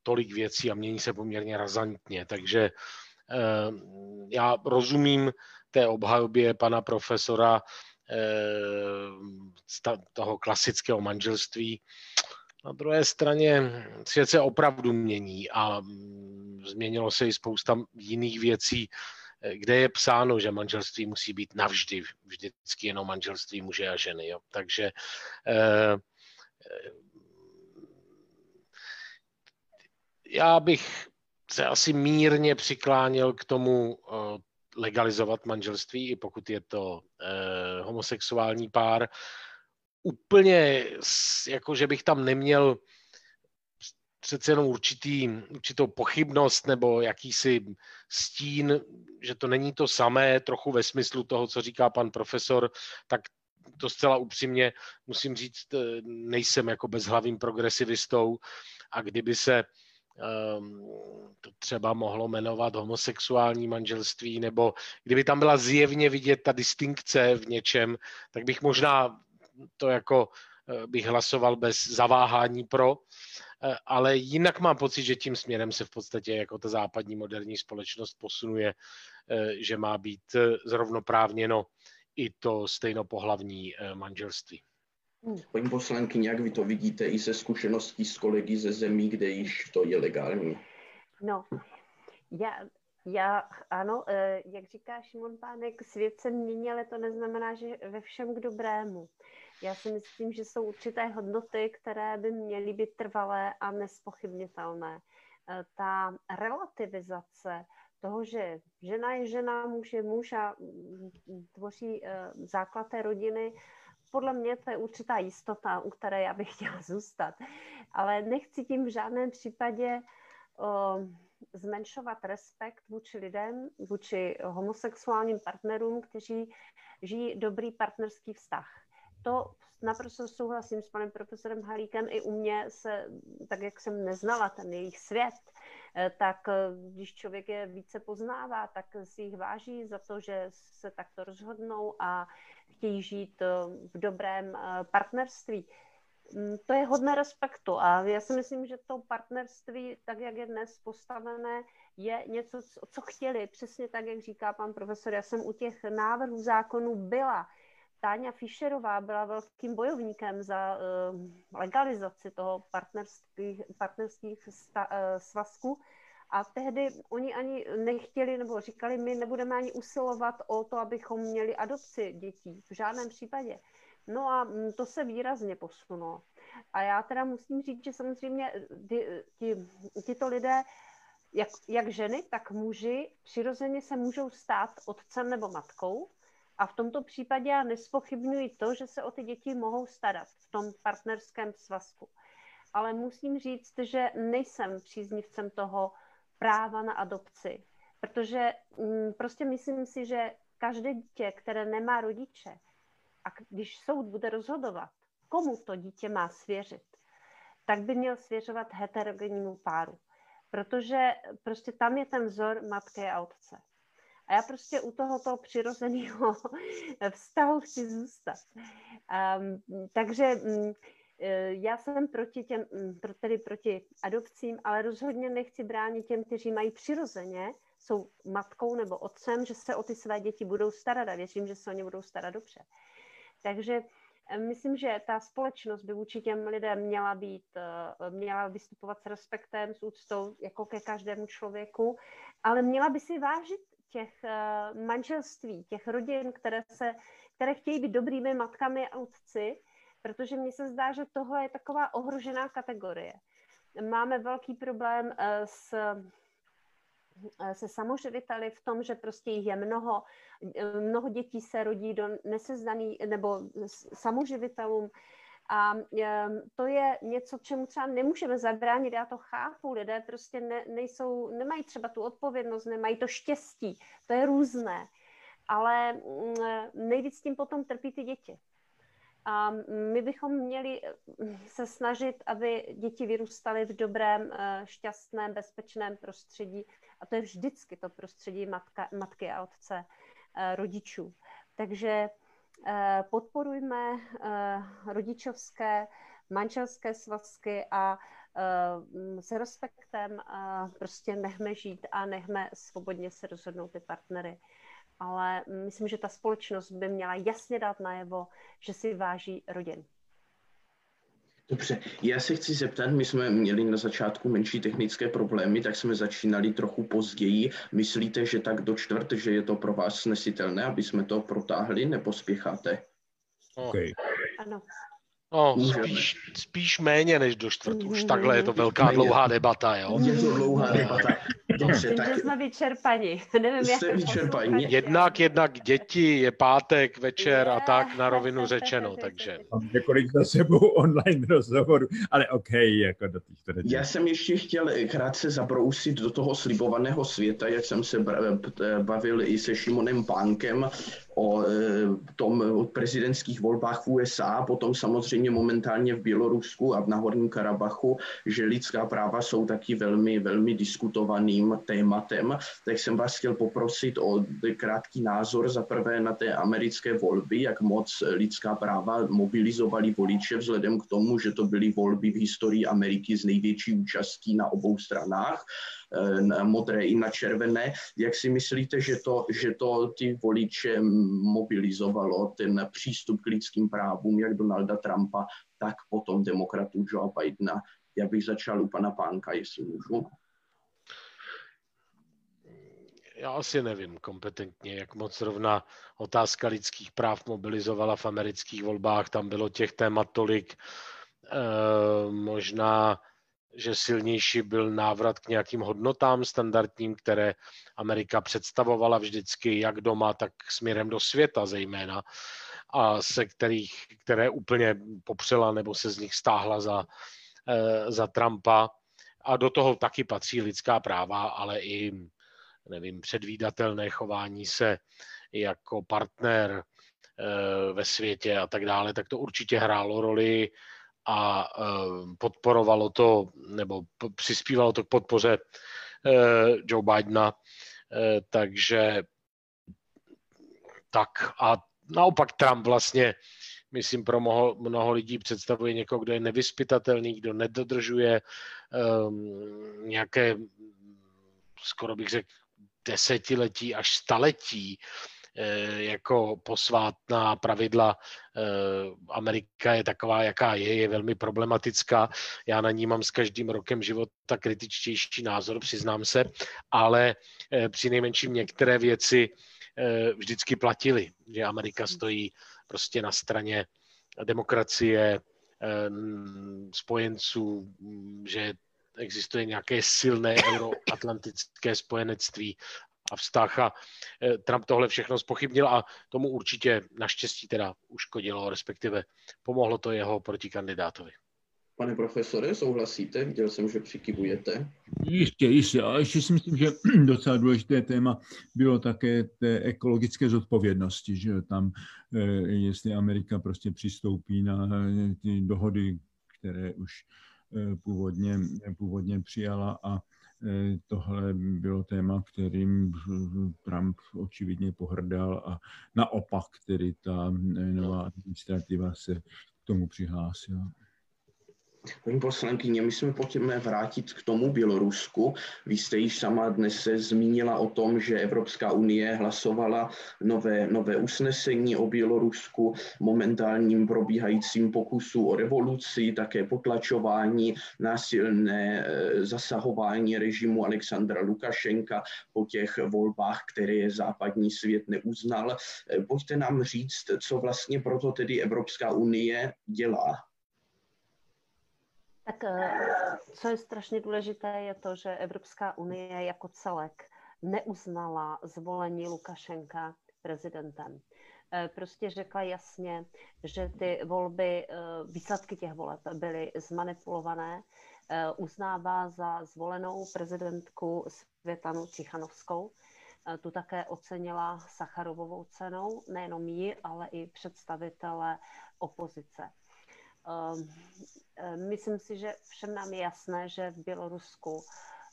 tolik věcí a mění se poměrně razantně. Takže já rozumím té obhajobě pana profesora Eh, toho klasického manželství. Na druhé straně svět se opravdu mění a mm, změnilo se i spousta jiných věcí, eh, kde je psáno, že manželství musí být navždy, vždycky jenom manželství muže a ženy. Jo. Takže eh, já bych se asi mírně přikláněl k tomu uh, legalizovat manželství, i pokud je to uh, homosexuální pár. Úplně, jako že bych tam neměl přece jenom určitý, určitou pochybnost nebo jakýsi stín, že to není to samé, trochu ve smyslu toho, co říká pan profesor, tak to zcela upřímně musím říct, eh, nejsem jako bezhlavým progresivistou a kdyby se to třeba mohlo jmenovat homosexuální manželství, nebo kdyby tam byla zjevně vidět ta distinkce v něčem, tak bych možná to jako eh, bych hlasoval bez zaváhání pro, eh, ale jinak mám pocit, že tím směrem se v podstatě jako ta západní moderní společnost posunuje, že má být zrovnoprávněno i to stejnopohlavní eh, manželství. Paní poslankyně, jak vy to vidíte i ze zkušeností s kolegy ze zemí, kde již to je legální? No, já, já ano, eh, jak říká Šimon Pánek, svět se mění, ale to neznamená, že ve všem k dobrému. Já si myslím, že jsou určité hodnoty, které by měly být trvalé a nespochybnitelné. Eh, ta relativizace toho, že žena je žena, muž je muž a tvoří eh, základ té rodiny, podle mě to je určitá jistota, u které já bych chtěla zůstat. Ale nechci tím v žádném případě o, zmenšovat respekt vůči lidem, vůči homosexuálním partnerům, kteří žijí dobrý partnerský vztah. To naprosto souhlasím s panem profesorem Halíkem. I u mě se, tak jak jsem neznala ten jejich svět, tak eh, když člověk je více poznává, tak si jich váží za to, že se takto rozhodnou a chtějí žít eh, v dobrém partnerství. Mm, to je hodné respektu a já si myslím, že to partnerství, tak jak je dnes postavené, je něco, co chtěli, přesně tak, jak říká pan profesor. Já jsem u těch návrhů zákonů byla. Táňa Fischerová byla velkým bojovníkem za uh, legalizaci toho partnerských, partnerských svazků. A tehdy oni ani nechtěli, nebo říkali, my nebudeme ani usilovat o to, abychom měli adopci dětí. V žádném případě. No a mm, to se výrazně posunulo. A já teda musím říct, že samozřejmě ty, ty, tyto lidé, jak, jak ženy, tak muži, přirozeně se můžou stát otcem nebo matkou, a v tomto případě já nespochybnuji to, že se o ty děti mohou starat v tom partnerském svazku. Ale musím říct, že nejsem příznivcem toho práva na adopci, protože mm, prostě myslím si, že každé dítě, které nemá rodiče, a když soud bude rozhodovat, komu to dítě má svěřit, tak by měl svěřovat heterogennímu páru. Protože prostě tam je ten vzor matky a otce. A já prostě u tohoto přirozeného vztahu chci zůstat. Um, takže um, já jsem proti těm, mm, tedy proti adopcím, ale rozhodně nechci bránit těm, kteří mají přirozeně, jsou matkou nebo otcem, že se o ty své děti budou starat a věřím, že se o ně budou starat dobře. Takže myslím, že ta společnost by vůči těm lidem měla být, eh, měla vystupovat s respektem, s úctou, jako ke každému člověku, ale měla by si vážit těch eh, manželství, těch rodin, které, se, které chtějí být dobrými matkami a otci, protože mně se zdá, že tohle je taková ohrožená kategorie. Máme velký problém eh, s eh, se samoživiteli v tom, že prostě jich je mnoho, mnoho dětí se rodí do nesezdaný, nebo samoživitelům a to je něco, čemu třeba nemůžeme zabránit, já to chápu, lidé prostě ne, nejsou, nemají třeba tu odpovědnost, nemají to štěstí, to je různé, ale mm, nejvíc tím potom trpí ty děti. A my bychom měli mm, se snažit, aby děti vyrůstaly v dobrém, eh, šťastném, bezpečném prostředí. A to je vždycky to prostředí matka, matky a otce, eh, rodičů. Takže podporujme eh, rodičovské, manželské svazky a eh, s respektem prostě nechme žít a nechme svobodně se rozhodnout ty partnery. Ale myslím, že ta společnost by měla jasně dát najevo, že si váží rodin. Dobře, já se chci zeptat, my jsme měli na začátku menší technické problémy, tak jsme začínali trochu později. Myslíte, že tak do čtvrt, že je to pro vás snesitelné, aby jsme to protáhli, nebo spěcháte? Okay. Ano. No, spíš, spíš méně než do čtvrtu. Už takhle je to velká méně. dlouhá debata, jo? Je to dlouhá debata. Dobře, tak... jsme vyčerpaní. Nevím, Jste jak vyčerpaní. Jednak, jednak děti, je pátek, večer a tak na rovinu řečeno, takže. Mám několik za sebou online rozhovorů, ale OK, jako do těch Já jsem ještě chtěl krátce zabrousit do toho slibovaného světa, jak jsem se bavil i se Šimonem Pánkem o e, tom prezidentských volbách v USA, potom samozřejmě momentálně v Bělorusku a v Nahorním Karabachu, že lidská práva jsou taky velmi, velmi diskutovaným tématem. Tak jsem vás chtěl poprosit o krátký názor za prvé na té americké volby, jak moc lidská práva mobilizovali voliče vzhledem k tomu, že to byly volby v historii Ameriky s největší účastí na obou stranách na modré i na červené. Jak si myslíte, že to, že to ty voliče mobilizovalo, ten přístup k lidským právům, jak Donalda Trumpa, tak potom demokratů Joe Bidena? Já bych začal u pana Pánka, jestli můžu. Já asi nevím kompetentně, jak moc rovna otázka lidských práv mobilizovala v amerických volbách. Tam bylo těch témat tolik. E, možná že silnější byl návrat k nějakým hodnotám standardním, které Amerika představovala vždycky jak doma, tak směrem do světa zejména, a se kterých, které úplně popřela nebo se z nich stáhla za, eh, za Trumpa. A do toho taky patří lidská práva, ale i nevím, předvídatelné chování se jako partner eh, ve světě a tak dále, tak to určitě hrálo roli a eh, podporovalo to, nebo přispívalo to k podpoře eh, Joe Bidena, eh, takže tak. A naopak Trump vlastně, myslím, pro mnoho, mnoho lidí představuje někoho, kdo je nevyspytatelný, kdo nedodržuje um, nějaké, skoro bych řekl, desetiletí až staletí jako posvátná pravidla. Eh, Amerika je taková, jaká je, je velmi problematická. Já na ní mám s každým rokem života kritičtější názor, přiznám se, ale eh, při nejmenším některé věci vždycky platily, že Amerika stojí prostě na straně demokracie, spojenců, že existuje nějaké silné euroatlantické spojenectví a vztah a eh, Trump tohle všechno spochybnil a tomu určitě naštěstí teda uškodilo, respektive pomohlo to jeho protikandidátovi. Pane profesore, souhlasíte? Viděl jsem, že přikivujete. Jistě, jistě. A ještě si myslím, že docela důležité téma bylo také té ekologické zodpovědnosti, že tam, eh, jestli Amerika prostě přistoupí na eh, ty dohody, které už původně, původně přijala a tohle bylo téma, kterým Trump očividně pohrdal a naopak, který ta nová administrativa se k tomu přihlásila. Paní poslankyně, my jsme pojďme vrátit k tomu Bělorusku. Vy jste již sama dnes se zmínila o tom, že Evropská unie hlasovala nové, nové usnesení o Bělorusku, momentálním probíhajícím pokusu o revoluci, také potlačování, násilné eh, zasahování režimu Alexandra Lukašenka po těch volbách, které západní svět neuznal. Eh, pojďte nám říct, co vlastně proto tedy Evropská unie dělá. Tak eh, co je strašně důležité, je to, že Evropská unie jako celek neuznala zvolení Lukašenka prezidentem. Eh, prostě řekla jasně, že ty volby, eh, výsledky těch voleb byly zmanipulované, uznává za zvolenou prezidentku Světanu Cichanovskou. Tu také ocenila Sacharovovou cenou, nejenom ji, ale i představitele opozice. Ehm, ehm, myslím si, že všem nám je jasné, že v Bělorusku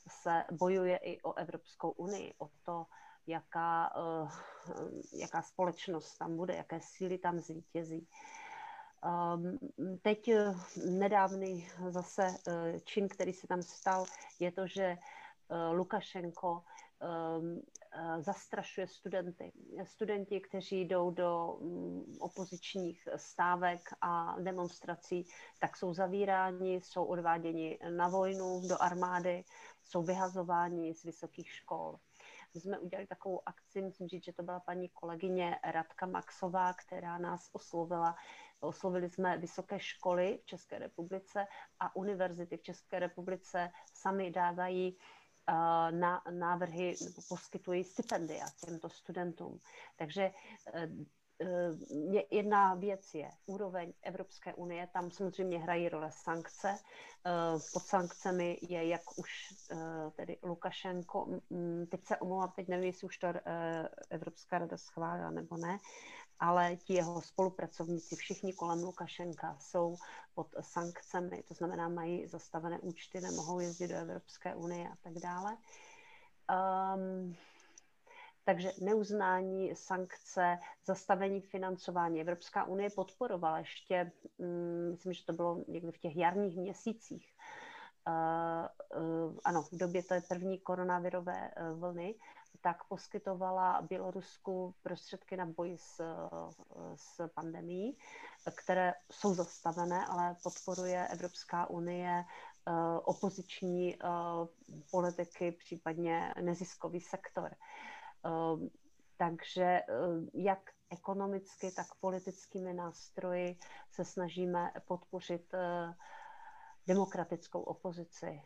se bojuje i o Evropskou unii, o to, jaká, eh, jaká společnost tam bude, jaké síly tam zvítězí. Ehm, teď eh, nedávný zase eh, čin, který se tam stal, je to, že Lukašenko zastrašuje studenty. Studenti, kteří jdou do um, opozičních stávek a demonstrací, tak jsou zavíráni, jsou odváděni na vojnu, do armády, jsou vyhazováni z vysokých škol. My jsme udělali takovou akci, musím říct, že to byla paní kolegyně Radka Maxová, která nás oslovila oslovili jsme vysoké školy v České republice a univerzity v České republice sami dávají na návrhy nebo poskytují stipendia těmto studentům. Takže jedna věc je úroveň Evropské unie, tam samozřejmě hrají role sankce. Pod sankcemi je, jak už tedy Lukašenko, teď se omlouvám, teď nevím, jestli už to Evropská rada schválila nebo ne, ale ti jeho spolupracovníci, všichni kolem Lukašenka, jsou pod sankcemi, to znamená, mají zastavené účty, nemohou jezdit do Evropské unie a tak dále. Um, takže neuznání sankce, zastavení financování. Evropská unie podporovala ještě, um, myslím, že to bylo někdy v těch jarních měsících, uh, uh, ano, v době té první koronavirové uh, vlny, tak poskytovala Bělorusku prostředky na boj s, s pandemí, které jsou zastavené, ale podporuje Evropská unie eh, opoziční eh, politiky, případně neziskový sektor. Eh, takže jak ekonomicky, tak politickými nástroji se snažíme podpořit demokratickou opozici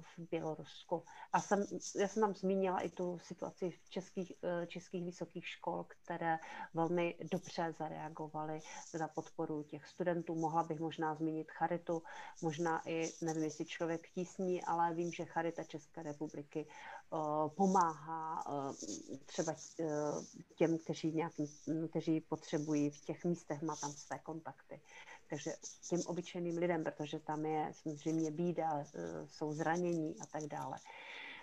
v Bělorusku. A jsem, já jsem tam zmínila i tu situaci v českých, e, českých vysokých škol, které velmi dobře zareagovaly na podporu těch studentů. Mohla bych možná zmínit Charitu, možná i, nevím, jestli člověk tísní, ale vím, že Charita České republiky e, pomáhá e, třeba těm, kteří, nějakým, kteří potřebují v těch místech, má tam své kontakty takže těm obyčejným lidem, protože tam je samozřejmě bída, e, jsou zranění a tak dále.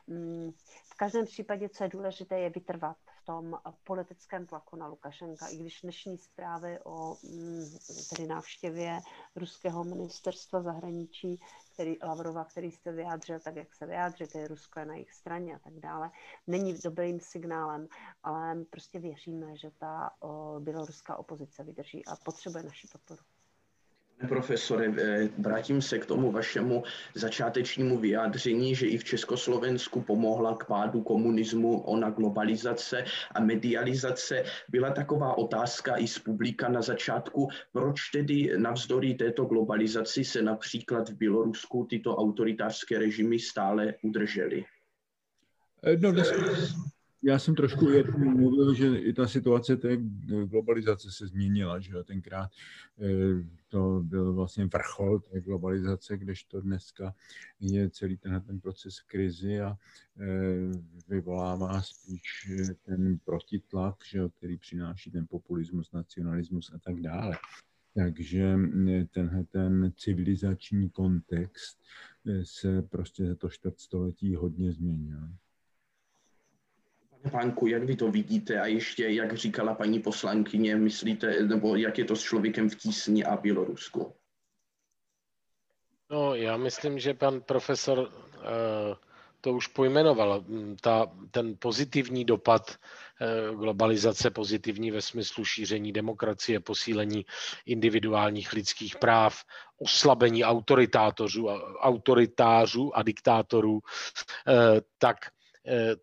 Mm, v každém případě, co je důležité, je vytrvat v tom politickém tlaku na Lukašenka, i když dnešní zprávy o mm, tedy návštěvě ruského ministerstva zahraničí, který Lavrova, který se vyjádřil tak, jak se vyjádřil, je Rusko je na jejich straně a tak dále, není dobrým signálem, ale prostě věříme, že ta běloruská opozice vydrží a potřebuje naši podporu. Profesore, eh, vrátím se k tomu vašemu začátečnímu vyjádření, že i v Československu pomohla k pádu komunismu ona globalizace a medializace. Byla taková otázka i z publika na začátku, proč tedy navzdory této globalizaci se například v Bělorusku tyto autoritářské režimy stále udržely? Eh, no, já jsem trošku mluvil, že i ta situace té globalizace se změnila, že tenkrát eh, to byl vlastně vrchol té globalizace, kdežto dneska je celý tenhle ten proces krizi a eh, vyvolává spíš ten protitlak, že, který přináší ten populismus, nacionalismus a tak dále. Takže eh, tenhle ten civilizační kontext se prostě za to čtvrtstoletí hodně změnil. Pánku, jak vy to vidíte a ještě, jak říkala paní poslankyně, myslíte, nebo jak je to s člověkem v tísni a Bělorusku? No, já myslím, že pan profesor uh, to už pojmenoval. Ta, ten pozitivní dopad uh, globalizace, pozitivní ve smyslu šíření demokracie, posílení individuálních lidských práv, oslabení autoritátorů, autoritářů a diktátorů, uh, tak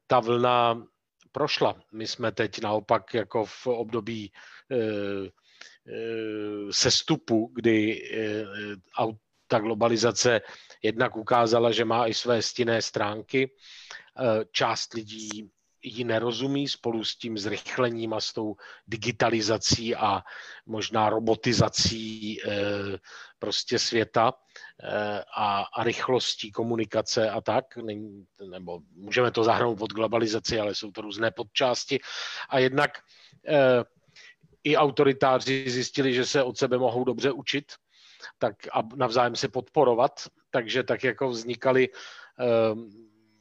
ta vlna prošla. My jsme teď naopak jako v období e, e, sestupu, kdy e, ta globalizace jednak ukázala, že má i své stinné stránky. Část lidí ji nerozumí spolu s tím zrychlením a s tou digitalizací a možná robotizací prostě světa a, a rychlostí komunikace a tak, nebo můžeme to zahrnout pod globalizaci, ale jsou to různé podčásti. A jednak eh, i autoritáři zjistili, že se od sebe mohou dobře učit tak a navzájem se podporovat, takže tak jako vznikaly eh,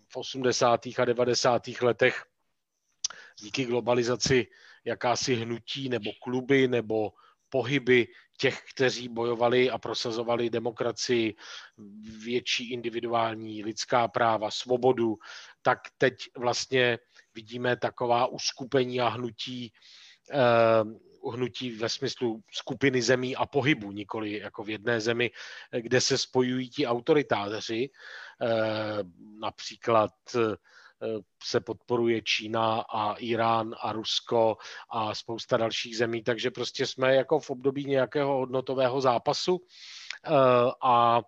v 80. a 90. letech díky globalizaci jakási hnutí nebo kluby nebo pohyby těch, kteří bojovali a prosazovali demokracii, větší individuální lidská práva, svobodu, tak teď vlastně vidíme taková uskupení a hnutí, uh, hnutí ve smyslu skupiny zemí a pohybu, nikoli jako v jedné zemi, kde se spojují ti autoritáři, uh, například uh, se podporuje Čína a Irán a Rusko a spousta dalších zemí, takže prostě jsme jako v období nějakého hodnotového zápasu. A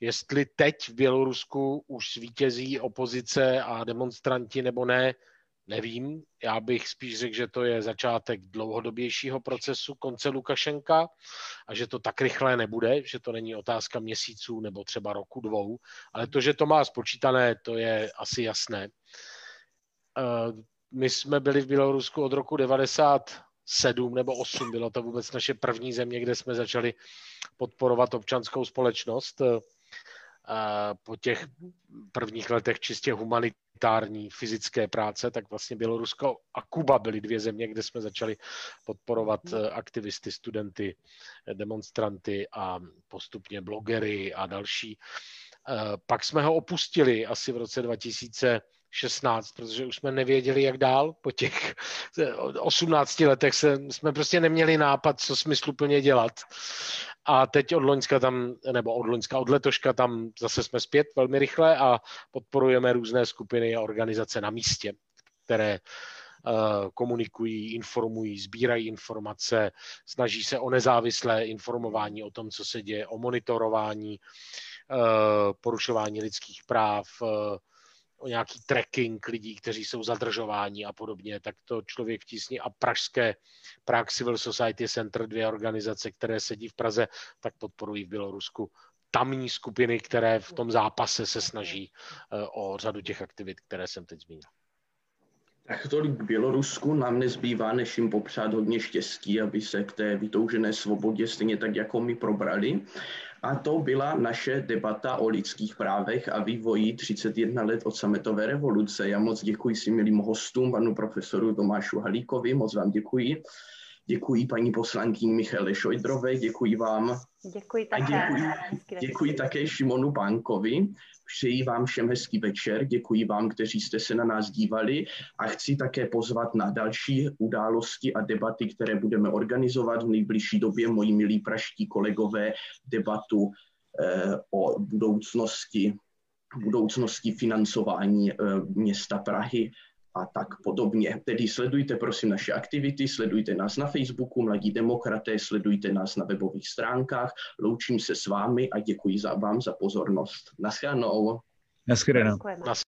jestli teď v Bělorusku už zvítězí opozice a demonstranti nebo ne, nevím. Já bych spíš řekl, že to je začátek dlouhodobějšího procesu konce Lukašenka a že to tak rychle nebude, že to není otázka měsíců nebo třeba roku, dvou, ale to, že to má spočítané, to je asi jasné. Eh, my jsme byli v Bělorusku od roku 97 nebo 8, bylo to vůbec naše první země, kde jsme začali podporovat občanskou společnost eh, po těch prvních letech čistě humanitární fyzické práce, tak vlastně Bělorusko a Kuba byly dvě země, kde jsme začali podporovat mhm. eh, aktivisty, studenty, eh, demonstranty a postupně blogery a další. Eh, pak jsme ho opustili asi v roce 2000 16, protože už jsme nevěděli, jak dál. Po těch 18 letech se, jsme prostě neměli nápad, co smysluplně dělat. A teď od Loňska tam, nebo od Loňska, od letoška tam zase jsme zpět velmi rychle a podporujeme různé skupiny a organizace na místě, které uh, komunikují, informují, sbírají informace, snaží se o nezávislé informování o tom, co se děje, o monitorování, uh, porušování lidských práv, uh, o nějaký tracking lidí, kteří jsou zadržováni a podobně, tak to člověk v tísni a pražské Prague Civil Society Center, dvě organizace, které sedí v Praze, tak podporují v Bělorusku tamní skupiny, které v tom zápase se snaží eh, o řadu těch aktivit, které jsem teď zmínil. Tak tolik k Bělorusku nám nezbývá, než jim popřát hodně štěstí, aby se k té vytoužené svobodě stejně tak jako my probrali. A to byla naše debata o lidských právech a vývoji 31 let od sametové revoluce. Já moc děkuji si milým hostům, panu profesoru Tomášu Halíkovi, moc vám děkuji. Děkuji paní poslankyni Michale Šojdrové, děkuji vám. Děkuji také. A děkuji, děkuji také Šimonu Pánkovi. Přeji vám všem hezký večer, děkuji vám, kteří jste se na nás dívali a chci také pozvat na další události a debaty, které budeme organizovat v nejbližší době. Moji milí praští kolegové debatu eh, o budoucnosti budoucnosti financování eh, města Prahy a tak podobně. Tedy sledujte prosím naše aktivity, sledujte nás na Facebooku Mladí demokraté, sledujte nás na webových stránkách. Loučím se s vámi a děkuji za vám za pozornost. Naschledanou. Naschledanou.